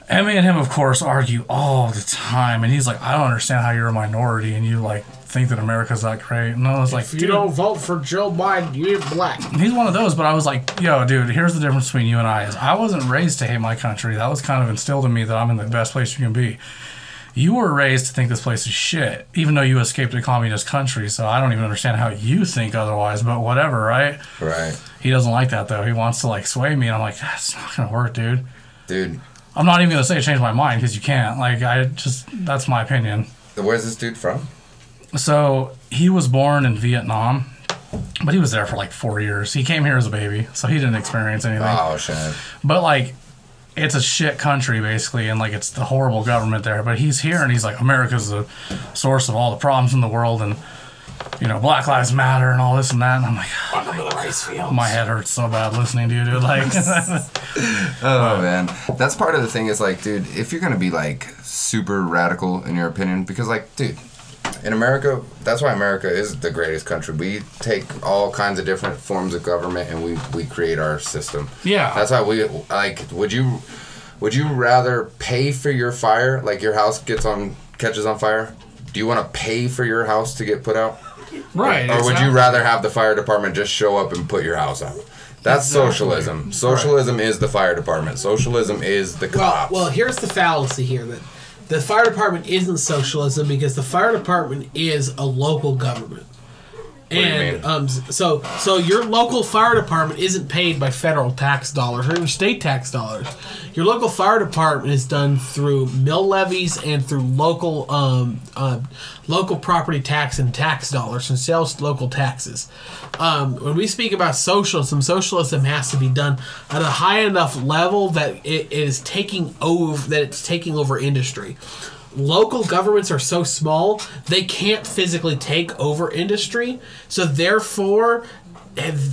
And me and him, of course, argue all the time. And he's like, I don't understand how you're a minority and you like think that America's that great. And I was like, If you dude, don't vote for Joe Biden, you're black. he's one of those, but I was like, yo, dude, here's the difference between you and I is I wasn't raised to hate my country. That was kind of instilled in me that I'm in the best place you can be. You were raised to think this place is shit, even though you escaped a communist country. So I don't even understand how you think otherwise, but whatever, right? Right. He doesn't like that though. He wants to like sway me, and I'm like, that's not gonna work, dude. Dude, I'm not even gonna say change my mind because you can't. Like, I just that's my opinion. where's this dude from? So he was born in Vietnam, but he was there for like four years. He came here as a baby, so he didn't experience anything. Oh shit. But like, it's a shit country basically, and like it's the horrible government there. But he's here, and he's like, America's the source of all the problems in the world, and you know, Black Lives Matter and all this and that. And I'm like, ah, Welcome to the rice field. my head hurts so bad listening to you, dude. Like, Oh man, that's part of the thing. Is like, dude, if you're gonna be like super radical in your opinion, because like, dude, in America, that's why America is the greatest country. We take all kinds of different forms of government and we we create our system. Yeah. that's how we like. Would you would you rather pay for your fire, like your house gets on catches on fire? Do you want to pay for your house to get put out? right? Or would you rather have the fire department just show up and put your house out? That's Exactly. socialism. Socialism is the fire department. Socialism is the Well, cops. well, here's the fallacy here that the fire department isn't socialism because the fire department is a local government. And um, so so your local fire department isn't paid by federal tax dollars or even state tax dollars. Your local fire department is done through mill levies and through local um, uh, local property tax and tax dollars and sales local taxes. Um, when we speak about socialism, socialism has to be done at a high enough level that it is taking over that it's taking over industry local governments are so small they can't physically take over industry so therefore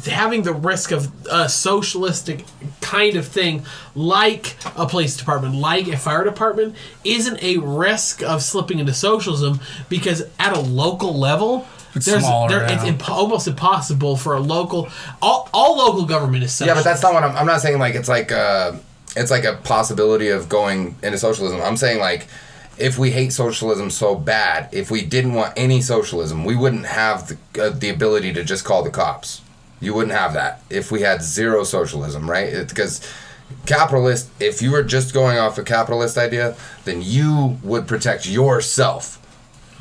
having the risk of a socialistic kind of thing like a police department like a fire department isn't a risk of slipping into socialism because at a local level It's there's, smaller, there, it's imp- almost impossible for a local all, all local government is yeah, but that's not what I'm. I'm not saying like it's like uh, it's like a possibility of going into socialism. I'm saying like if we hate socialism so bad, if we didn't want any socialism, we wouldn't have the uh, the ability to just call the cops. You wouldn't have that if we had zero socialism, right? Because capitalist, if you were just going off a capitalist idea, then you would protect yourself.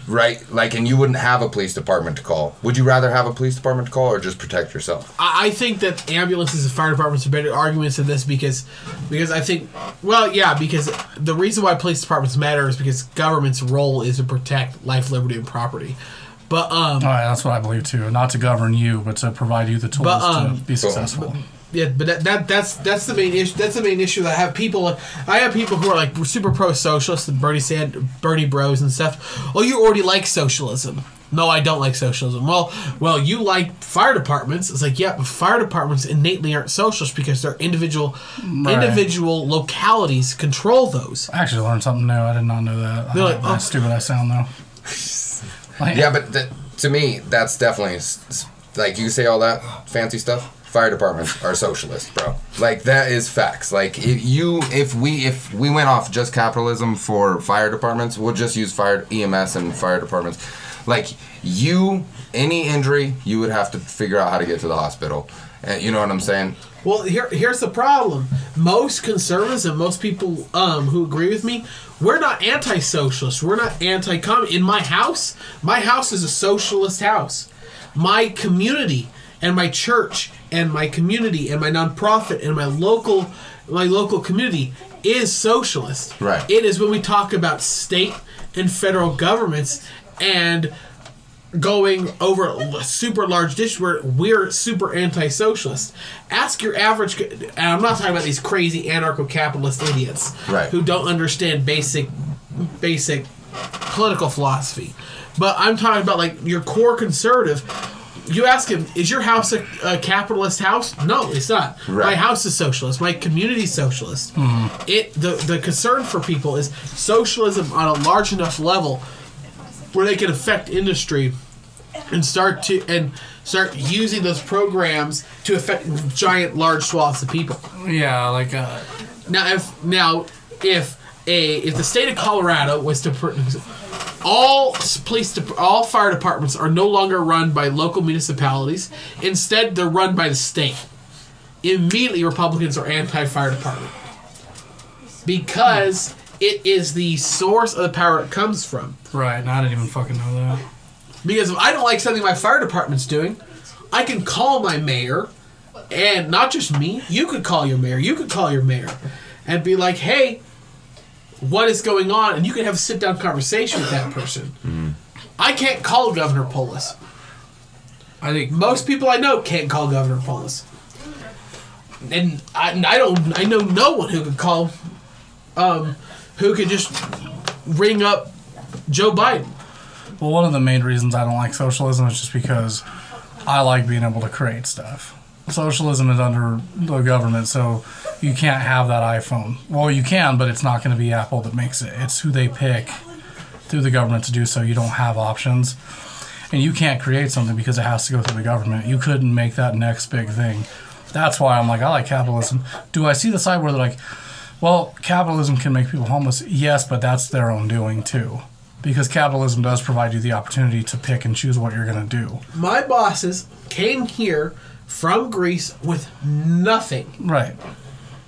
Right, like, and you wouldn't have a police department to call. Would you rather have a police department to call or just protect yourself? I I think that ambulances and fire departments are better arguments in this because because I think well yeah because the reason why police departments matter is because government's role is to protect life, liberty, and property. But um All right, that's what I believe too. Not to govern you, but to provide you the tools But, um, to be successful. Yeah, but that, that that's that's the main issue. That's the main issue that I have people. I have people who are like super pro socialist, and Bernie Sand, Bernie Bros and stuff. Oh, you already like socialism. No, I don't like socialism. Well, well, you like fire departments. It's like, yeah, but fire departments innately aren't socialist because they're individual, individual localities control those. I actually learned something new. I did not know that. They're I, like, how oh. stupid I sound though. Like, Yeah, but th- to me, that's definitely s- s- like you say all that fancy stuff. Fire departments are socialist, bro. Like that is facts. Like if you, if we, if we went off just capitalism for fire departments, we'll just use fire EMS and fire departments. Like you, any injury, you would have to figure out how to get to the hospital. And you know what I'm saying? Well, here here's the problem. Most conservatives and most people um, who agree with me, we're not anti-socialist. We're not anti-com. In my house, my house is a socialist house. My community and my church and my community and my nonprofit and my local my local community is socialist. Right. It is when we talk about state and federal governments and going over a super large dish where we're super anti-socialist. Ask your average, and I'm not talking about these crazy anarcho-capitalist idiots Right. who don't understand basic, basic political philosophy. But I'm talking about like your core conservative. You ask him, is your house a, a capitalist house? No, it's not. My house is socialist. My community socialist. It the the concern for people is socialism on a large enough level where they can affect industry and start to and start using those programs to affect giant large swaths of people. Yeah, like uh, Now, if now if a if the state of Colorado was to pr- all police de- all fire departments are no longer run by local municipalities, instead they're run by the state. Immediately, Republicans are anti-fire department because it is the source of the power it comes from. right. And I didn't even fucking know that. Because if I don't like something my fire department's doing, I can call my mayor, and not just me. You could call your mayor. You could call your mayor, and be like, "Hey, what is going on?" And you can have a sit down conversation with that person. I can't call Governor Polis. I think Most people I know can't call Governor Polis, and I, I don't. I know no one who could call, um, who could just ring up Joe Biden. Well, one of the main reasons I don't like socialism is just because I like being able to create stuff. Socialism is under the government, so you can't have that iPhone. Well, you can, but it's not going to be Apple that makes it. It's who they pick through the government to do so. You don't have options. And you can't create something because it has to go through the government. You couldn't make that next big thing. That's why I'm like, I like capitalism. Do I see the side where they're like, well, capitalism can make people homeless? Yes, but that's their own doing too. Because capitalism does provide you the opportunity to pick and choose what you're going to do. my bosses came here from Greece with nothing. Right.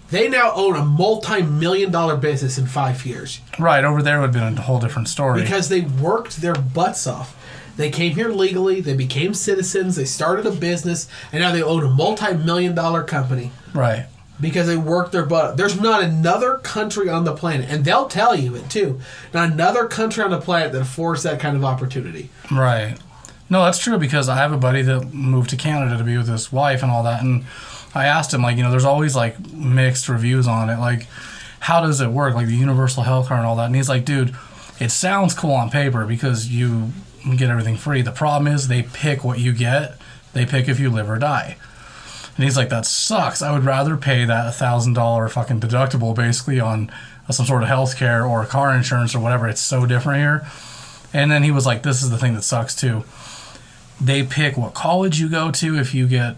They now own a multi-million dollar business in five years Right. Over there would have been a whole different story. because they worked their butts off. They came here legally. They became citizens. They started a business, and now they own a multi-million dollar company right. because they worked their butt. There's not another country on the planet, and they'll tell you it too. Not another country on the planet that affords that kind of opportunity. Right. No, that's true because I have a buddy that moved to Canada to be with his wife and all that. And I asked him, like, you know, there's always like mixed reviews on it. Like, how does it work? Like the universal health care and all that. And he's like, dude, it sounds cool on paper because you get everything free. The problem is they pick what you get, they pick if you live or die. And he's like, that sucks. I would rather pay that thousand dollar fucking deductible basically on uh, some sort of health care or car insurance or whatever. It's so different here. And then he was like, this is the thing that sucks too. They pick what college you go to if you get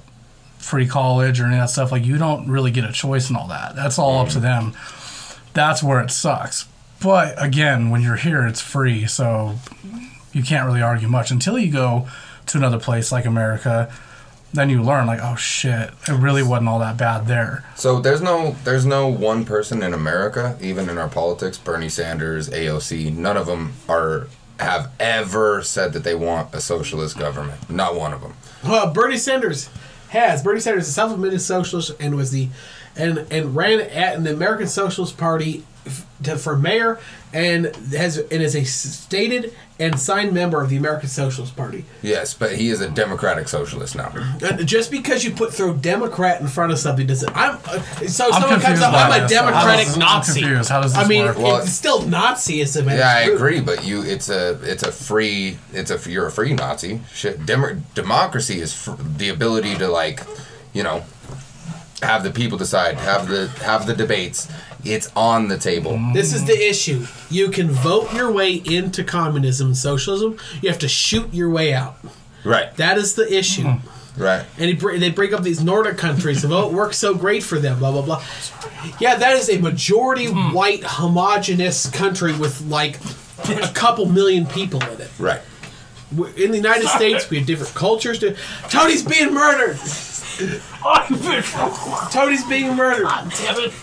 free college or any of that stuff. Like, you don't really get a choice in all that. That's all up to mm. them. That's where it sucks. But again, when you're here, it's free. So you can't really argue much until you go to another place like America. Then you learn, like, oh shit, it really wasn't all that bad there. So there's no there's no one person in America, even in our politics, Bernie Sanders, AOC, none of them are have ever said that they want a socialist government. Not one of them. Well, Bernie Sanders has. Bernie Sanders is a self-admitted socialist and was the and and ran at in the American Socialist Party to, for mayor and has and is a stated and signed member of the American Socialist Party. Yes, but he is a democratic socialist now. And just because you put throw Democrat in front of something doesn't. I'm uh, so I'm someone comes up. I'm a this. Democratic I'm Nazi. confused. How does this I mean, work? Well, it's still Nazism. Yeah, I agree, but you it's a it's a free it's a you're a free Nazi. Shit, Demo- democracy is fr- the ability to like, you know, have the people decide, have the have the debates. It's on the table. This is the issue. You can vote your way into communism and socialism. You have to shoot your way out. Right. That is the issue. Mm-hmm. Right. And br- they break up these Nordic countries. Oh, it works so great for them. Blah blah blah. Yeah, that is a majority hmm. white, homogenous country with like a couple million people in it. Right. W- In the United States, we have different cultures. To, Tony's being murdered. Tony's being murdered. Damn it.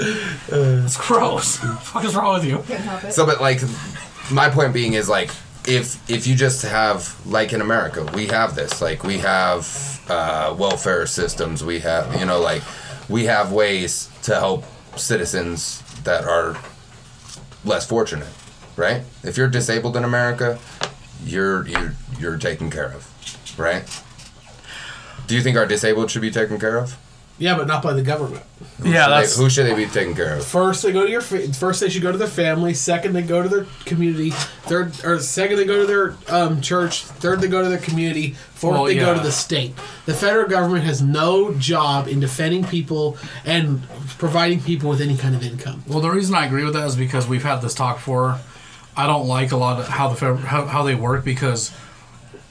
It's gross. What the fuck is wrong with you? Can't help it. So, but like, my point being is like, if if you just have like in America, we have this. Like, we have uh, welfare systems. We have you know like, we have ways to help citizens that are less fortunate, right? If you're disabled in America, you're you're you're taken care of, right? Do you think our disabled should be taken care of? Yeah, but not by the government. Yeah, They- that's who should they be taking care of? First, they go to your fa- first. They should go to their family. Second, they go to their community. Third, or second, they go to their um, church. Third, they go to their community. Fourth, Well, they go yeah. to the state. The federal government has no job in defending people and providing people with any kind of income. Well, the reason I agree with that is because we've had this talk before. I don't like a lot of how the fed- how, how they work because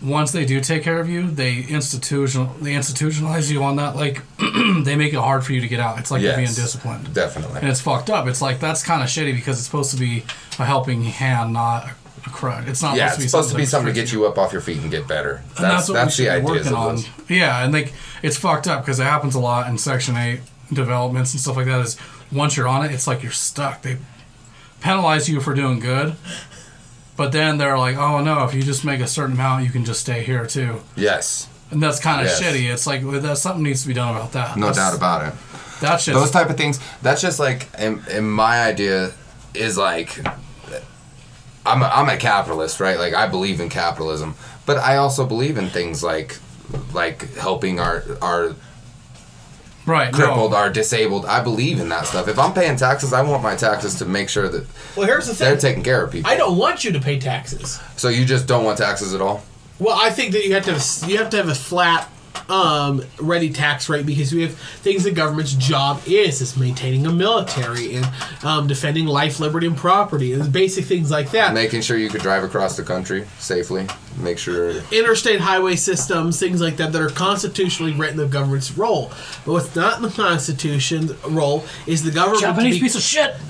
once they do take care of you, they institutional they institutionalize you on that. Like they make it hard for you to get out. It's like you're being disciplined, Definitely. and it's fucked up. It's like that's kind of shitty because it's supposed to be a helping hand, not a crutch. It's not. yeah, supposed it's supposed to be something to get you up off your feet and get better. and That's that's what that's we the should be working on. this. Yeah, and like it's fucked up because it happens a lot in Section Eight developments and stuff like that. Is once you're on it, it's like you're stuck. They penalize you for doing good, but then they're like, "Oh no, if you just make a certain amount, you can just stay here too." Yes, And that's kind of Yes. shitty. It's like well, that something needs to be done about that. no That's- doubt about it. That's shit. Those type of things. That's just like, in, in my idea, is like, I'm a, I'm a capitalist, right? Like I believe in capitalism, but I also believe in things like, like helping our our right? crippled, No. our disabled. I believe in that stuff. If I'm paying taxes, I want my taxes to make sure that Well, here's the thing. they're thing. taking care of people. I don't want you to pay taxes. So you just don't want taxes at all? Well, I think that you have to have, you have to have a flat, um, ready tax rate because we have things the government's job is is maintaining a military and um, defending life, liberty, and property and basic things like that. Making sure you could drive across the country safely. Make sure. interstate highway systems, things like that, that are constitutionally written the government's role. But what's not in the Constitution role is the government Japanese to, be- piece of shit. to,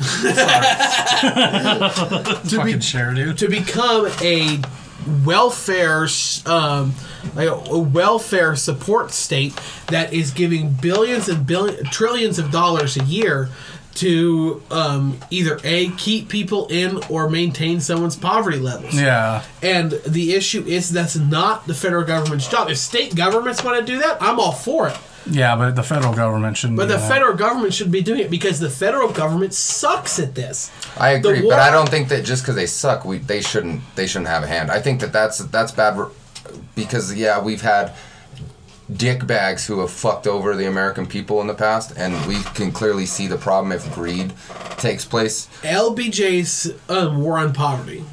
Fucking be, share, dude. to become a welfare um, like a, welfare support state that is giving billions and billion trillions of dollars a year to um, either a keep people in or maintain someone's poverty levels. Yeah. And the issue is that's not the federal government's job. If state governments want to do that, I'm all for it. Yeah, but the federal government shouldn't. But do the that. federal government should be doing it because the federal government sucks at this. I agree, war- but I don't think that just because they suck, we they shouldn't they shouldn't have a hand. I think that that's that's bad re- because yeah, we've had dick bags who have fucked over the American people in the past, and we can clearly see the problem if greed takes place. LBJ's um, war on poverty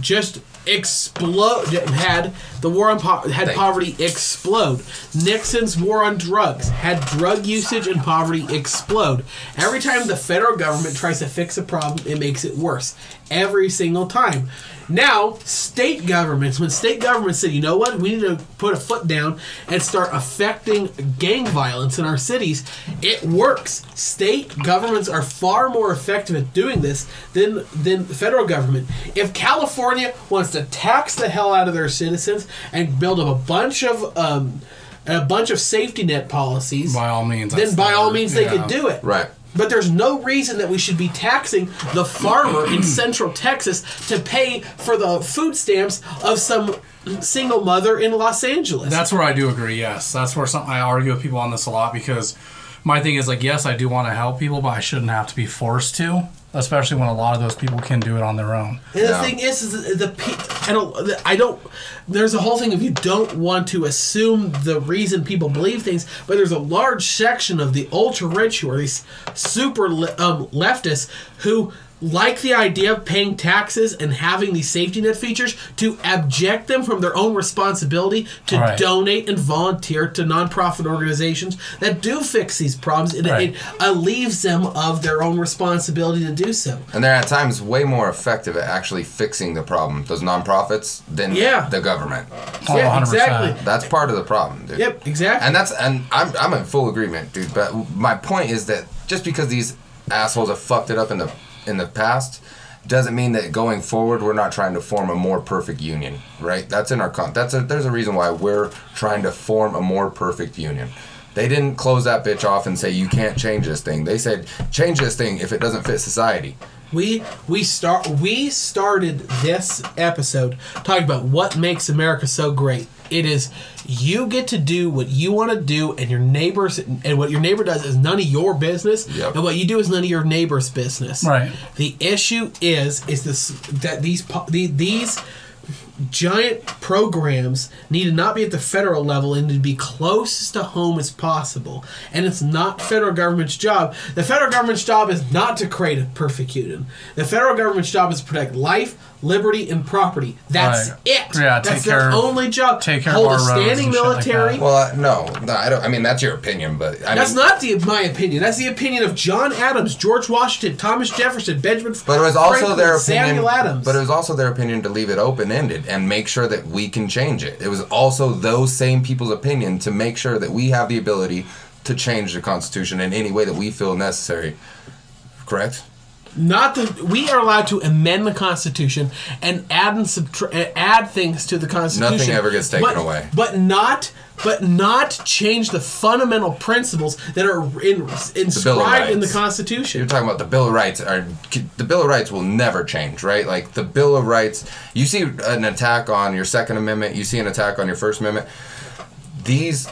just explode had the war on po- had Thank- poverty explode. Nixon's war on drugs had drug usage and poverty explode. Every time the federal government tries to fix a problem, it makes it worse. Every single time. Now, state governments, when state governments say, you know what, we need to put a foot down and start affecting gang violence in our cities, it works. State governments are far more effective at doing this than than the federal government. If California wants to tax the hell out of their citizens and build up a bunch of um, a bunch of safety net policies, By all means. then by all means they yeah. could do it. Right. But there's no reason that we should be taxing the farmer in central Texas to pay for the food stamps of some single mother in Los Angeles. That's where I do agree. Yes, that's where something I argue with people on this a lot because my thing is like, yes, I do want to help people, but I shouldn't have to be forced to, especially when a lot of those people can do it on their own. And the Yeah. thing is, is the, the I don't, I don't. There's a whole thing of you don't want to assume the reason people believe things, but there's a large section of the ultra rich who are these super um, leftists who like the idea of paying taxes and having these safety net features to abject them from their own responsibility to Right. donate and volunteer to nonprofit organizations that do fix these problems. It, Right. it alleviaves them of their own responsibility to do so. And they're at times way more effective at actually fixing the problem, those nonprofits, than Yeah. the government. Oh, yeah, 100%. exactly. That's part of the problem, dude. Yep, exactly. And that's and I'm I'm in full agreement, dude. But my point is that just because these assholes have fucked it up in the in the past doesn't mean that going forward we're not trying to form a more perfect union, right? That's in our con. That's a, there's a reason why we're trying to form a more perfect union. They didn't close that bitch off and say you can't change this thing. They said change this thing if it doesn't fit society. We we start we started this episode talking about what makes America so great. It is you get to do what you want to do, and your neighbors and what your neighbor does is none of your business, Yep. and what you do is none of your neighbor's business. Right. The issue is is this that these these giant programs need to not be at the federal level and to be closest to home as possible. And it's not federal government's job. The federal government's job is not to create a perfect union. The federal government's job is to protect life, liberty, and property. That's Right. it. Yeah, that's take their care of- only job. take care of Hold our a standing and shit like military. Well, uh, no, no, I don't. I mean, that's your opinion, but I That's mean, not the my opinion. That's the opinion of John Adams, George Washington, Thomas Jefferson, Benjamin. But it was also Franklin, their opinion. Samuel Adams. But it was also their opinion to leave it open ended and make sure that we can change it. It was also those same people's opinion to make sure that we have the ability to change the Constitution in any way that we feel necessary. Correct. Not the we are allowed to amend the Constitution and add and subtra- add things to the Constitution. Nothing ever gets taken but, away. but not but not change the fundamental principles that are in, inscribed in the Constitution. You're talking about the Bill of Rights. Are the Bill of Rights will never change, right? Like the Bill of Rights. You see an attack on your Second Amendment. You see an attack on your First Amendment. These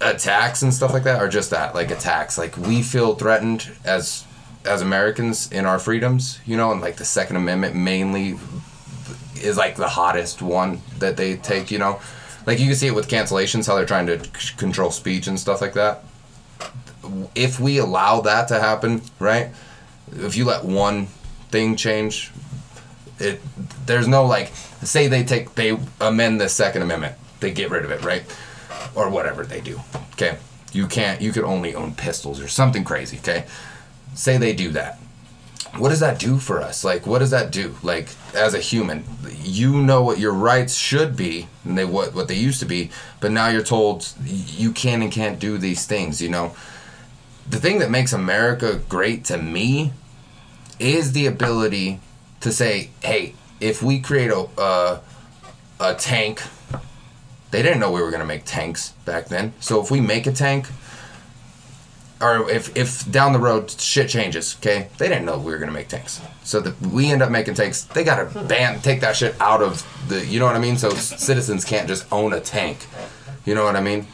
attacks and stuff like that are just that, like attacks. Like we feel threatened as as Americans in our freedoms, you know, and like the Second Amendment mainly is like the hottest one that they take, you know. Like you can see it with cancellations, how they're trying to c- control speech and stuff like that if we allow that to happen, right? If you let one thing change, it there's no like say they take they amend the Second Amendment, they get rid of it, right? Or whatever they do. Okay. You can't you could only own pistols or something crazy, okay? Say they do that. What does that do for us? Like what does that do? Like as a human, you know what your rights should be and they what what they used to be, but now you're told you can and can't do these things, you know? the thing that makes America great to me is the ability to say, hey, if we create a a tank, they didn't know we were gonna make tanks back then. So if we make a tank, or if if down the road shit changes, okay, they didn't know we were gonna make tanks. So that we end up making tanks, they gotta ban take that shit out of the, you know what I mean? So citizens can't just own a tank. You know what I mean?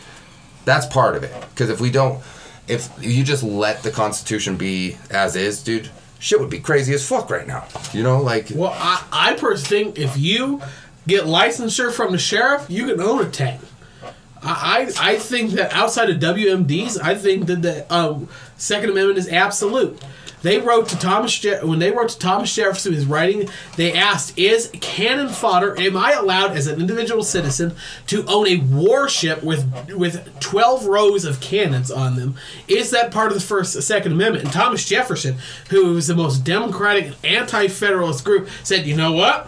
That's part of it. Because if we don't, if you just let the Constitution be as is, dude, shit would be crazy as fuck right now. You know, like Well, I, I personally think if you get licensure from the sheriff, you can own a tank. I, I think that outside of WMDs, I think that the um, Second Amendment is absolute. They wrote to Thomas Je- when they wrote to Thomas Jefferson his writing. They asked, "Is cannon fodder? Am I allowed as an individual citizen to own a warship with with twelve rows of cannons on them? Is that part of the First Second Amendment?" And Thomas Jefferson, who was the most democratic anti-federalist group, said, "You know what?"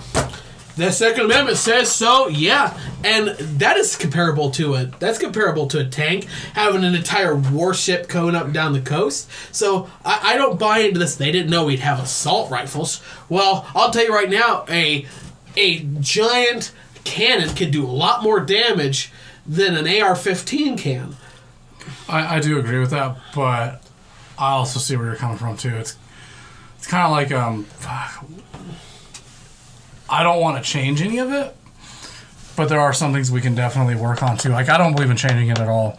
The Second Amendment says so, yeah, and that is comparable to a that's comparable to a tank having an entire warship going up and down the coast. So I, I don't buy into this. They didn't know we'd have assault rifles. Well, I'll tell you right now, a a giant cannon can do a lot more damage than an AR-15 can. I, I do agree with that, but I also see where you're coming from too. It's it's kind of like um, fuck. I don't want to change any of it, but there are some things we can definitely work on too. Like I don't believe in changing it at all,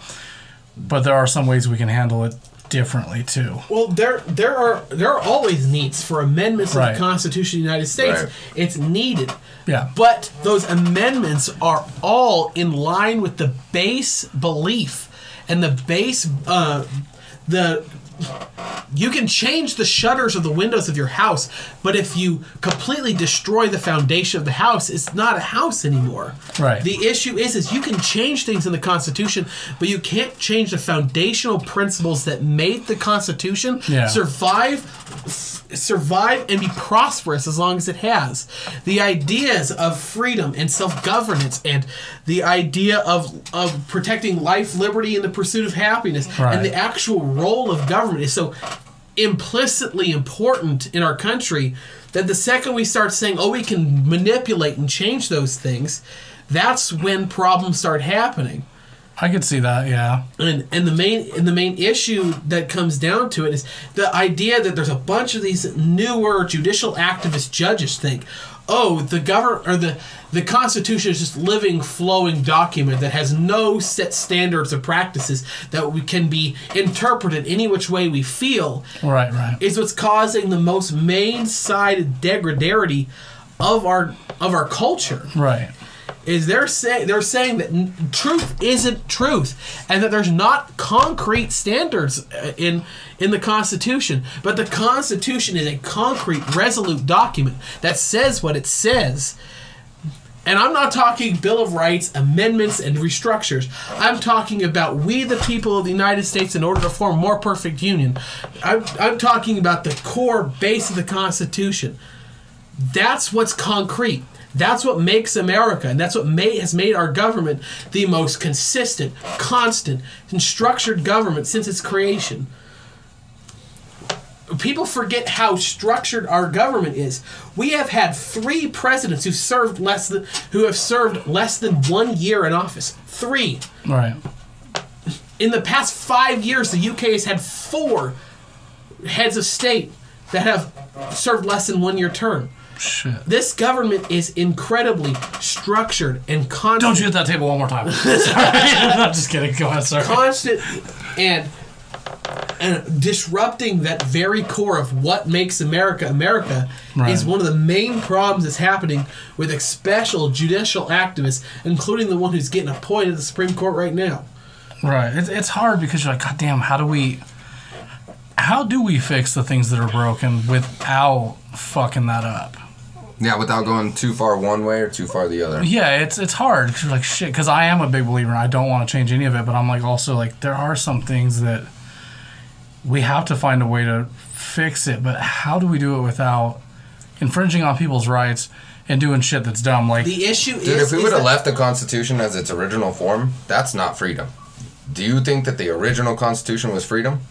but there are some ways we can handle it differently too. Well, there there are there are always needs for amendments Right. of the Constitution of the United States. Right. It's needed. Yeah. But those amendments are all in line with the base belief and the base uh, the you can change the shutters of the windows of your house, but if you completely destroy the foundation of the house, it's not a house anymore. Right. The issue is is you can change things in the Constitution, but you can't change the foundational principles that made the Constitution Yeah. survive survive and be prosperous as long as it has. The ideas of freedom and self-governance and the idea of of protecting life, liberty, and the pursuit of happiness Right. and the actual role of government is so implicitly important in our country that the second we start saying, "Oh, we can manipulate and change those things," that's when problems start happening. I could see that. Yeah. And and the main and the main issue that comes down to it is the idea that there's a bunch of these newer judicial activist judges think, oh, the government or the the Constitution is just living, flowing document that has no set standards or practices that we can be interpreted any which way we feel Right. Right. is what's causing the most main-sided degradarity of our of our culture Right. Is they're saying they're saying that truth isn't truth and that there's not concrete standards uh, in in the constitution but the constitution is a concrete resolute document that says what it says and I'm not talking Bill of Rights, amendments, and restructures. I'm talking about we, the people of the United States, in order to form more perfect union. I'm, I'm talking about the core base of the Constitution. That's what's concrete. That's what makes America, and that's what may, has made our government the most consistent, constant, and structured government since its creation. People forget how structured our government is. We have had three presidents who served less than who have served less than one year in office. Three. Right. In the past five years, the UK has had four heads of state that have served less than one year term. Shit. This government is incredibly structured and constant. Don't you hit that table one more time. Sorry. I'm just kidding. Go ahead, sorry. constant and and disrupting that very core of what makes America America Right. is one of the main problems that's happening with special judicial activists, including the one who's getting appointed to the Supreme Court right now. Right. It's, it's hard because you're like, God damn, how do we. How do we fix the things that are broken without fucking that up? Yeah, without going too far one way or too far the other. Yeah, it's it's hard because like shit. Because I am a big believer and I don't want to change any of it, but I'm like also like there are some things that we have to find a way to fix it. But how do we do it without infringing on people's rights and doing shit that's dumb? Like The issue Dude, is, if we would have left the Constitution as its original form, that's not freedom. Do you think that the original Constitution was freedom?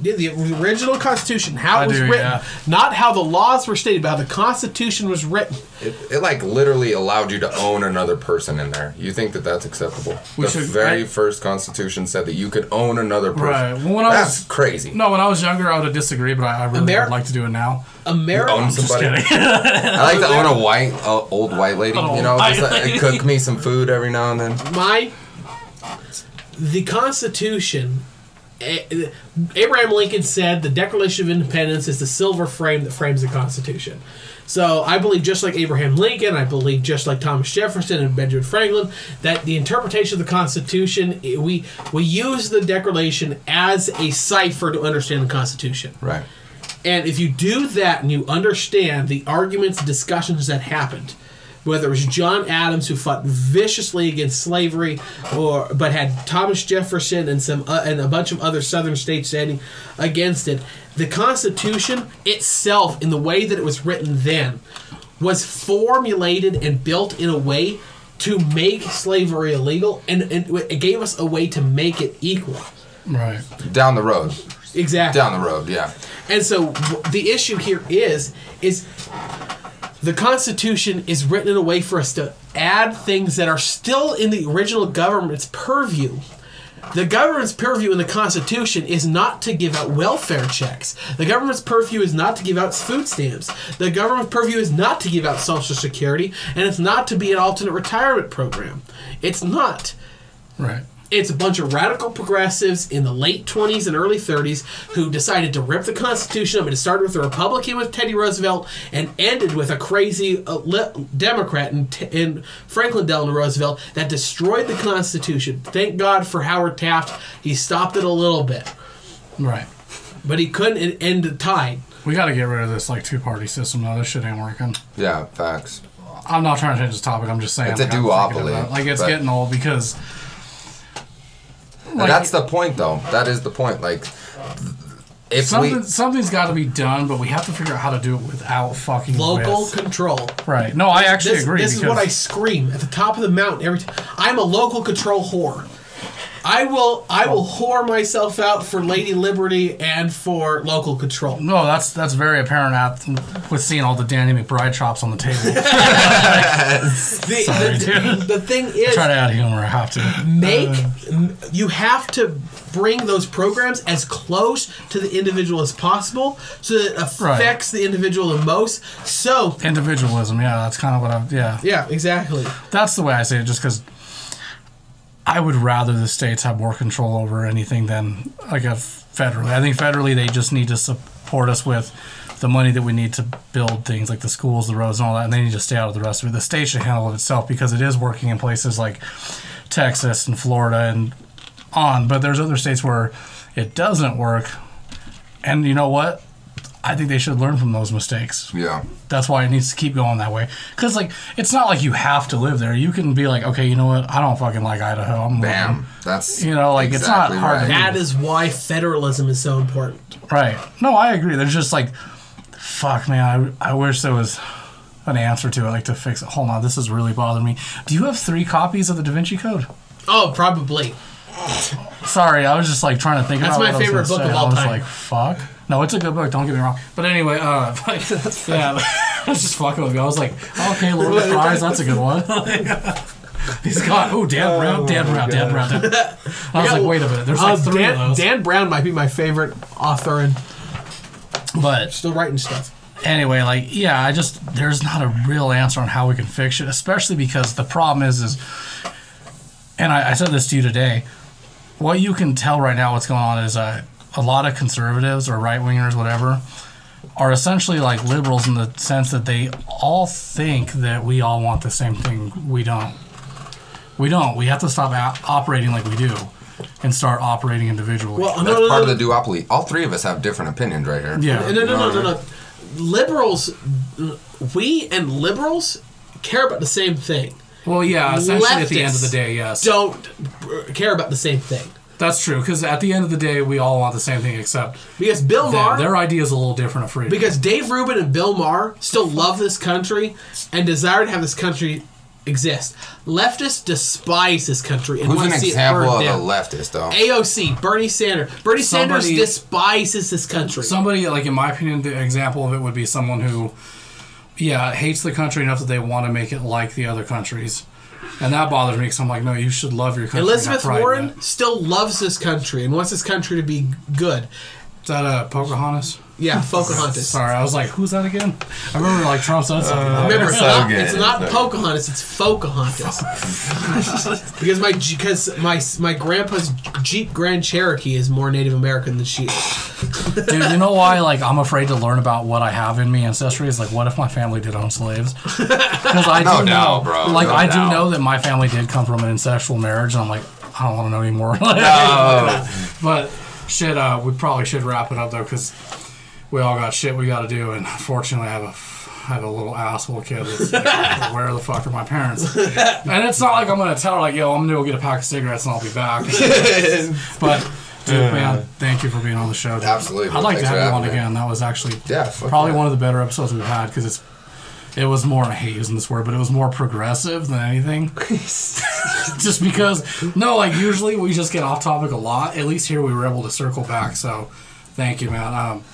Yeah, the original Constitution, how I it was do, written, yeah. not how the laws were stated, but how the Constitution was written. It, it like literally allowed you to own another person in there. You think that that's acceptable? We the should- very I- first Constitution said that you could own another person. Right. Well, when I that's was- crazy. no, when I was younger, I would have disagreed, but I, I really Ameri- would like to do it now. America, own Just somebody. kidding. I like to own a white, uh, old white lady. An You know, just like, lady. cook me some food every now and then. my the Constitution. Abraham Lincoln said the Declaration of Independence is the silver frame that frames the Constitution. So I believe, just like Abraham Lincoln, I believe, just like Thomas Jefferson and Benjamin Franklin, that the interpretation of the Constitution, we we use the Declaration as a cipher to understand the Constitution. Right. And if you do that and you understand the arguments discussions that happened, whether it was John Adams who fought viciously against slavery, or but had Thomas Jefferson and some uh, and a bunch of other Southern states standing against it, the Constitution itself, in the way that it was written then, was formulated and built in a way to make slavery illegal, and, and it gave us a way to make it equal. Right. Down the road. Exactly. Down the road, yeah. And so w- the issue here is is the Constitution is written in a way for us to add things that are still in the original government's purview. The government's purview in the Constitution is not to give out welfare checks. The government's purview is not to give out food stamps. The government's purview is not to give out Social Security, and it's not to be an alternate retirement program. It's not Right. It's a bunch of radical progressives in the late 20s and early 30s who decided to rip the Constitution up and it started with a Republican with Teddy Roosevelt and ended with a crazy uh, le- Democrat in, T- in Franklin Delano Roosevelt that destroyed the Constitution. Thank God for Howard Taft. He stopped it a little bit, Right. but he couldn't end the tide. We got to get rid of this like two party system. though. this shit ain't working. Yeah, facts. I'm not trying to change the topic. I'm just saying. It's a like, duopoly, it. Like it's but- getting old because. And that's the point, though. That is the point. Like, if Something, we. something's got to be done, but we have to figure out how to do it without fucking Local with. control. Right. No, I actually this, agree. This is what I scream at the top of the mountain every time. I'm a local control whore. I will I will whore myself out for Lady Liberty and for local control. No, that's that's very apparent at, with seeing all the Danny McBride chops on the table. The, Sorry, the, dude. the thing is, Try to add humor. I have to. make uh, m- you have to bring those programs as close to the individual as possible so that it affects the individual the most. So Individualism. Yeah, that's kind of what I'm. Yeah, yeah, exactly. that's the way I say it. Just because I would rather the states have more control over anything than like a federally. I think federally they just need to support us with the money that we need to build things like the schools, the roads, and all that, and they need to stay out of the rest of it. The state should handle it itself because it is working in places like Texas and Florida and on. But there's other states where it doesn't work, and you know what? I think they should learn from those mistakes. Yeah. That's why it needs to keep going that way. Because like, it's not like you have to live there. You can be like, okay, you know what? I don't fucking like Idaho. I'm Bam. moving. That's You know, like, it's not exactly hard to right. That is why federalism is so important. Right. No, I agree. There's just like, fuck, man. I, I wish there was an answer to it, like to fix it. Hold on, this is really bothering me. Do you have three copies of the Da Vinci Code? Oh, probably. Sorry, I was just like trying to think That's about my what I was favorite book say. of all I was time. like, fuck. No, it's a good book. Don't get me wrong. But anyway, uh, yeah, I was just fucking with you. I was like, okay, Lord of the Flies, that's a good one. He's got oh Dan Brown, Dan Brown, Dan Brown. Dan. I was like, wait a minute, there's like Uh, three Dan, of those. Dan Brown might be my favorite author and but still writing stuff. anyway, like yeah, I just there's not a real answer on how we can fix it, especially because the problem is is, and I, I said this to you today. What you can tell right now, what's going on is uh, a lot of conservatives or right wingers, whatever, are essentially like liberals in the sense that they all think that we all want the same thing. We don't. We don't. We have to stop a- operating like we do, and start operating individually. Well, no, That's no, no, part no, of the duopoly. All three of us have different opinions right here. yeah. no, no, no, no, no, no. Liberals, we and liberals care about the same thing. Well, yeah. Essentially, at the end of the Leftists day, yes. Don't care about the same thing That's true, because at the end of the day, we all want the same thing, except because Bill them. Maher. their idea is a little different of freedom. Because Dave Rubin and Bill Maher still love this country and desire to have this country exist. Leftists despise this country and Who's want an to see example it of burned a down. leftist, though? AOC, Bernie Sanders. Bernie Sanders despises this country. somebody, like in my opinion, the example of it would be someone who, yeah, hates the country enough that they want to make it like the other countries, and that bothers me because I'm like, no, you should love your country. Elizabeth have pride in Warren still loves this country and wants this country to be good. is that uh, Pocahontas? Yeah, Pocahontas. Sorry, I was like, who's that again? I remember like Trump said something. Remember, it's So not, good. it's not So. Pocahontas, it's Pocahontas. because my because my my grandpa's Jeep Grand Cherokee is more Native American than she is. Dude, you know why? Like, I'm afraid to learn about what I have in me ancestry. Is like, what if my family did own slaves? Because I No do doubt, know, bro. like, No I doubt. do know that my family did come from an incestual marriage, and I'm like, I don't want to know anymore. Oh, but shit, uh, we probably should wrap it up though, because we all got shit we got to do, and unfortunately, I have a I have a little asshole kid. That's like, where the fuck are my parents? And it's not like I'm gonna tell her like, yo, I'm gonna go get a pack of cigarettes and I'll be back. but. Dude, man, thank you for being on the show. dude. Absolutely, I'd like to have you on me. again. That was actually Yeah, probably yeah. one of the better episodes we've had because it's it was more. I hate using this word, but it was more progressive than anything. just because, no, like usually we just get off topic a lot. At least here we were able to circle back. So, thank you, man. Um,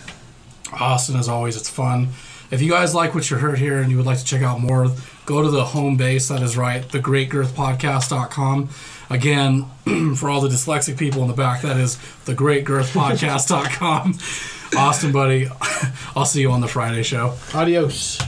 Austin, as always, it's fun. If you guys like what you heard here and you would like to check out more, go to the home base. That is right, thegreatgirthpodcast.com. Again, for all the dyslexic people in the back, that is thegreatgirthpodcast.com. Austin, buddy, I'll see you on the Friday show. Adios.